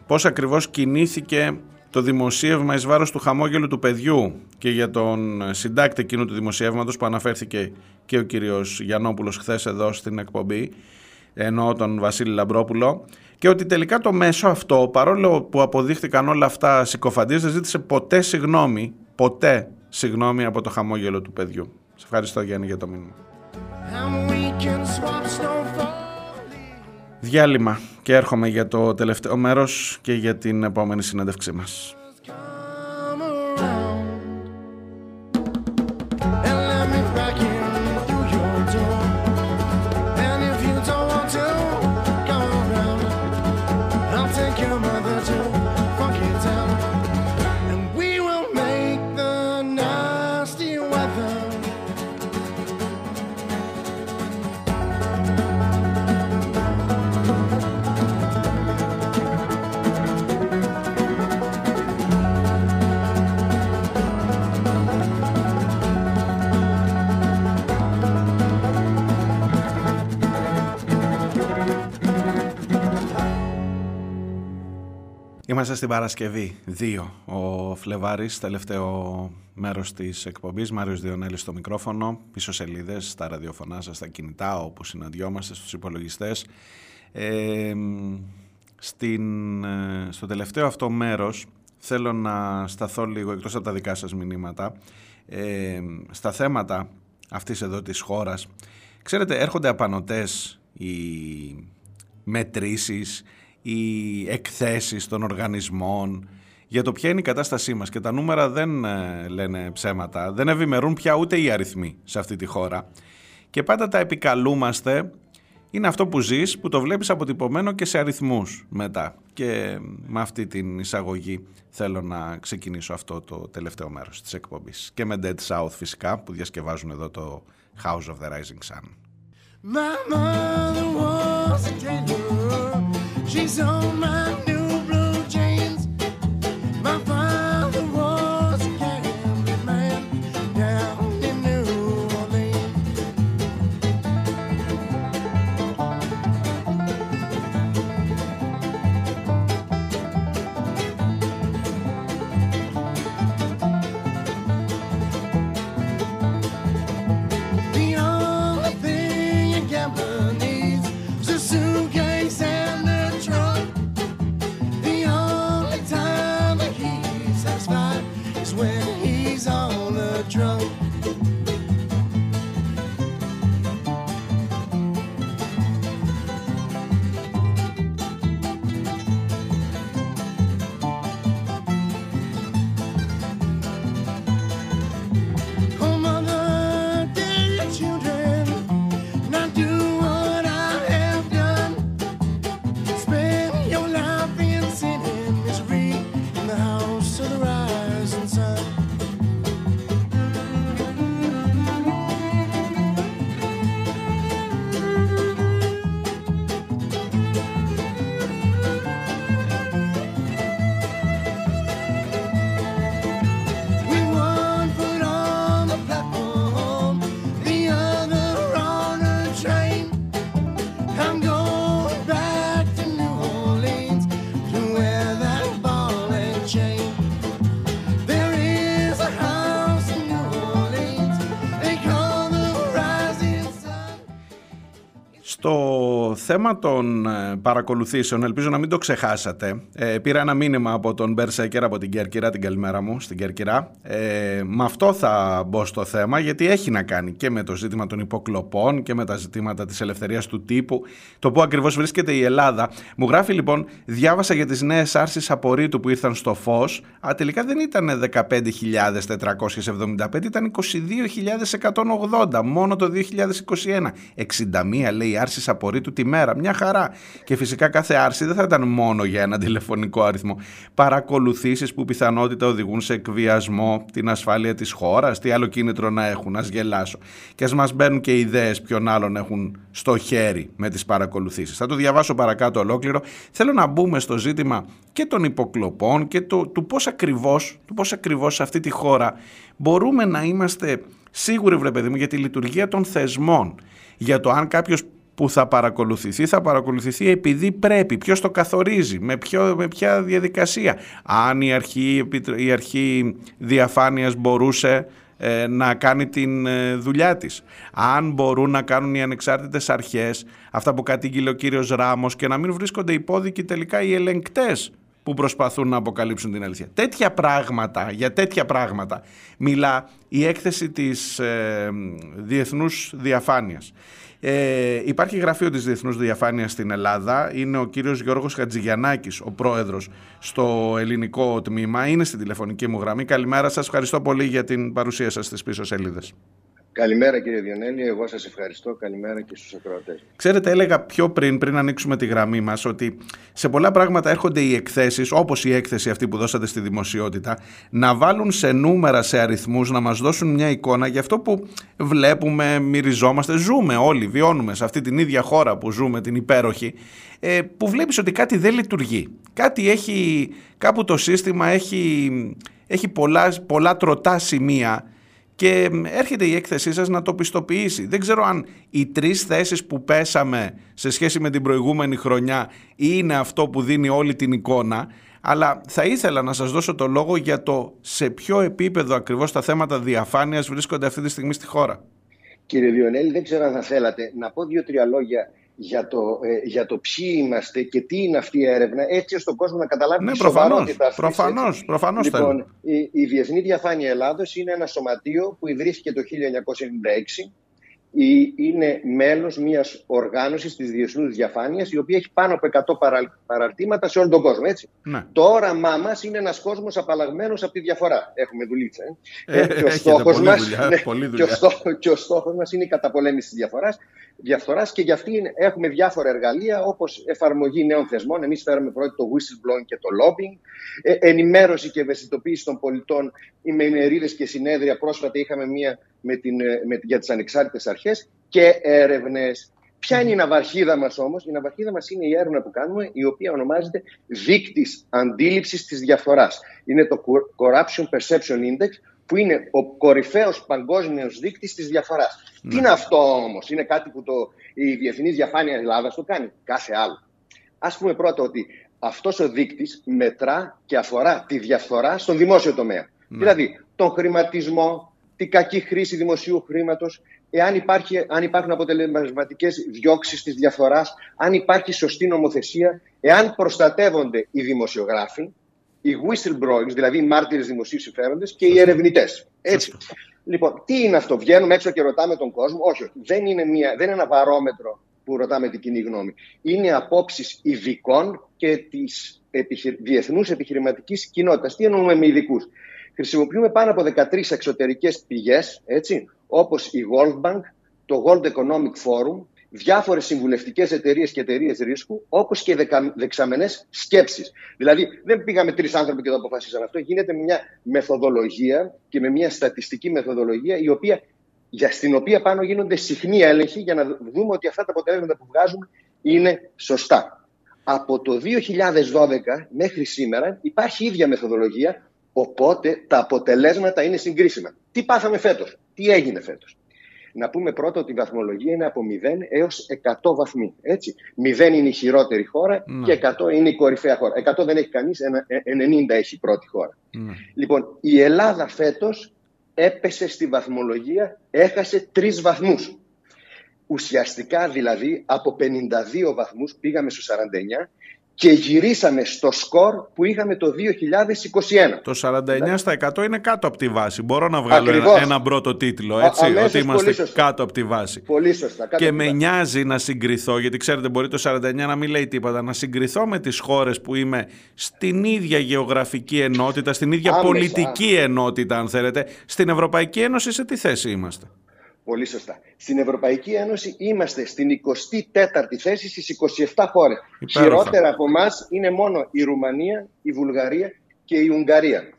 πώς ακριβώς κινήθηκε το δημοσίευμα εις βάρος του χαμόγελου του παιδιού και για τον συντάκτη εκείνου του δημοσιεύματος που αναφέρθηκε και ο κύριος Γιαννόπουλος χθες εδώ στην εκπομπή ενώ τον Βασίλη Λαμπρόπουλο και ότι τελικά το μέσο αυτό παρόλο που αποδείχτηκαν όλα αυτά συκοφαντίες δεν ζήτησε ποτέ συγγνώμη ποτέ συγγνώμη από το χαμόγελο του παιδιού. Σε ευχαριστώ Γιάννη για το μήνυμα. Διάλειμμα και έρχομαι για το τελευταίο μέρος και για την επόμενη συνέντευξή μας. Είμαστε στην Παρασκευή 2. Ο Φλεβάρης, τελευταίο μέρος της εκπομπής. Μάριος Διονέλης στο μικρόφωνο. Πίσω σελίδες, στα ραδιοφωνά σας, στα κινητά, όπου συναντιόμαστε στους υπολογιστές. Ε, στην, ε, στο τελευταίο αυτό μέρος θέλω να σταθώ λίγο, εκτός από τα δικά σας μηνύματα, ε, στα θέματα αυτής εδώ της χώρας. Ξέρετε, έρχονται απανοτές οι μετρήσεις, οι εκθέσεις των οργανισμών για το ποια είναι η κατάστασή μας και τα νούμερα δεν ε, λένε ψέματα, δεν ευημερούν πια ούτε οι αριθμοί σε αυτή τη χώρα και πάντα τα επικαλούμαστε είναι αυτό που ζεις, που το βλέπεις αποτυπωμένο και σε αριθμούς μετά. Και με αυτή την εισαγωγή θέλω να ξεκινήσω αυτό το τελευταίο μέρος της εκπομπής. Και με Dead South φυσικά που διασκευάζουν εδώ το House of the Rising Sun. She's on my θέμα των ε, παρακολουθήσεων, ελπίζω να μην το ξεχάσατε. Ε, πήρα ένα μήνυμα από τον Μπερσέκερ από την Κέρκυρα, την καλημέρα μου στην Κέρκυρα. Ε, με αυτό θα μπω στο θέμα, γιατί έχει να κάνει και με το ζήτημα των υποκλοπών και με τα ζητήματα της ελευθερίας του τύπου. Το πού ακριβώς βρίσκεται η Ελλάδα. Μου γράφει λοιπόν, διάβασα για τις νέες άρσεις απορρίτου που ήρθαν στο φως. Α, τελικά δεν ήταν 15.475, ήταν 22.180 μόνο το 2021. 61 λέει άρση απορρίτου τη μέρα. Μια χαρά. Και φυσικά κάθε άρση δεν θα ήταν μόνο για ένα τηλεφωνικό αριθμό. Παρακολουθήσεις που πιθανότητα οδηγούν σε εκβιασμό, την ασφάλεια της χώρας, τι άλλο κίνητρο να έχουν, ας γελάσω. Και ας μας μπαίνουν και ιδέες ποιον άλλον έχουν στο χέρι με τις παρακολουθήσεις. Θα το διαβάσω παρακάτω ολόκληρο. Θέλω να μπούμε στο ζήτημα και των υποκλοπών και το, του πώς ακριβώς ακριβώς σε αυτή τη χώρα μπορούμε να είμαστε σίγουροι, βρε παιδί μου, για τη λειτουργία των θεσμών. Για το αν κάποιος που θα παρακολουθηθεί, θα παρακολουθηθεί επειδή πρέπει. Ποιος το καθορίζει, με, ποιο, με ποια διαδικασία. Αν η αρχή, η αρχή διαφάνειας μπορούσε ε, να κάνει την ε, δουλειά της. Αν μπορούν να κάνουν οι ανεξάρτητες αρχές, αυτά που κατήγγειλε ο κύριος Ράμος και να μην βρίσκονται υπόδικοι τελικά οι ελεγκτές που προσπαθούν να αποκαλύψουν την αλήθεια. Τέτοια πράγματα, για τέτοια πράγματα μιλά η έκθεση της ε, Διεθνούς Διαφάνειας. Ε, υπάρχει γραφείο της Διεθνούς Διαφάνειας στην Ελλάδα. Είναι ο κύριος Γιώργος Χατζηγιαννάκης, ο πρόεδρος στο ελληνικό τμήμα. Είναι στην τηλεφωνική μου γραμμή. Καλημέρα σας. Ευχαριστώ πολύ για την παρουσία σας στις πίσω σελίδες. Καλημέρα κύριε Διονέλη, εγώ σας ευχαριστώ. Καλημέρα και στους ακροατές. Ξέρετε, έλεγα πιο πριν, πριν ανοίξουμε τη γραμμή μας, ότι σε πολλά πράγματα έρχονται οι εκθέσεις, όπως η έκθεση αυτή που δώσατε στη δημοσιότητα, να βάλουν σε νούμερα, σε αριθμούς, να μας δώσουν μια εικόνα για αυτό που βλέπουμε, μυριζόμαστε, ζούμε όλοι, βιώνουμε σε αυτή την ίδια χώρα που ζούμε, την υπέροχη, ε, που βλέπεις ότι κάτι δεν λειτουργεί. Κάτι έχει, κάπου το σύστημα έχει, έχει πολλά, πολλά τροτά σημεία και έρχεται η έκθεσή σας να το πιστοποιήσει. Δεν ξέρω αν οι τρεις θέσεις που πέσαμε σε σχέση με την προηγούμενη χρονιά είναι αυτό που δίνει όλη την εικόνα, αλλά θα ήθελα να σας δώσω το λόγο για το σε ποιο επίπεδο ακριβώς τα θέματα διαφάνειας βρίσκονται αυτή τη στιγμή στη χώρα. Κύριε Διονέλη, δεν ξέρω αν θα θέλατε να πω δύο-τρία λόγια για το, ε, για το ποιοι είμαστε και τι είναι αυτή η έρευνα, έτσι ώστε ο κόσμο να καταλάβει ναι, τη σοβαρότητα αυτής. Προφανώς, προφανώς λοιπόν, η, η Διεθνή Διαφάνεια Ελλάδος είναι ένα σωματείο που ιδρύθηκε το 1996 είναι μέλος μιας οργάνωσης της διεθνούς διαφάνειας η οποία έχει πάνω από 100 παραρτήματα σε όλο τον κόσμο. Έτσι. Ναι. Το όραμά μας είναι ένας κόσμος απαλλαγμένος από τη διαφορά. Έχουμε δουλίτσα. Ε. Ε, και, ο στόχος μας, ναι, και, ο στόχος, και ο στόχος μας είναι η καταπολέμηση της διαφοράς, διαφθοράς και γι' αυτή έχουμε διάφορα εργαλεία όπως εφαρμογή νέων θεσμών. Εμείς φέραμε πρώτα το whistleblowing και το lobbying, ε, ενημέρωση και ευαισθητοποίηση των πολιτών με ημερίδες και συνέδρια. Πρόσφατα είχαμε μία με την, ε, με, για τις ανεξάρτητες αρχές και έρευνες. Ποια είναι η ναυαρχίδα μας όμως; Η ναυαρχίδα μας είναι η έρευνα που κάνουμε η οποία ονομάζεται δείκτης αντίληψης της διαφοράς. Είναι το Corruption Perception Index που είναι ο κορυφαίος παγκόσμιος δείκτης της διαφοράς. Ναι. Τι είναι αυτό όμως; Είναι κάτι που το, η Διεθνής Διαφάνεια Ελλάδας το κάνει. Κάθε άλλο. Ας πούμε πρώτα ότι αυτός ο δείκτης μετρά και αφορά τη διαφορά στον δημόσιο τομέα. Ναι. Δηλαδή τον χρηματισμό, τη κακή χρήση δημοσίου χρήματος, εάν υπάρχει, αν υπάρχουν αποτελεσματικές διώξεις της διαφορά, αν υπάρχει σωστή νομοθεσία, εάν προστατεύονται οι δημοσιογράφοι, οι whistleblowers, δηλαδή οι μάρτυρες δημοσίου συμφέροντες και οι ερευνητές. Έτσι. Λοιπόν, τι είναι αυτό, βγαίνουμε έξω και ρωτάμε τον κόσμο. Όχι, όχι. Δεν είναι, μια, δεν είναι ένα βαρόμετρο που ρωτάμε την κοινή γνώμη. Είναι απόψεις ειδικών και της επιχειρη... διεθνούς επιχειρηματικής κοινότητας. Τι εννοούμε με ειδικούς; Χρησιμοποιούμε πάνω από 13 εξωτερικές πηγές, έτσι, όπως η World Bank, το World Economic Forum, διάφορες συμβουλευτικές εταιρείες και εταιρείες ρίσκου, όπως και δεξαμενές σκέψεις. Δηλαδή, δεν πήγαμε τρεις άνθρωποι και το αποφασίσαμε αυτό. Γίνεται μια μεθοδολογία και με μια στατιστική μεθοδολογία, η οποία, για στην οποία πάνω γίνονται συχνοί έλεγχοι για να δούμε ότι αυτά τα αποτελέσματα που βγάζουμε είναι σωστά. Από το 2012 μέχρι σήμερα υπάρχει ίδια μεθοδολογία Οπότε τα αποτελέσματα είναι συγκρίσιμα. Τι πάθαμε φέτος, τι έγινε φέτος; Να πούμε πρώτα ότι η βαθμολογία είναι από 0 έως 100 βαθμοί. Έτσι. 0 είναι η χειρότερη χώρα ναι. και 100 είναι η κορυφαία χώρα. 100 δεν έχει κανείς, 90 έχει η πρώτη χώρα. Ναι. Λοιπόν, η Ελλάδα φέτος έπεσε στη βαθμολογία, έχασε τρεις βαθμούς. Ουσιαστικά δηλαδή από 52 βαθμούς πήγαμε στους 49 και γυρίσαμε στο σκορ που είχαμε το 2021. Το 49% είναι κάτω από τη βάση. Μπορώ να βγάλω ένα, πρώτο τίτλο, έτσι, ότι είμαστε κάτω από τη βάση. Πολύ σωστά. και με νοιάζει να συγκριθώ, γιατί ξέρετε μπορεί το 49 να μην λέει τίποτα, να συγκριθώ με τις χώρες που είμαι στην ίδια γεωγραφική ενότητα, στην ίδια πολιτική ενότητα, αν θέλετε. Στην Ευρωπαϊκή Ένωση σε τι θέση είμαστε; Πολύ σωστά. Στην Ευρωπαϊκή Ένωση είμαστε στην 24η θέση στις 27 χώρες. Χειρότερα από εμάς είναι μόνο η Ρουμανία, η Βουλγαρία και η Ουγγαρία.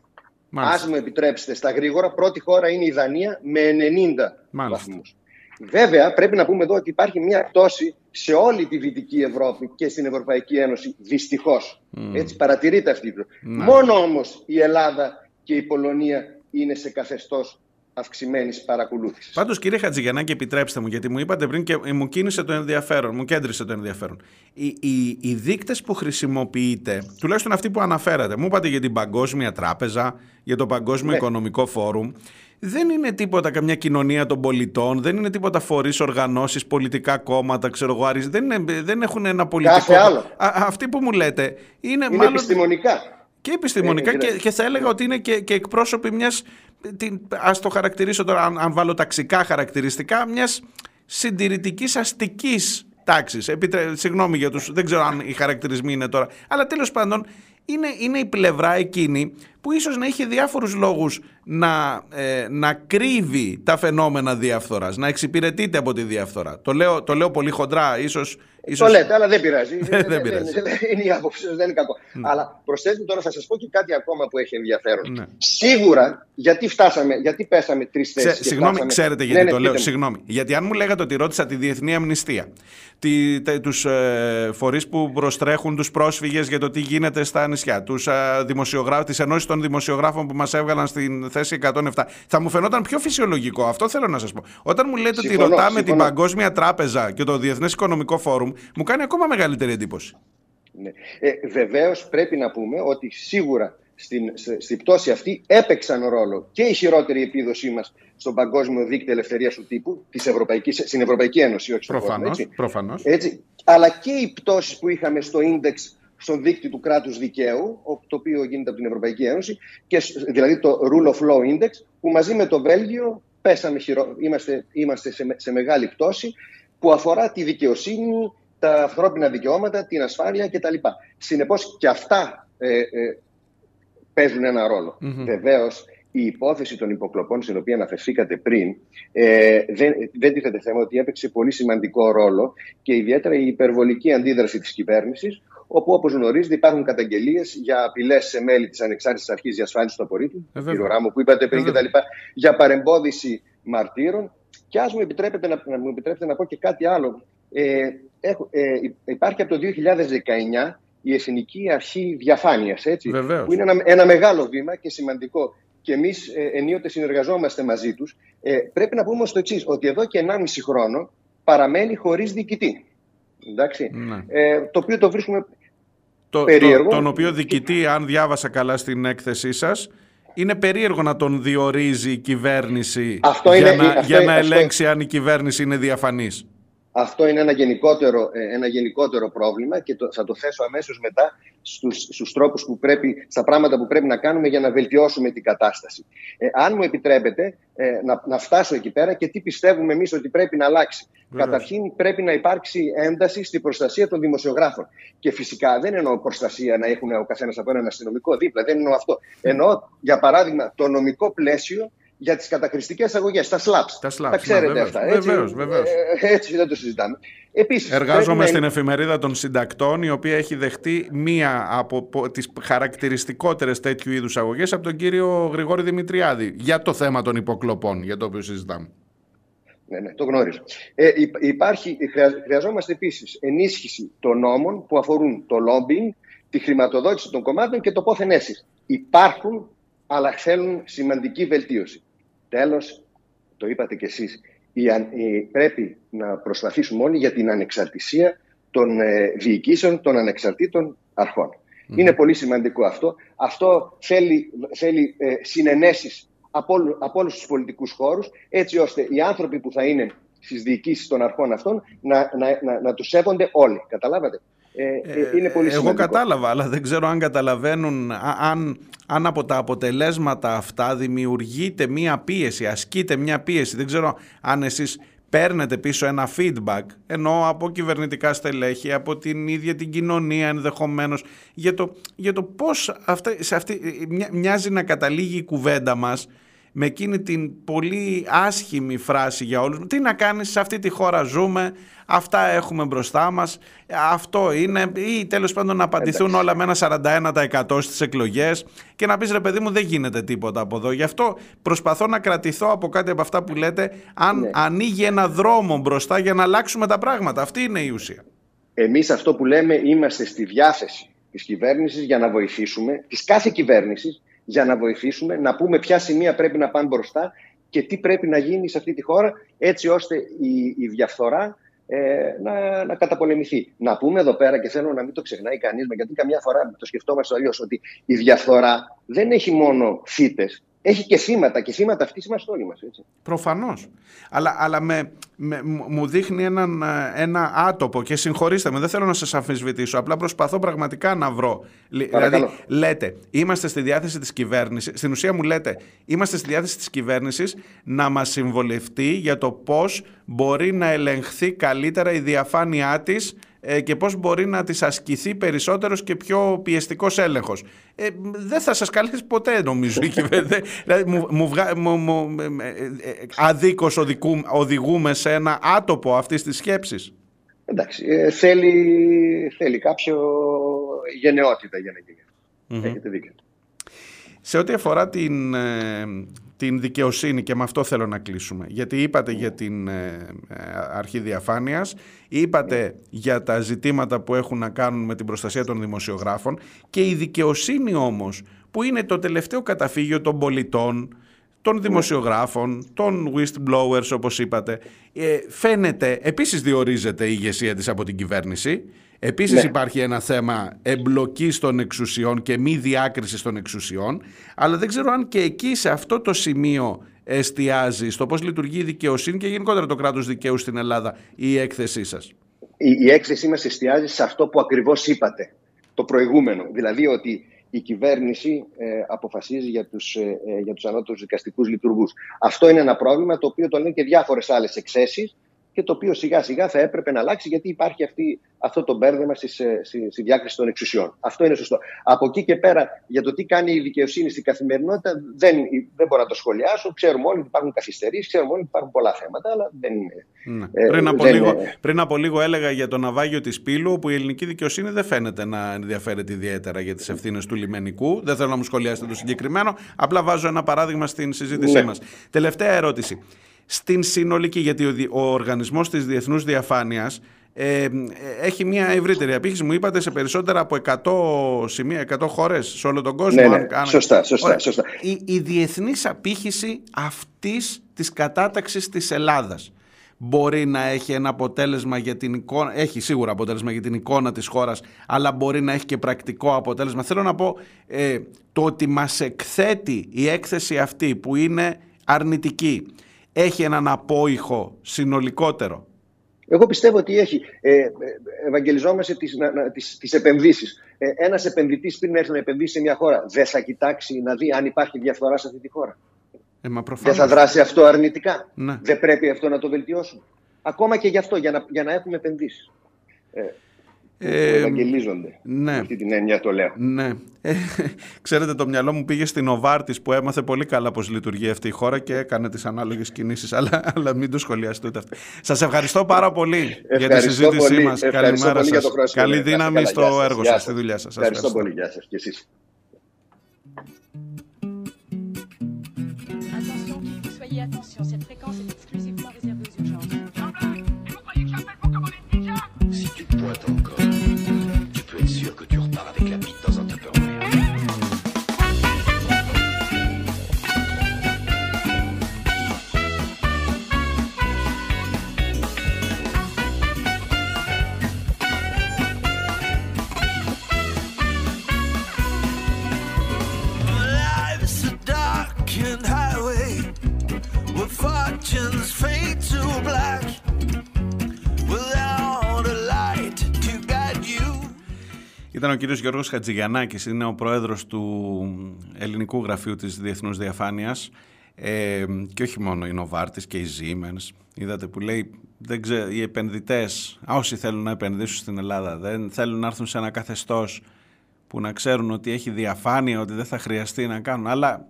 Μάλιστα. Ας μου επιτρέψετε στα γρήγορα, πρώτη χώρα είναι η Δανία με 90 βαθμούς. Βέβαια, πρέπει να πούμε εδώ ότι υπάρχει μια πτώση σε όλη τη Δυτική Ευρώπη και στην Ευρωπαϊκή Ένωση, Δυστυχώς. Έτσι παρατηρείται αυτή. Μόνο όμως η Ελλάδα και η Πολωνία είναι σε καθεστώς αυξημένης παρακολούθησης. Πάντως, κύριε Χατζηγιανάκη, επιτρέψτε μου, γιατί μου είπατε πριν και μου κίνησε το ενδιαφέρον, μου κέντρισε το ενδιαφέρον. Οι, οι, οι δείκτες που χρησιμοποιείτε, τουλάχιστον αυτοί που αναφέρατε, μου είπατε για την Παγκόσμια Τράπεζα, για το Παγκόσμιο ναι. Οικονομικό Φόρουμ, δεν είναι τίποτα καμιά κοινωνία των πολιτών, δεν είναι τίποτα φορείς, οργανώσεις, πολιτικά κόμματα, ξέρω εγώ, δεν, είναι, δεν έχουν ένα πολιτικό. Κάθε άλλο. Α, αυτοί που μου λέτε είναι, είναι μάλλον. επιστημονικά. Και επιστημονικά ε, και, και θα έλεγα ότι είναι και, και εκπρόσωποι μιας ας το χαρακτηρίσω τώρα, αν, αν βάλω ταξικά χαρακτηριστικά, μιας συντηρητικής αστικής τάξης. Επιτρέ... Συγγνώμη για τους, δεν ξέρω αν οι χαρακτηρισμοί είναι τώρα, αλλά τέλος πάντων είναι, είναι η πλευρά εκείνη που ίσως να είχε διάφορους λόγους να, ε, να κρύβει τα φαινόμενα διαφθοράς, να εξυπηρετείται από τη διαφθορά. Το λέω, το λέω πολύ χοντρά, ίσως Ίσως... Το λέτε, αλλά δεν πειράζει. [laughs] δεν, πειράζει. είναι η άποψη δεν είναι κακό. Ναι. Αλλά προσθέτω τώρα, θα σας πω και κάτι ακόμα που έχει ενδιαφέρον. Ναι. Σίγουρα, γιατί φτάσαμε, γιατί πέσαμε τρεις θέσεις. Συγγνώμη, φτάσαμε... ξέρετε γιατί ναι, ναι, το λέω. Συγγνώμη. Γιατί αν μου λέγατε ότι ρώτησα τη Διεθνή Αμνηστία, τους ε, φορείς που προστρέχουν τους πρόσφυγες για το τι γίνεται στα νησιά, τους ε, τις ενώσεις των δημοσιογράφων που μας έβγαλαν στην θέση 107, θα μου φαινόταν πιο φυσιολογικό. Αυτό θέλω να σας πω. Όταν μου λέτε συμφωνώ, ότι ρωτάμε συμφωνώ. την Παγκόσμια Τράπεζα και το Διεθνές Οικονομικό Φόρουμ, μου κάνει ακόμα μεγαλύτερη εντύπωση. Ναι. Ε, Βεβαίως πρέπει να πούμε ότι σίγουρα στην, στην πτώση αυτή έπαιξαν ρόλο και η χειρότερη επίδοσή μας στον Παγκόσμιο Δίκτυο Ελευθερίας του Τύπου της Ευρωπαϊκής, στην Ευρωπαϊκή Ένωση, όχι στον κόσμο. Έτσι. Προφανώς. Έτσι. Αλλά και οι πτώσεις που είχαμε στο ίντεξ στον δίκτυο του κράτους δικαίου, το οποίο γίνεται από την Ευρωπαϊκή Ένωση, και, δηλαδή το Rule of Law Index, που μαζί με το Βέλγιο πέσαμε χειρο... είμαστε, είμαστε σε, σε μεγάλη πτώση, που αφορά τη δικαιοσύνη, τα ανθρώπινα δικαιώματα, την ασφάλεια κτλ. Συνεπώς και αυτά ε, ε, παίζουν ένα ρόλο. Mm-hmm. Βεβαίως, η υπόθεση των υποκλοπών, στην οποία αναφερθήκατε πριν, ε, δεν, δεν τίθεται θέμα ότι έπαιξε πολύ σημαντικό ρόλο και ιδιαίτερα η υπερβολική αντίδραση της κυβέρνησης, όπου όπως γνωρίζετε υπάρχουν καταγγελίες για απειλές σε μέλη της Ανεξάρτητης Αρχής Διασφάλισης του Απορρίτου, ε, κύριο Ράμο, που είπατε πριν κτλ., για παρεμπόδιση μαρτύρων. Και ας μου επιτρέπετε να, να, μου επιτρέπετε να πω και κάτι άλλο. Ε, έχω, ε, υπάρχει από το 2019 η Εθνική Αρχή Διαφάνειας, που είναι ένα, ένα μεγάλο βήμα και σημαντικό. Και εμείς ε, ενίοτε συνεργαζόμαστε μαζί τους. Ε, πρέπει να πούμε όμω το εξής, ότι εδώ και 1,5 χρόνο παραμένει χωρίς διοικητή. Εντάξει. Ναι. Ε, το οποίο το βρίσκουμε το, περίεργο. Το, τον οποίο διοικητή, αν διάβασα καλά στην έκθεσή σας, είναι περίεργο να τον διορίζει η κυβέρνηση αυτό για, είναι, να, για να ελέγξει αν η κυβέρνηση είναι διαφανής. Αυτό είναι ένα γενικότερο, ε, ένα γενικότερο πρόβλημα και το, θα το θέσω αμέσως μετά στους, στους τρόπους που πρέπει, στα πράγματα που πρέπει να κάνουμε για να βελτιώσουμε την κατάσταση. Ε, αν μου επιτρέπετε ε, να, να φτάσω εκεί πέρα και τι πιστεύουμε εμείς ότι πρέπει να αλλάξει. Καταρχήν πρέπει να υπάρξει ένταση στην προστασία των δημοσιογράφων. Και φυσικά δεν εννοώ προστασία να έχουν ο καθένας από έναν αστυνομικό δίπλα, δεν εννοώ αυτό. Εννοώ, για παράδειγμα, το νομικό πλαίσιο για τις κατακριστικές αγωγές, τα SLAPS. Τα, slaps, τα ξέρετε ναι, αυτά. Έτσι, βεβαίως, βεβαίως. Ε, έτσι δεν το συζητάμε. Επίσης, Εργάζομαι στην εφημερίδα των συντακτών, η οποία έχει δεχτεί μία από τις χαρακτηριστικότερες τέτοιου είδους αγωγές από τον κύριο Γρηγόρη Δημητριάδη για το θέμα των υποκλοπών, για το οποίο συζητάμε. Ναι, ναι, το γνωρίζω. Ε, υπάρχει, χρειαζόμαστε επίσης ενίσχυση των νόμων που αφορούν το lobbying, τη χρηματοδότηση των κομμάτων και το πόθεν Υπάρχουν, αλλά θέλουν σημαντική βελτίωση. Τέλος, το είπατε κι εσείς, πρέπει να προσπαθήσουμε όλοι για την ανεξαρτησία των ε, διοικήσεων των ανεξαρτήτων Είναι πολύ σημαντικό αυτό. Αυτό θέλει, θέλει ε, συνενέσεις από, από όλους τους πολιτικούς χώρους, έτσι ώστε οι άνθρωποι που θα είναι στις διοικήσεις των αρχών αυτών να, να, να, να τους σέβονται όλοι. Καταλάβατε; Ε, ε, είναι πολύ Εγώ κατάλαβα, αλλά δεν ξέρω αν καταλαβαίνουν αν, αν από τα αποτελέσματα αυτά δημιουργείται μία πίεση, ασκείται μία πίεση. Δεν ξέρω αν εσείς παίρνετε πίσω ένα feedback, ενώ από κυβερνητικά στελέχη, από την ίδια την κοινωνία ενδεχομένως, για το, για το πώς αυτά, σε αυτή, μοιάζει να καταλήγει η κουβέντα μας με εκείνη την πολύ άσχημη φράση για όλους. Τι να κάνεις, σε αυτή τη χώρα ζούμε, αυτά έχουμε μπροστά μας, αυτό είναι ή τέλος πάντων να απαντηθούν όλα με ένα 41% στις εκλογές και να πεις ρε παιδί μου δεν γίνεται τίποτα από εδώ. Γι' αυτό προσπαθώ να κρατηθώ από κάτι από αυτά που λέτε αν ναι. ανοίγει ένα δρόμο μπροστά για να αλλάξουμε τα πράγματα. Αυτή είναι η ουσία. Εμείς αυτό που λέμε είμαστε στη διάθεση της κυβέρνησης για να βοηθήσουμε, της κάθε κυβέρνησης, για να βοηθήσουμε, να πούμε ποια σημεία πρέπει να πάνε μπροστά και τι πρέπει να γίνει σε αυτή τη χώρα έτσι ώστε η, η διαφθορά ε, να, να καταπολεμηθεί. Να πούμε εδώ πέρα και θέλω να μην το ξεχνάει κανείς, γιατί καμιά φορά το σκεφτόμαστε αλλιώς ότι η διαφθορά δεν έχει μόνο φύτες, έχει και θύματα και θύματα αυτής είμαστε όλοι μα. Προφανώς. Αλλά, αλλά με, με, μου δείχνει έναν, ένα άτοπο και συγχωρήστε με, δεν θέλω να σας αμφισβητήσω. Απλά προσπαθώ πραγματικά να βρω. Δηλαδή, λέτε, είμαστε στη διάθεση της κυβέρνησης. Στην ουσία μου λέτε, είμαστε στη διάθεση της κυβέρνησης να μας συμβολευτεί για το πώς μπορεί να ελεγχθεί καλύτερα η διαφάνειά της ε, και πώς μπορεί να της ασκηθεί περισσότερος και πιο πιεστικός έλεγχος. Ε, δεν θα σας καλέσει ποτέ νομίζω η κυβέρνηση. [laughs] δηλαδή μου, μου, μου, μου ε, ε, αδίκως οδηγούμε σε ένα άτοπο αυτής της σκέψης. Εντάξει, ε, θέλει, θέλει κάποιο γενναιότητα για να γίνει. Έχετε δίκιο. Σε ό,τι αφορά την, την δικαιοσύνη και με αυτό θέλω να κλείσουμε. Γιατί είπατε για την ε, ε, αρχή διαφάνειας, είπατε για τα ζητήματα που έχουν να κάνουν με την προστασία των δημοσιογράφων και η δικαιοσύνη όμως που είναι το τελευταίο καταφύγιο των πολιτών, των δημοσιογράφων, των whistleblowers όπως είπατε, ε, φαίνεται, επίσης διορίζεται η ηγεσία της από την κυβέρνηση Επίσης ναι. υπάρχει ένα θέμα εμπλοκής των εξουσιών και μη διάκρισης των εξουσιών, αλλά δεν ξέρω αν και εκεί σε αυτό το σημείο εστιάζει στο πώς λειτουργεί η δικαιοσύνη και γενικότερα το κράτος δικαίου στην Ελλάδα η έκθεσή σας. Η, η έκθεσή μας εστιάζει σε αυτό που ακριβώς είπατε, το προηγούμενο. Δηλαδή ότι η κυβέρνηση ε, αποφασίζει για τους, ε, ε, για τους ανώτατους δικαστικούς λειτουργούς. Αυτό είναι ένα πρόβλημα το οποίο το λένε και διάφορες άλλες εξέσεις και το οποίο σιγά σιγά θα έπρεπε να αλλάξει γιατί υπάρχει αυτή, αυτό το μπέρδεμα στη, στη, στη διάκριση των εξουσιών. Αυτό είναι σωστό. Από εκεί και πέρα για το τι κάνει η δικαιοσύνη στην καθημερινότητα δεν, δεν μπορώ να το σχολιάσω. Ξέρουμε όλοι ότι υπάρχουν καθυστερήσεις, ξέρουμε όλοι ότι υπάρχουν πολλά θέματα, αλλά δεν είναι. Ναι. Ε, πριν, από δεν λίγο, είναι... πριν από λίγο έλεγα για το ναυάγιο της Πύλου, όπου η ελληνική δικαιοσύνη δεν φαίνεται να ενδιαφέρεται ιδιαίτερα για τις ευθύνες του λιμενικού. Δεν θέλω να μου σχολιάσετε το συγκεκριμένο. Απλά βάζω ένα παράδειγμα στην συζήτησή ναι. μας. Τελευταία ερώτηση στην συνολική, γιατί ο, ο οργανισμός της διεθνούς διαφάνειας ε, έχει μια ευρύτερη απήχηση. Μου είπατε σε περισσότερα από 100 σημεία, 100 χώρες σε όλο τον κόσμο. Ναι, ναι. Σωστά, σωστά, σωστά. Η, η διεθνής απήχηση αυτής της κατάταξης της Ελλάδας μπορεί να έχει ένα αποτέλεσμα για την εικόνα, έχει σίγουρα αποτέλεσμα για την εικόνα της χώρας, αλλά μπορεί να έχει και πρακτικό αποτέλεσμα. Θέλω να πω, ε, το ότι μας εκθέτει η έκθεση αυτή που είναι αρνητική, έχει έναν απόϊχο συνολικότερο. Εγώ πιστεύω ότι έχει. Ε, ε ευαγγελιζόμαστε τις, να, τις, τις επενδύσεις. Ε, ένας επενδυτής πριν έρθει να επενδύσει σε μια χώρα δεν θα κοιτάξει να δει αν υπάρχει διαφθορά σε αυτή τη χώρα. Ε, μα δεν θα δράσει αυτό αρνητικά. Ναι. Δεν πρέπει αυτό να το βελτιώσουμε. Ακόμα και γι' αυτό, για να, για να έχουμε επενδύσεις. Ε, ε, ευαγγελίζονται. Ναι. Αυτή την έννοια το λέω. Ναι. Ε, ξέρετε, το μυαλό μου πήγε στην Οβάρτης που έμαθε πολύ καλά πώς λειτουργεί αυτή η χώρα και έκανε τις ανάλογες κινήσεις. Αλλά, αλλά μην το σχολιάσετε ούτε αυτό. Σας ευχαριστώ πάρα πολύ για τη συζήτησή μας. Καλημέρα σας. Καλή δύναμη στο έργο σας, στη δουλειά σας. Ευχαριστώ πολύ. Γεια σας και εσείς. Attention, cette fréquence est ο κύριος Γιώργος Χατζηγιαννάκης, είναι ο πρόεδρος του ελληνικού γραφείου της Διεθνούς Διαφάνειας ε, και όχι μόνο η Νοβάρτης και η Siemens. Είδατε που λέει δεν ξέ, οι επενδυτές, όσοι θέλουν να επενδύσουν στην Ελλάδα, δεν θέλουν να έρθουν σε ένα καθεστώς που να ξέρουν ότι έχει διαφάνεια, ότι δεν θα χρειαστεί να κάνουν. Αλλά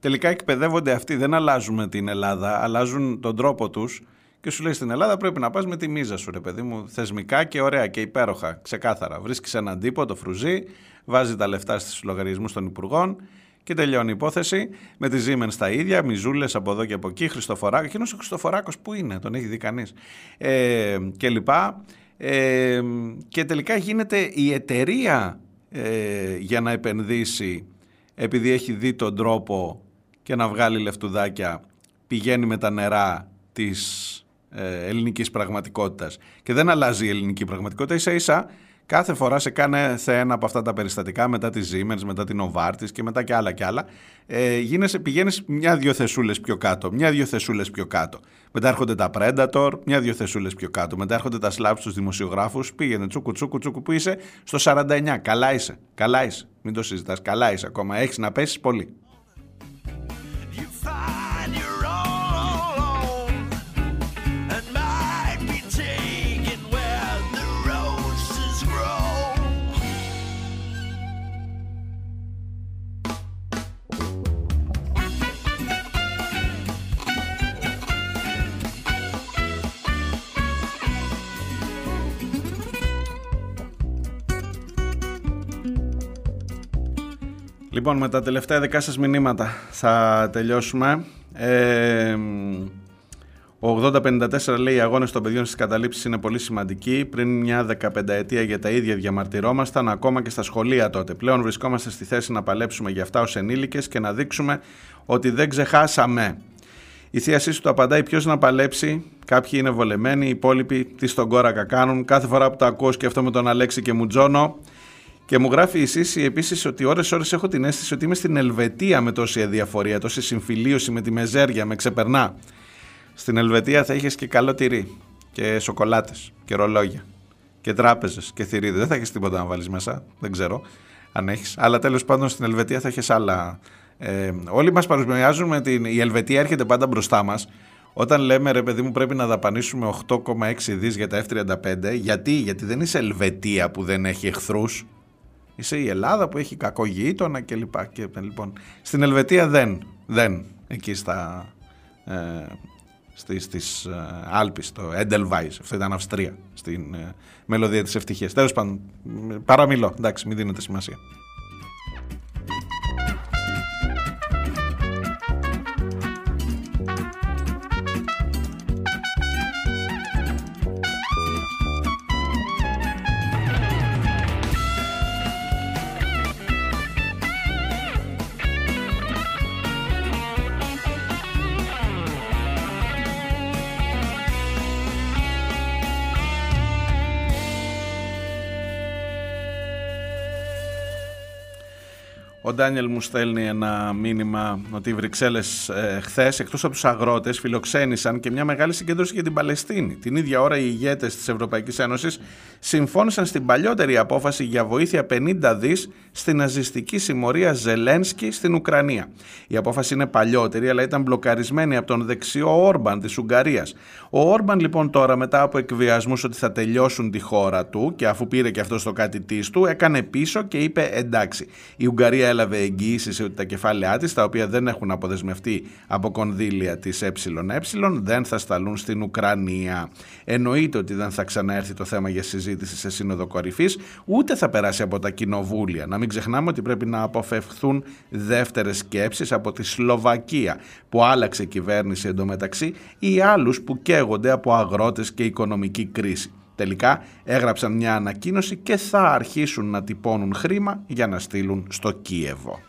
τελικά εκπαιδεύονται αυτοί, δεν αλλάζουν την Ελλάδα, αλλάζουν τον τρόπο τους και σου λέει στην Ελλάδα πρέπει να πας με τη μίζα σου ρε παιδί μου, θεσμικά και ωραία και υπέροχα, ξεκάθαρα. Βρίσκεις έναν τύπο, το φρουζί, βάζει τα λεφτά στους λογαριασμούς των υπουργών και τελειώνει η υπόθεση με τη Siemens στα ίδια, μιζούλες από εδώ και από εκεί, Χριστοφοράκο. Εκείνο ο Χριστοφοράκος που είναι, τον έχει δει κανείς. Ε, και λοιπά. Ε, και τελικά γίνεται η εταιρεία ε, για να επενδύσει επειδή έχει δει τον τρόπο και να βγάλει λεφτουδάκια πηγαίνει με τα νερά της ε, ελληνικής πραγματικότητας και δεν αλλάζει η ελληνική πραγματικότητα ίσα ίσα Κάθε φορά σε κάνε σε ένα από αυτά τα περιστατικά, μετά τη Siemens, μετά την Novartis και μετά και άλλα και άλλα, ε, γίνεσαι, πηγαίνεις μια-δυο θεσούλες πιο κάτω, μια-δυο θεσούλες πιο κάτω. Μετά έρχονται τα Predator, μια-δυο θεσούλες πιο κάτω. Μετά έρχονται τα Slaps στους δημοσιογράφους, πήγαινε τσούκου τσούκου τσούκου που είσαι, στο 49. Καλά είσαι, καλά είσαι. Μην το συζητάς, καλά είσαι ακόμα. Έχεις να πέσεις πολύ. Λοιπόν, με τα τελευταία δικά σας μηνύματα θα τελειώσουμε. Ε, ο 8054 λέει: Οι αγώνες των παιδιών στις καταλήψεις είναι πολύ σημαντικοί. Πριν μια 15 ετία για τα ίδια διαμαρτυρόμασταν, ακόμα και στα σχολεία τότε. Πλέον βρισκόμαστε στη θέση να παλέψουμε για αυτά ως ενήλικες και να δείξουμε ότι δεν ξεχάσαμε. Η θεία σου το απαντάει: Ποιος να παλέψει; Κάποιοι είναι βολεμένοι, οι υπόλοιποι τι στον κόρακα κάνουν. Κάθε φορά που το ακούω αυτό με τον Αλέξη και Μουτζόνο. Και μου γράφει η Σύση επίσης ότι ώρες-ώρες έχω την αίσθηση ότι είμαι στην Ελβετία με τόση αδιαφορία, τόση συμφιλίωση με τη μεζέρια, με ξεπερνά. Στην Ελβετία θα είχες και καλό τυρί και σοκολάτες και ρολόγια και τράπεζες και θηρίδες. Δεν θα έχεις τίποτα να βάλεις μέσα, δεν ξέρω αν έχεις. Αλλά τέλος πάντων στην Ελβετία θα έχεις άλλα. Ε, όλοι μας παρουσιάζουν με την. Η Ελβετία έρχεται πάντα μπροστά μας. Όταν λέμε ρε παιδί μου πρέπει να δαπανίσουμε 8,6 δις για τα F-35 γιατί, γιατί δεν είσαι Ελβετία που δεν έχει εχθρούς Είσαι η Ελλάδα που έχει κακό γείτονα και λοιπά. Και, λοιπόν, στην Ελβετία δεν, δεν, εκεί στα, ε, στις, στις ε, Άλπεις, το Edelweiss, αυτό ήταν Αυστρία, στην ε, μελωδία της ευτυχίας. Τέλος πάντων, παραμιλώ, εντάξει, μην δίνετε σημασία. Ο Ντάνιελ μου στέλνει ένα μήνυμα ότι οι Βρυξέλλες ε, χθες, εκτός από τους αγρότες, φιλοξένησαν και μια μεγάλη συγκέντρωση για την Παλαιστίνη. Την ίδια ώρα, οι ηγέτες της Ευρωπαϊκής Ένωσης συμφώνησαν στην παλιότερη απόφαση για βοήθεια 50 δις στην ναζιστική συμμορία Ζελένσκι στην Ουκρανία. Η απόφαση είναι παλιότερη, αλλά ήταν μπλοκαρισμένη από τον δεξιό Όρμπαν της Ουγγαρίας. Ο Όρμπαν, λοιπόν, τώρα μετά από εκβιασμούς ότι θα τελειώσουν τη χώρα του και αφού πήρε και αυτός στο κάτι της του, έκανε πίσω και είπε εντάξει. Η Ουγγαρία έλαβε εγγύηση ότι τα κεφάλαιά της, τα οποία δεν έχουν αποδεσμευτεί από κονδύλια της ΕΕ, δεν θα σταλούν στην Ουκρανία. Εννοείται ότι δεν θα ξαναέρθει το θέμα για συζήτηση σε σύνοδο κορυφής, ούτε θα περάσει από τα κοινοβούλια. Να μην ξεχνάμε ότι πρέπει να αποφευχθούν δεύτερες σκέψεις από τη Σλοβακία, που άλλαξε κυβέρνηση εντωμεταξύ, ή άλλους που καίγονται από αγρότες και οικονομική κρίση. Τελικά έγραψαν μια ανακοίνωση και θα αρχίσουν να τυπώνουν χρήμα για να στείλουν στο Κίεβο.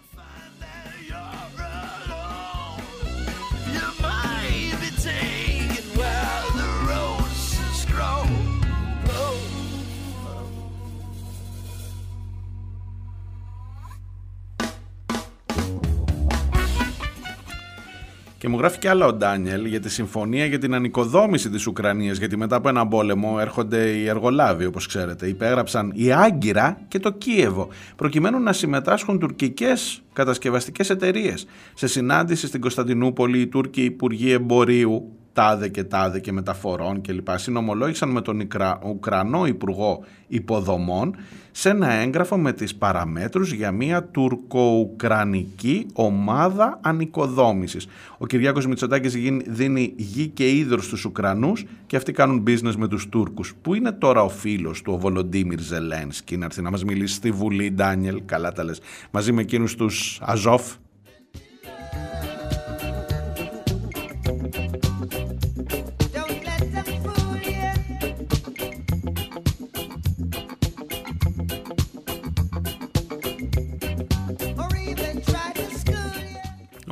Και μου γράφει και άλλα ο Ντάνιελ για τη συμφωνία για την ανοικοδόμηση της Ουκρανίας. Γιατί μετά από ένα πόλεμο έρχονται οι εργολάβοι, όπως ξέρετε. Υπέγραψαν η Άγκυρα και το Κίεβο, προκειμένου να συμμετάσχουν τουρκικές κατασκευαστικές εταιρείες. Σε συνάντηση στην Κωνσταντινούπολη, οι Τούρκοι Υπουργοί Εμπορίου τάδε και τάδε και μεταφορών κλπ. Συνομολόγησαν με τον Ουκρανό Υπουργό Υποδομών σε ένα έγγραφο με τις παραμέτρους για μια τουρκο-ουκρανική ομάδα ανοικοδόμησης. Ο Κυριάκος Μητσοτάκης δίνει γη και ίδρους στους Ουκρανούς και αυτοί κάνουν business με τους Τούρκους. Πού είναι τώρα ο φίλος του, ο Βολοντίμιρ Ζελένσκι, να έρθει να μας μιλήσει στη Βουλή, Ντάνιελ, καλά τα λες, μαζί με εκείνους τους Αζόφ,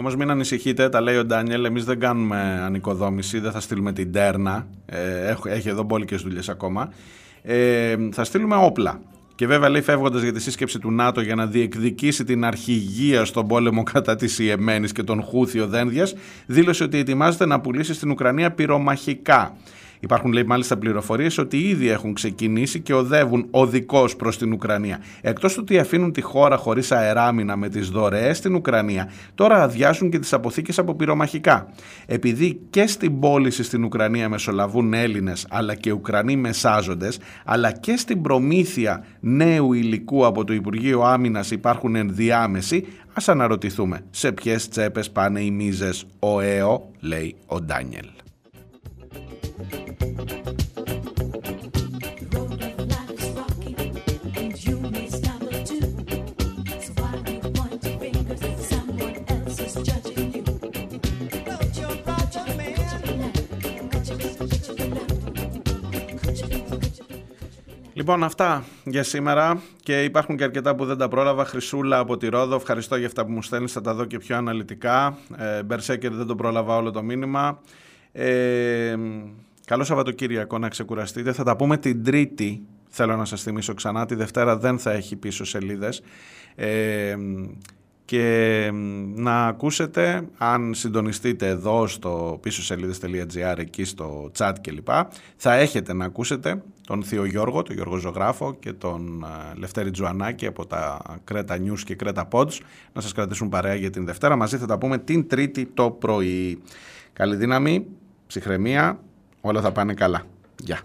Όμω μην ανησυχείτε, τα λέει ο Ντάνιελ. Εμείς δεν κάνουμε ανοικοδόμηση, δεν θα στείλουμε την τέρνα. Ε, έχει εδώ μπόλικες δουλειές ακόμα. Ε, θα στείλουμε όπλα. Και βέβαια λέει φεύγοντας για τη σύσκεψη του ΝΑΤΟ για να διεκδικήσει την αρχηγία στον πόλεμο [laughs] κατά της Ιεμένης και τον Χούθιο Δένδια, δήλωσε ότι ετοιμάζεται να πουλήσει στην Ουκρανία πυρομαχικά. Υπάρχουν λέει μάλιστα πληροφορίες ότι ήδη έχουν ξεκινήσει και οδεύουν οδικώ προς την Ουκρανία. Εκτός του ότι αφήνουν τη χώρα χωρίς αεράμινα με τις δωρεές στην Ουκρανία, τώρα αδειάσουν και τις αποθήκες από πυρομαχικά. Επειδή και στην πώληση στην Ουκρανία μεσολαβούν Έλληνες αλλά και Ουκρανοί μεσάζοντες, αλλά και στην προμήθεια νέου υλικού από το Υπουργείο Άμυνας υπάρχουν ενδιάμεσοι, ας αναρωτηθούμε σε ποιες τσέπες πάνε οι μίζες ο ΕΟ, λέει ο Ντάνιελ. Λοιπόν, αυτά για σήμερα και υπάρχουν και αρκετά που δεν τα πρόλαβα. Χρυσούλα από τη Ρόδο, ευχαριστώ για αυτά που μου στέλνεις. Θα τα δω και πιο αναλυτικά. Ε, Μπερσέκερ δεν το πρόλαβα όλο το μήνυμα. Ε, καλό Σαββατοκύριακο να ξεκουραστείτε. Θα τα πούμε την Τρίτη. Θέλω να σας θυμίσω ξανά. Τη Δευτέρα δεν θα έχει πίσω σελίδες. Ε, και να ακούσετε αν συντονιστείτε εδώ στο πίσω σελίδες.gr εκεί στο chat κλπ θα έχετε να ακούσετε τον Θείο Γιώργο, τον Γιώργο Ζωγράφο και τον ε, Λευτέρη Τζουανάκη από τα Κρέτα News και Κρέτα Pods να σας κρατήσουν παρέα για την Δευτέρα μαζί θα τα πούμε την Τρίτη το πρωί καλή δύναμη, ψυχραιμία όλα θα πάνε καλά Γεια